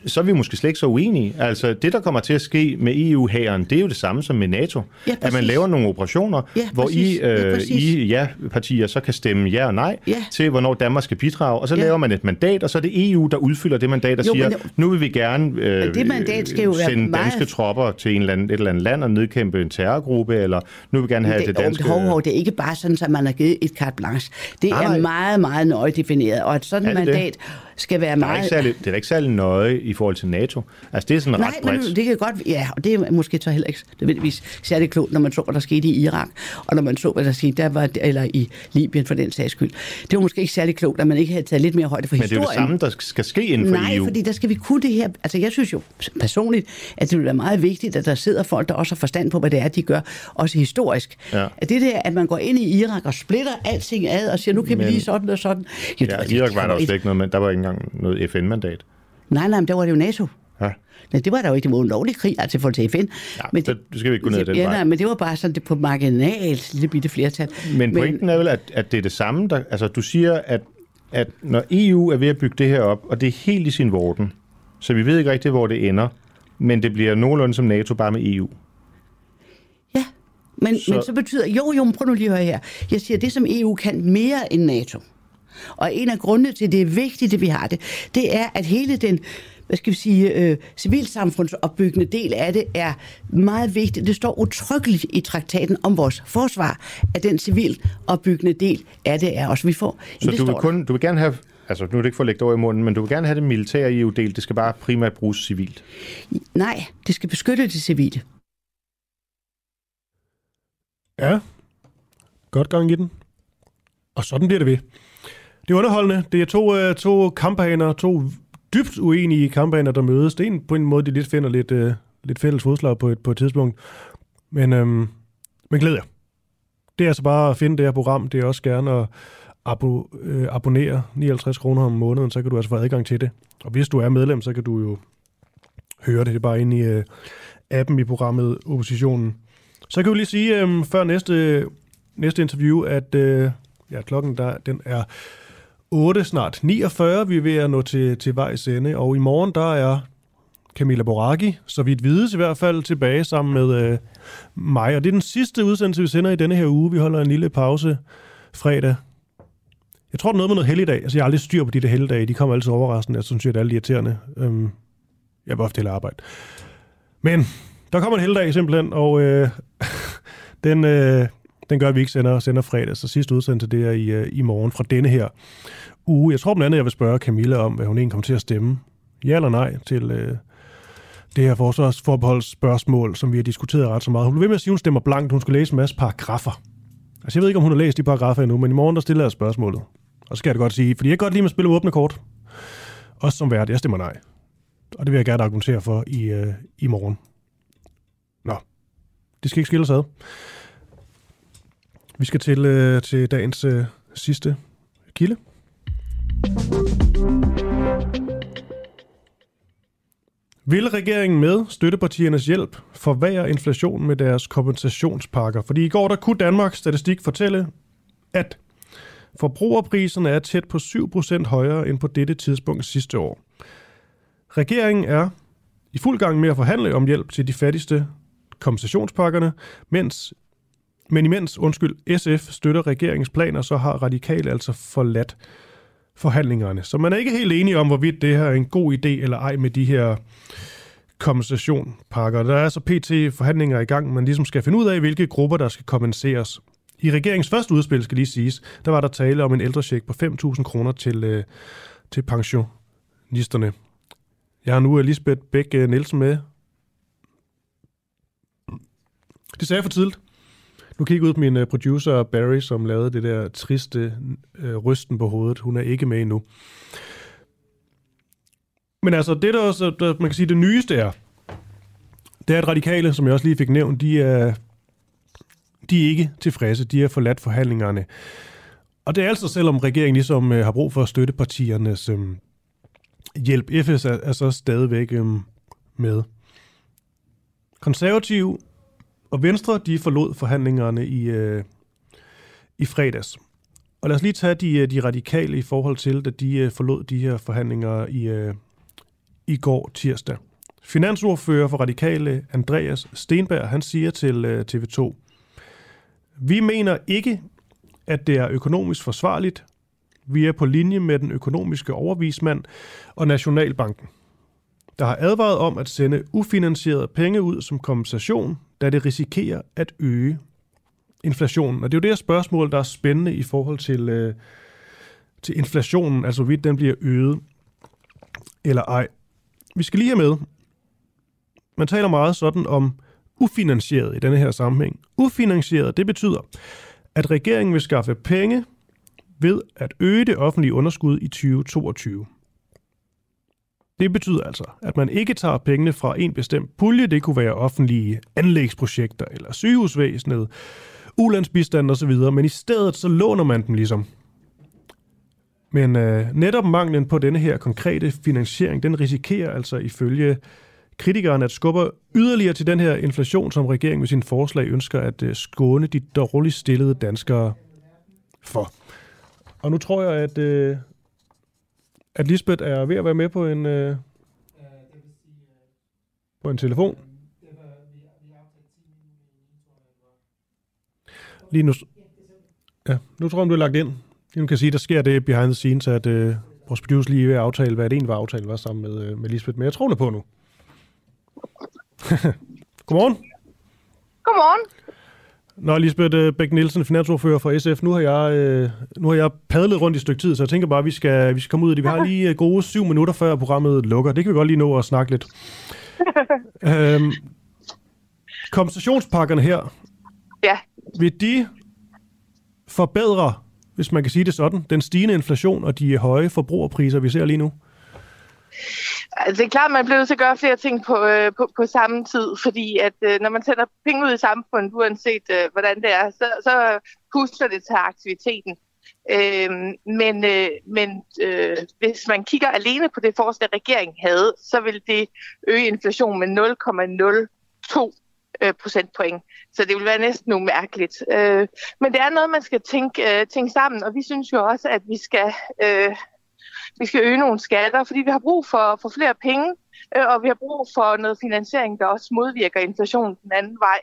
så er vi måske slet ikke så uenige. Altså, det, der kommer til at ske med EU-hæren, det er jo det samme som med NATO. Ja, at man laver nogle operationer, ja, hvor I, øh, ja, I ja-partier så kan stemme ja og nej ja. til, hvornår Danmark skal bidrage. Og så ja. laver man et mandat, og så er det EU, der udfylder det mandat og jo, siger, men, nu vil vi gerne øh, det mandat skal jo sende meget... danske tropper til en eller anden, et eller andet land og nedkæmpe en terrorgruppe, eller nu vil vi gerne have det, det danske... Hov, hov, det er ikke bare sådan, at man har givet et carte blanche. Det nej, er meget, meget nøje defineret, og et sådan mandat... Det? Skal være meget... Det er, ikke særlig, det er ikke særlig nøje i forhold til NATO. Altså, det er sådan Nej, ret bredt. men det kan godt... Ja, og det er måske så heller ikke nødvendigvis særlig klogt, når man så, hvad der skete i Irak, og når man så, hvad der skete der var, eller i Libyen for den sags skyld. Det var måske ikke særlig klogt, at man ikke havde taget lidt mere højde for men historien. Men det er jo det samme, der skal ske inden for Nej, EU. Nej, fordi der skal vi kunne det her. Altså, jeg synes jo personligt, at det vil være meget vigtigt, at der sidder folk, der også har forstand på, hvad det er, de gør, også historisk. Ja. At det der, at man går ind i Irak og splitter alting ad og siger, nu kan men, vi lige sådan og sådan. Jo, ja, Irak var der jo slet ikke noget, men der var ikke engang noget FN FN-mandat? Nej, nej, men der var det jo NATO. Ja. Nej, det var der jo ikke. Det var en lovlig krig, altså for til FN. Ja, men det, det skal vi ikke gå ned ad den ja, vej. Nej, men det var bare sådan det på marginalt lille bitte flertal. Men pointen men, er vel, at, at det er det samme, der, altså du siger, at, at når EU er ved at bygge det her op, og det er helt i sin vorden, så vi ved ikke rigtigt, hvor det ender, men det bliver nogenlunde som NATO, bare med EU. Ja, men så... men så betyder, jo, jo, prøv nu lige at høre her. Jeg siger, det som EU kan mere end NATO. Og en af grundene til, at det er vigtigt, at vi har det, det er, at hele den hvad skal vi sige, øh, civilsamfundsopbyggende del af det er meget vigtigt. Det står utryggeligt i traktaten om vores forsvar, at den civilopbyggende del af det er også, vi får. Så du vil, kun, du vil gerne have Altså, nu er det ikke for at lægge det over i munden, men du vil gerne have det militære EU-del. Det skal bare primært bruges civilt. Nej, det skal beskytte det civile. Ja, godt gang i den. Og sådan bliver det ved. Det er underholdende. Det er to, uh, to kampagner, to dybt uenige kampagner, der mødes. Det er en, på en måde, de lidt finder lidt, uh, lidt fælles fodslag på et, på et tidspunkt. Men, øhm, men glæder jeg. Det er altså bare at finde det her program. Det er også gerne at abo, øh, abonnere 59 kroner om måneden, så kan du altså få adgang til det. Og hvis du er medlem, så kan du jo høre det. Det er bare inde i øh, appen i programmet Oppositionen. Så kan vi lige sige øh, før næste, næste interview, at øh, ja, klokken der, den er 8, snart 49. Vi er ved at nå til, til vejs ende, og i morgen der er Camilla Boraki, så vidt vides i hvert fald, tilbage sammen med øh, mig. Og det er den sidste udsendelse, vi sender i denne her uge. Vi holder en lille pause fredag jeg tror, det er noget med noget helligdag. Altså, jeg har aldrig styr på de der helligdage. De kommer altid overraskende. Jeg synes, det er lidt irriterende. Øhm, jeg vil ofte arbejde. Men der kommer en helligdag simpelthen, og øh, den, øh, den gør, at vi ikke sender, sender fredag. Så sidste udsendelse, det er i, øh, i morgen fra denne her uge. Jeg tror blandt andet, jeg vil spørge Camilla om, hvad hun egentlig kommer til at stemme. Ja eller nej til øh, det her forsvarsforbeholdsspørgsmål, som vi har diskuteret ret så meget. Hun blev ved med at sige, at hun stemmer blankt. Hun skulle læse en masse paragrafer. Altså, jeg ved ikke, om hun har læst de paragrafer endnu, men i morgen der stiller jeg spørgsmålet. Og så skal jeg det godt sige, fordi jeg kan godt lide at spille åbne kort. Også som vært, jeg stemmer nej. Og det vil jeg gerne argumentere for i, øh, i morgen. Nå, det skal ikke skille sig ad. Vi skal til, øh, til dagens øh, sidste kilde. Vil regeringen med støttepartiernes hjælp forvære inflationen med deres kompensationspakker? Fordi i går der kunne Danmarks statistik fortælle, at forbrugerpriserne er tæt på 7% højere end på dette tidspunkt sidste år. Regeringen er i fuld gang med at forhandle om hjælp til de fattigste kompensationspakkerne, mens men imens, undskyld, SF støtter regeringens planer, så har radikale altså forladt forhandlingerne. Så man er ikke helt enig om, hvorvidt det her er en god idé eller ej med de her kompensationpakker. Der er altså så pt. forhandlinger i gang, man ligesom skal finde ud af, hvilke grupper, der skal kompenseres. I regeringens første udspil, skal lige siges, der var der tale om en ældrecheck på 5.000 kroner til, øh, til pensionisterne. Jeg har nu øh, Elisabeth Bæk Nielsen med. Det sagde jeg for tidligt. Nu kigger ud på min øh, producer Barry, som lavede det der triste øh, rysten på hovedet. Hun er ikke med endnu. Men altså, det der også, der, man kan sige, det nyeste er, det er, at radikale, som jeg også lige fik nævnt, de er, de er ikke tilfredse. De har forladt forhandlingerne. Og det er altså, selvom regeringen ligesom øh, har brug for støttepartiernes øh, hjælp. FS er, er så stadigvæk øh, med. Konservativ og Venstre, de forlod forhandlingerne i, øh, i fredags. Og lad os lige tage de, øh, de radikale i forhold til, da de øh, forlod de her forhandlinger i, øh, i går tirsdag. Finansordfører for Radikale, Andreas Stenberg, han siger til øh, TV2, Vi mener ikke, at det er økonomisk forsvarligt. Vi er på linje med den økonomiske overvismand og Nationalbanken der har advaret om at sende ufinansierede penge ud som kompensation, da det risikerer at øge inflationen. Og det er jo det her spørgsmål, der er spændende i forhold til, øh, til inflationen, altså hvorvidt den bliver øget eller ej. Vi skal lige have med, man taler meget sådan om ufinansieret i denne her sammenhæng. Ufinansieret, det betyder, at regeringen vil skaffe penge ved at øge det offentlige underskud i 2022. Det betyder altså, at man ikke tager pengene fra en bestemt pulje. Det kunne være offentlige anlægsprojekter eller sygehusvæsenet, ulandsbistand osv., men i stedet så låner man dem ligesom. Men øh, netop manglen på denne her konkrete finansiering, den risikerer altså ifølge kritikerne at skubbe yderligere til den her inflation, som regeringen med sin forslag ønsker at øh, skåne de dårligt stillede danskere for. Og nu tror jeg, at øh, at Lisbeth er ved at være med på en, øh, på en telefon. Lige nu, ja, nu tror jeg, du er lagt ind. Nu kan sige, der sker det behind the scenes, at øh, vores producer lige er ved at aftale, hvad det egentlig var aftalt var sammen med, øh, med Lisbeth. Men jeg tror på nu. Godmorgen. Godmorgen. Nå, Lisbeth øh, Bæk Nielsen, finansordfører for SF. Nu har, jeg, øh, nu har jeg padlet rundt i et stykke tid, så jeg tænker bare, at vi skal, vi skal komme ud af det. Vi har lige øh, gode syv minutter, før programmet lukker. Det kan vi godt lige nå at snakke lidt. øhm, kompensationspakkerne her, Ja. vil de forbedre, hvis man kan sige det sådan, den stigende inflation og de høje forbrugerpriser, vi ser lige nu? Altså, det er klart, at man bliver nødt til at gøre flere ting på, øh, på, på samme tid, fordi at øh, når man sender penge ud i samfundet, uanset øh, hvordan det er, så, så pusler det til aktiviteten. Øh, men øh, men øh, hvis man kigger alene på det forslag, regeringen havde, så vil det øge inflationen med 0,02 øh, procentpoint. Så det vil være næsten umærkeligt. Øh, men det er noget, man skal tænke, øh, tænke sammen, og vi synes jo også, at vi skal... Øh, vi skal øge nogle skatter, fordi vi har brug for, for flere penge, øh, og vi har brug for noget finansiering, der også modvirker inflationen den anden vej.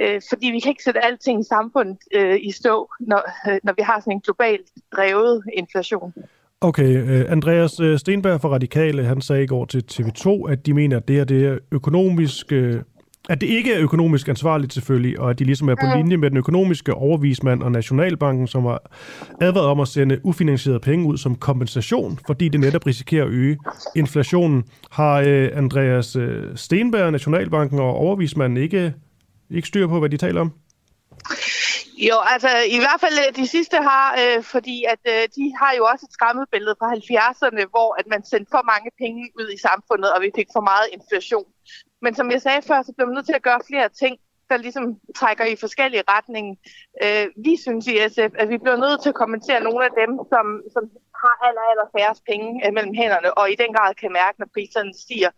Øh, fordi vi kan ikke sætte alting i samfundet øh, i stå, når, øh, når vi har sådan en globalt drevet inflation. Okay, øh, Andreas øh, Stenberg fra Radikale, han sagde i går til TV2, at de mener, at det her det er økonomisk... Øh, at det ikke er økonomisk ansvarligt selvfølgelig, og at de ligesom er på linje med den økonomiske overvismand og Nationalbanken, som har advaret om at sende ufinansierede penge ud som kompensation, fordi det netop risikerer at øge inflationen. Har øh, Andreas øh, Stenberg, Nationalbanken og overvismanden ikke, ikke styr på, hvad de taler om? Jo, altså i hvert fald øh, de sidste har, øh, fordi at øh, de har jo også et skræmmebillede fra 70'erne, hvor at man sendte for mange penge ud i samfundet, og vi fik for meget inflation. Men som jeg sagde før, så bliver man nødt til at gøre flere ting, der ligesom trækker i forskellige retninger. Øh, vi synes i SF, at vi bliver nødt til at kommentere nogle af dem, som, som har aller, aller færrest penge øh, mellem hænderne, og i den grad kan mærke, når priserne stiger.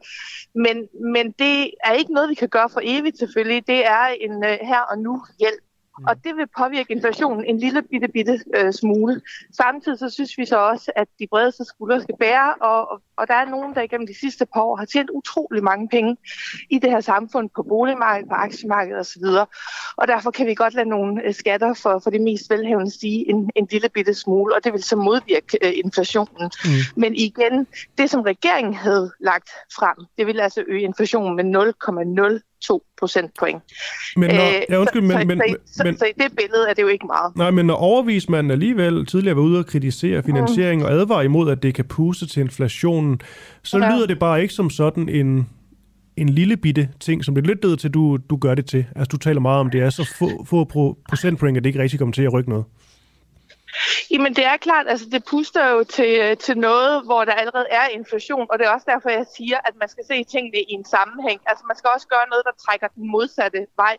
Men, men det er ikke noget, vi kan gøre for evigt selvfølgelig. Det er en øh, her og nu hjælp. Og det vil påvirke inflationen en lille bitte, bitte øh, smule. Samtidig så synes vi så også, at de bredeste skuldre skal bære, og, og, og der er nogen, der igennem de sidste par år har tjent utrolig mange penge i det her samfund på boligmarkedet, på aktiemarkedet osv. Og derfor kan vi godt lade nogle øh, skatter for, for de mest velhævende stige en, en lille bitte smule, og det vil så modvirke øh, inflationen. Mm. Men igen, det som regeringen havde lagt frem, det vil altså øge inflationen med 0,02 procentpoint. Men når, Øh, ja, undskyld, så, men, men, så, så, men, så i det billede er det jo ikke meget. Nej, men når overvismanden alligevel tidligere var ude og kritisere finansiering og advare imod, at det kan puste til inflationen, så Ja. lyder det bare ikke som sådan en, en lille bitte ting, som det lød til, du, du gør det til. Altså, du taler meget om, det er så få, få pro, procentpoint, at det ikke rigtig kommer til at rykke noget. Jamen det er klart, altså det puster jo til, til noget, hvor der allerede er inflation, og det er også derfor, jeg siger, at man skal se tingene i en sammenhæng. Altså man skal også gøre noget, der trækker den modsatte vej.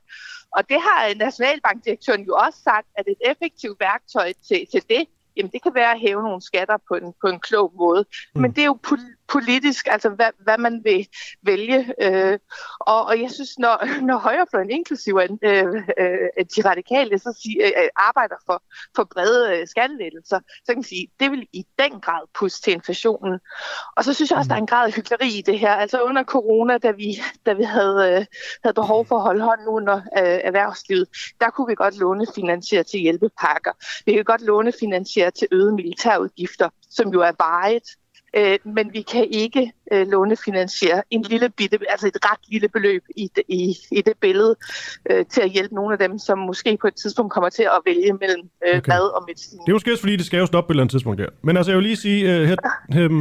Og det har Nationalbankdirektøren jo også sagt, at et effektivt værktøj til, til det, jamen det kan være at hæve nogle skatter på en, på en klog måde. Mm. Men det er jo politisk, altså hvad, hvad man vil vælge. Øh, og, og jeg synes, når, når højrefløjen, inklusive øh, øh, de radikale, så sig, øh, øh, arbejder for, for brede øh, skattelettelser, så kan man sige, det vil i den grad puste til inflationen. Og så synes jeg også, der er en grad af hyggeleri i det her. Altså under corona, da vi, da vi havde, øh, havde behov for at holde hånden under øh, erhvervslivet, der kunne vi godt låne finansiere til hjælpepakker. Vi kan godt låne finansiere til øgede militærudgifter, som jo er vejet. Øh, men vi kan ikke øh, lånefinansiere en lille bitte, altså et ret lille beløb i i, i det billede, øh, til at hjælpe nogle af dem, som måske på et tidspunkt kommer til at vælge mellem øh, okay. mad og medicin. Det er måske også fordi, det skal jo stoppe på et eller andet tidspunkt der. Men altså, jeg vil lige sige, uh, her, um,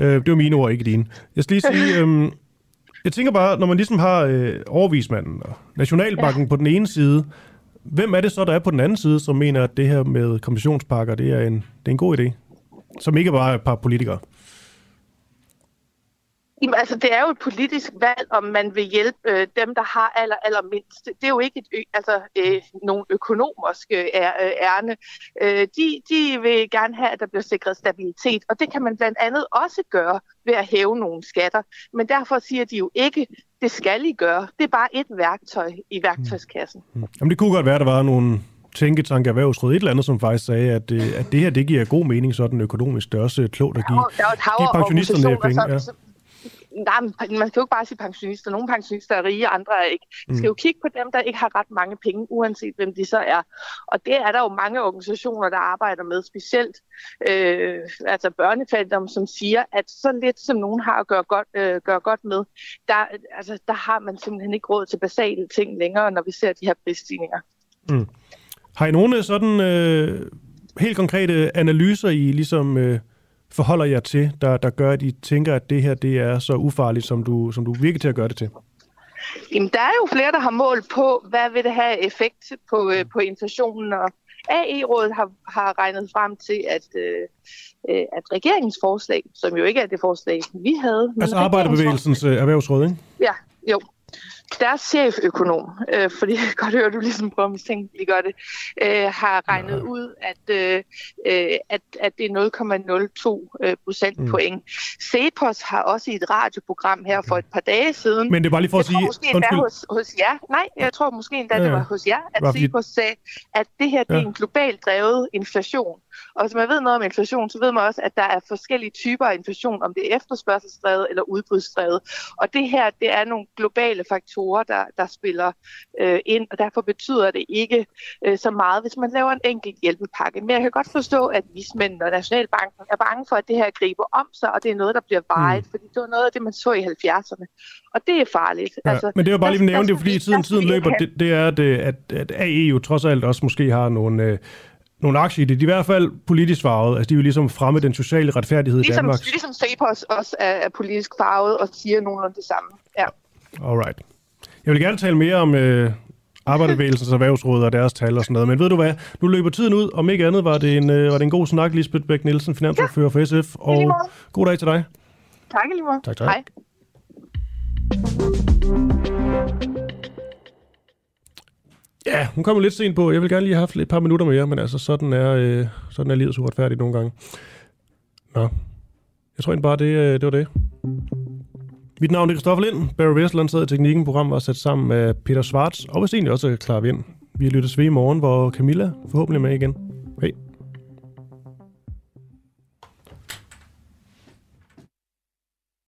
uh, det var mine ord, ikke dine. Jeg skal lige sige, um, jeg tænker bare, når man ligesom har uh, overvismanden og Nationalbanken ja. på den ene side, hvem er det så, der er på den anden side, som mener, at det her med kompensationspakker, det er en, det er en god idé? Som ikke bare er et par politikere. Jamen, altså, det er jo et politisk valg, om man vil hjælpe øh, dem, der har aller, aller mindst. Det er jo ikke et, ø- altså, øh, nogle økonomiske æ- øh, ærne. Øh, de, de vil gerne have, at der bliver sikret stabilitet, og det kan man blandt andet også gøre ved at hæve nogle skatter. Men derfor siger de jo ikke, det skal I gøre. Det er bare et værktøj i værktøjskassen. Jamen, det kunne godt være, at der var nogle tænketanke erhvervsråd, et eller andet, som faktisk sagde, at, øh, at det her, det giver god mening sådan økonomisk. Det er også klogt at give, Der er hav give pensionisterne penge. Ja. nej, man kan jo ikke bare sige pensionister. Nogle pensionister er rige, andre er ikke. Vi skal Mm. jo kigge på dem, der ikke har ret mange penge, uanset hvem de så er. Og det er der jo mange organisationer, der arbejder med, specielt øh, altså børnefattigdom, som siger, at så lidt som nogen har at gøre godt, øh, gøre godt med, der, altså, der har man simpelthen ikke råd til basale ting længere, når vi ser de her prisstigninger. Mm. Har I nogle sådan øh, helt konkrete analyser, I ligesom øh, forholder jer til, der, der gør, at I tænker, at det her det er så ufarligt, som du, som du virker til at gøre det til? Jamen, der er jo flere, der har målt på, hvad vil det have effekt på, øh, på inflationen, og AE-rådet har, har regnet frem til, at, øh, øh, at regeringens forslag, som jo ikke er det forslag, vi havde... Altså Arbejderbevægelsens øh, erhvervsråd, ikke? Ja, jo. Deres cheføkonom, øh, fordi jeg godt høre, at du ligesom prøver at mistænke, de gør det, øh, har regnet ja. ud, at, øh, øh, at, at det er 0,02 øh, procentpoint. Mm. Cepos har også i et radioprogram her for et par dage siden... Men det er bare lige for at jeg tror sige- måske endda hos, hos jer. Nej, jeg tror måske endda, Ja, det var hos jer, at fordi- Cepos sagde, at det her det er Ja. en globalt drevet inflation. Og hvis man ved noget om inflation, så ved man også, at der er forskellige typer af inflation, om det er efterspørgselsdrevet eller udbudsdrevet. Og det her, det er nogle globale faktorer, der, der spiller øh, ind, og derfor betyder det ikke øh, så meget, hvis man laver en enkelt hjælpepakke. Men jeg kan godt forstå, at vismændene og Nationalbanken er bange for, at det her griber om sig, og det er noget, der bliver vejet, mm. fordi det var noget af det, man så i 70'erne. Og det er farligt. Ja, altså, men det var bare lige der det fordi tiden, tiden løber, det, det er, at, øh, at, at AE jo trods alt også måske har nogle, øh, nogle aktier i det. De er i hvert fald politisk farvet, altså de vil ligesom fremme den sociale retfærdighed i Ligesom, Danmark. ligesom Cepos også er, er politisk farvet og siger nogenlunde det samme. Ja. Alright. Jeg vil gerne tale mere om øh, Arbejderbevægelsens erhvervsråd og deres tal og sådan noget, men ved du hvad, nu løber tiden ud, om ikke andet var det en, øh, var det en god snak, Lisbeth Bæk Nielsen, finansordfører for SF, og god dag til dig. Tak måde. Tak, tak. Hej. Ja, hun kommer lidt sent på. Jeg vil gerne lige have haft et par minutter mere, men altså, sådan er, øh, sådan er livet så uretfærdigt nogle gange. Nå. Jeg tror egentlig bare, det, øh, det var det. Mit navn er Kristoffer Lind. Barry Westland sad i teknikken. Programmet var sat sammen med Peter Schwartz, og hvis egentlig også Clara Vind. Vi lyttes ved i morgen, hvor Camilla forhåbentlig er med igen.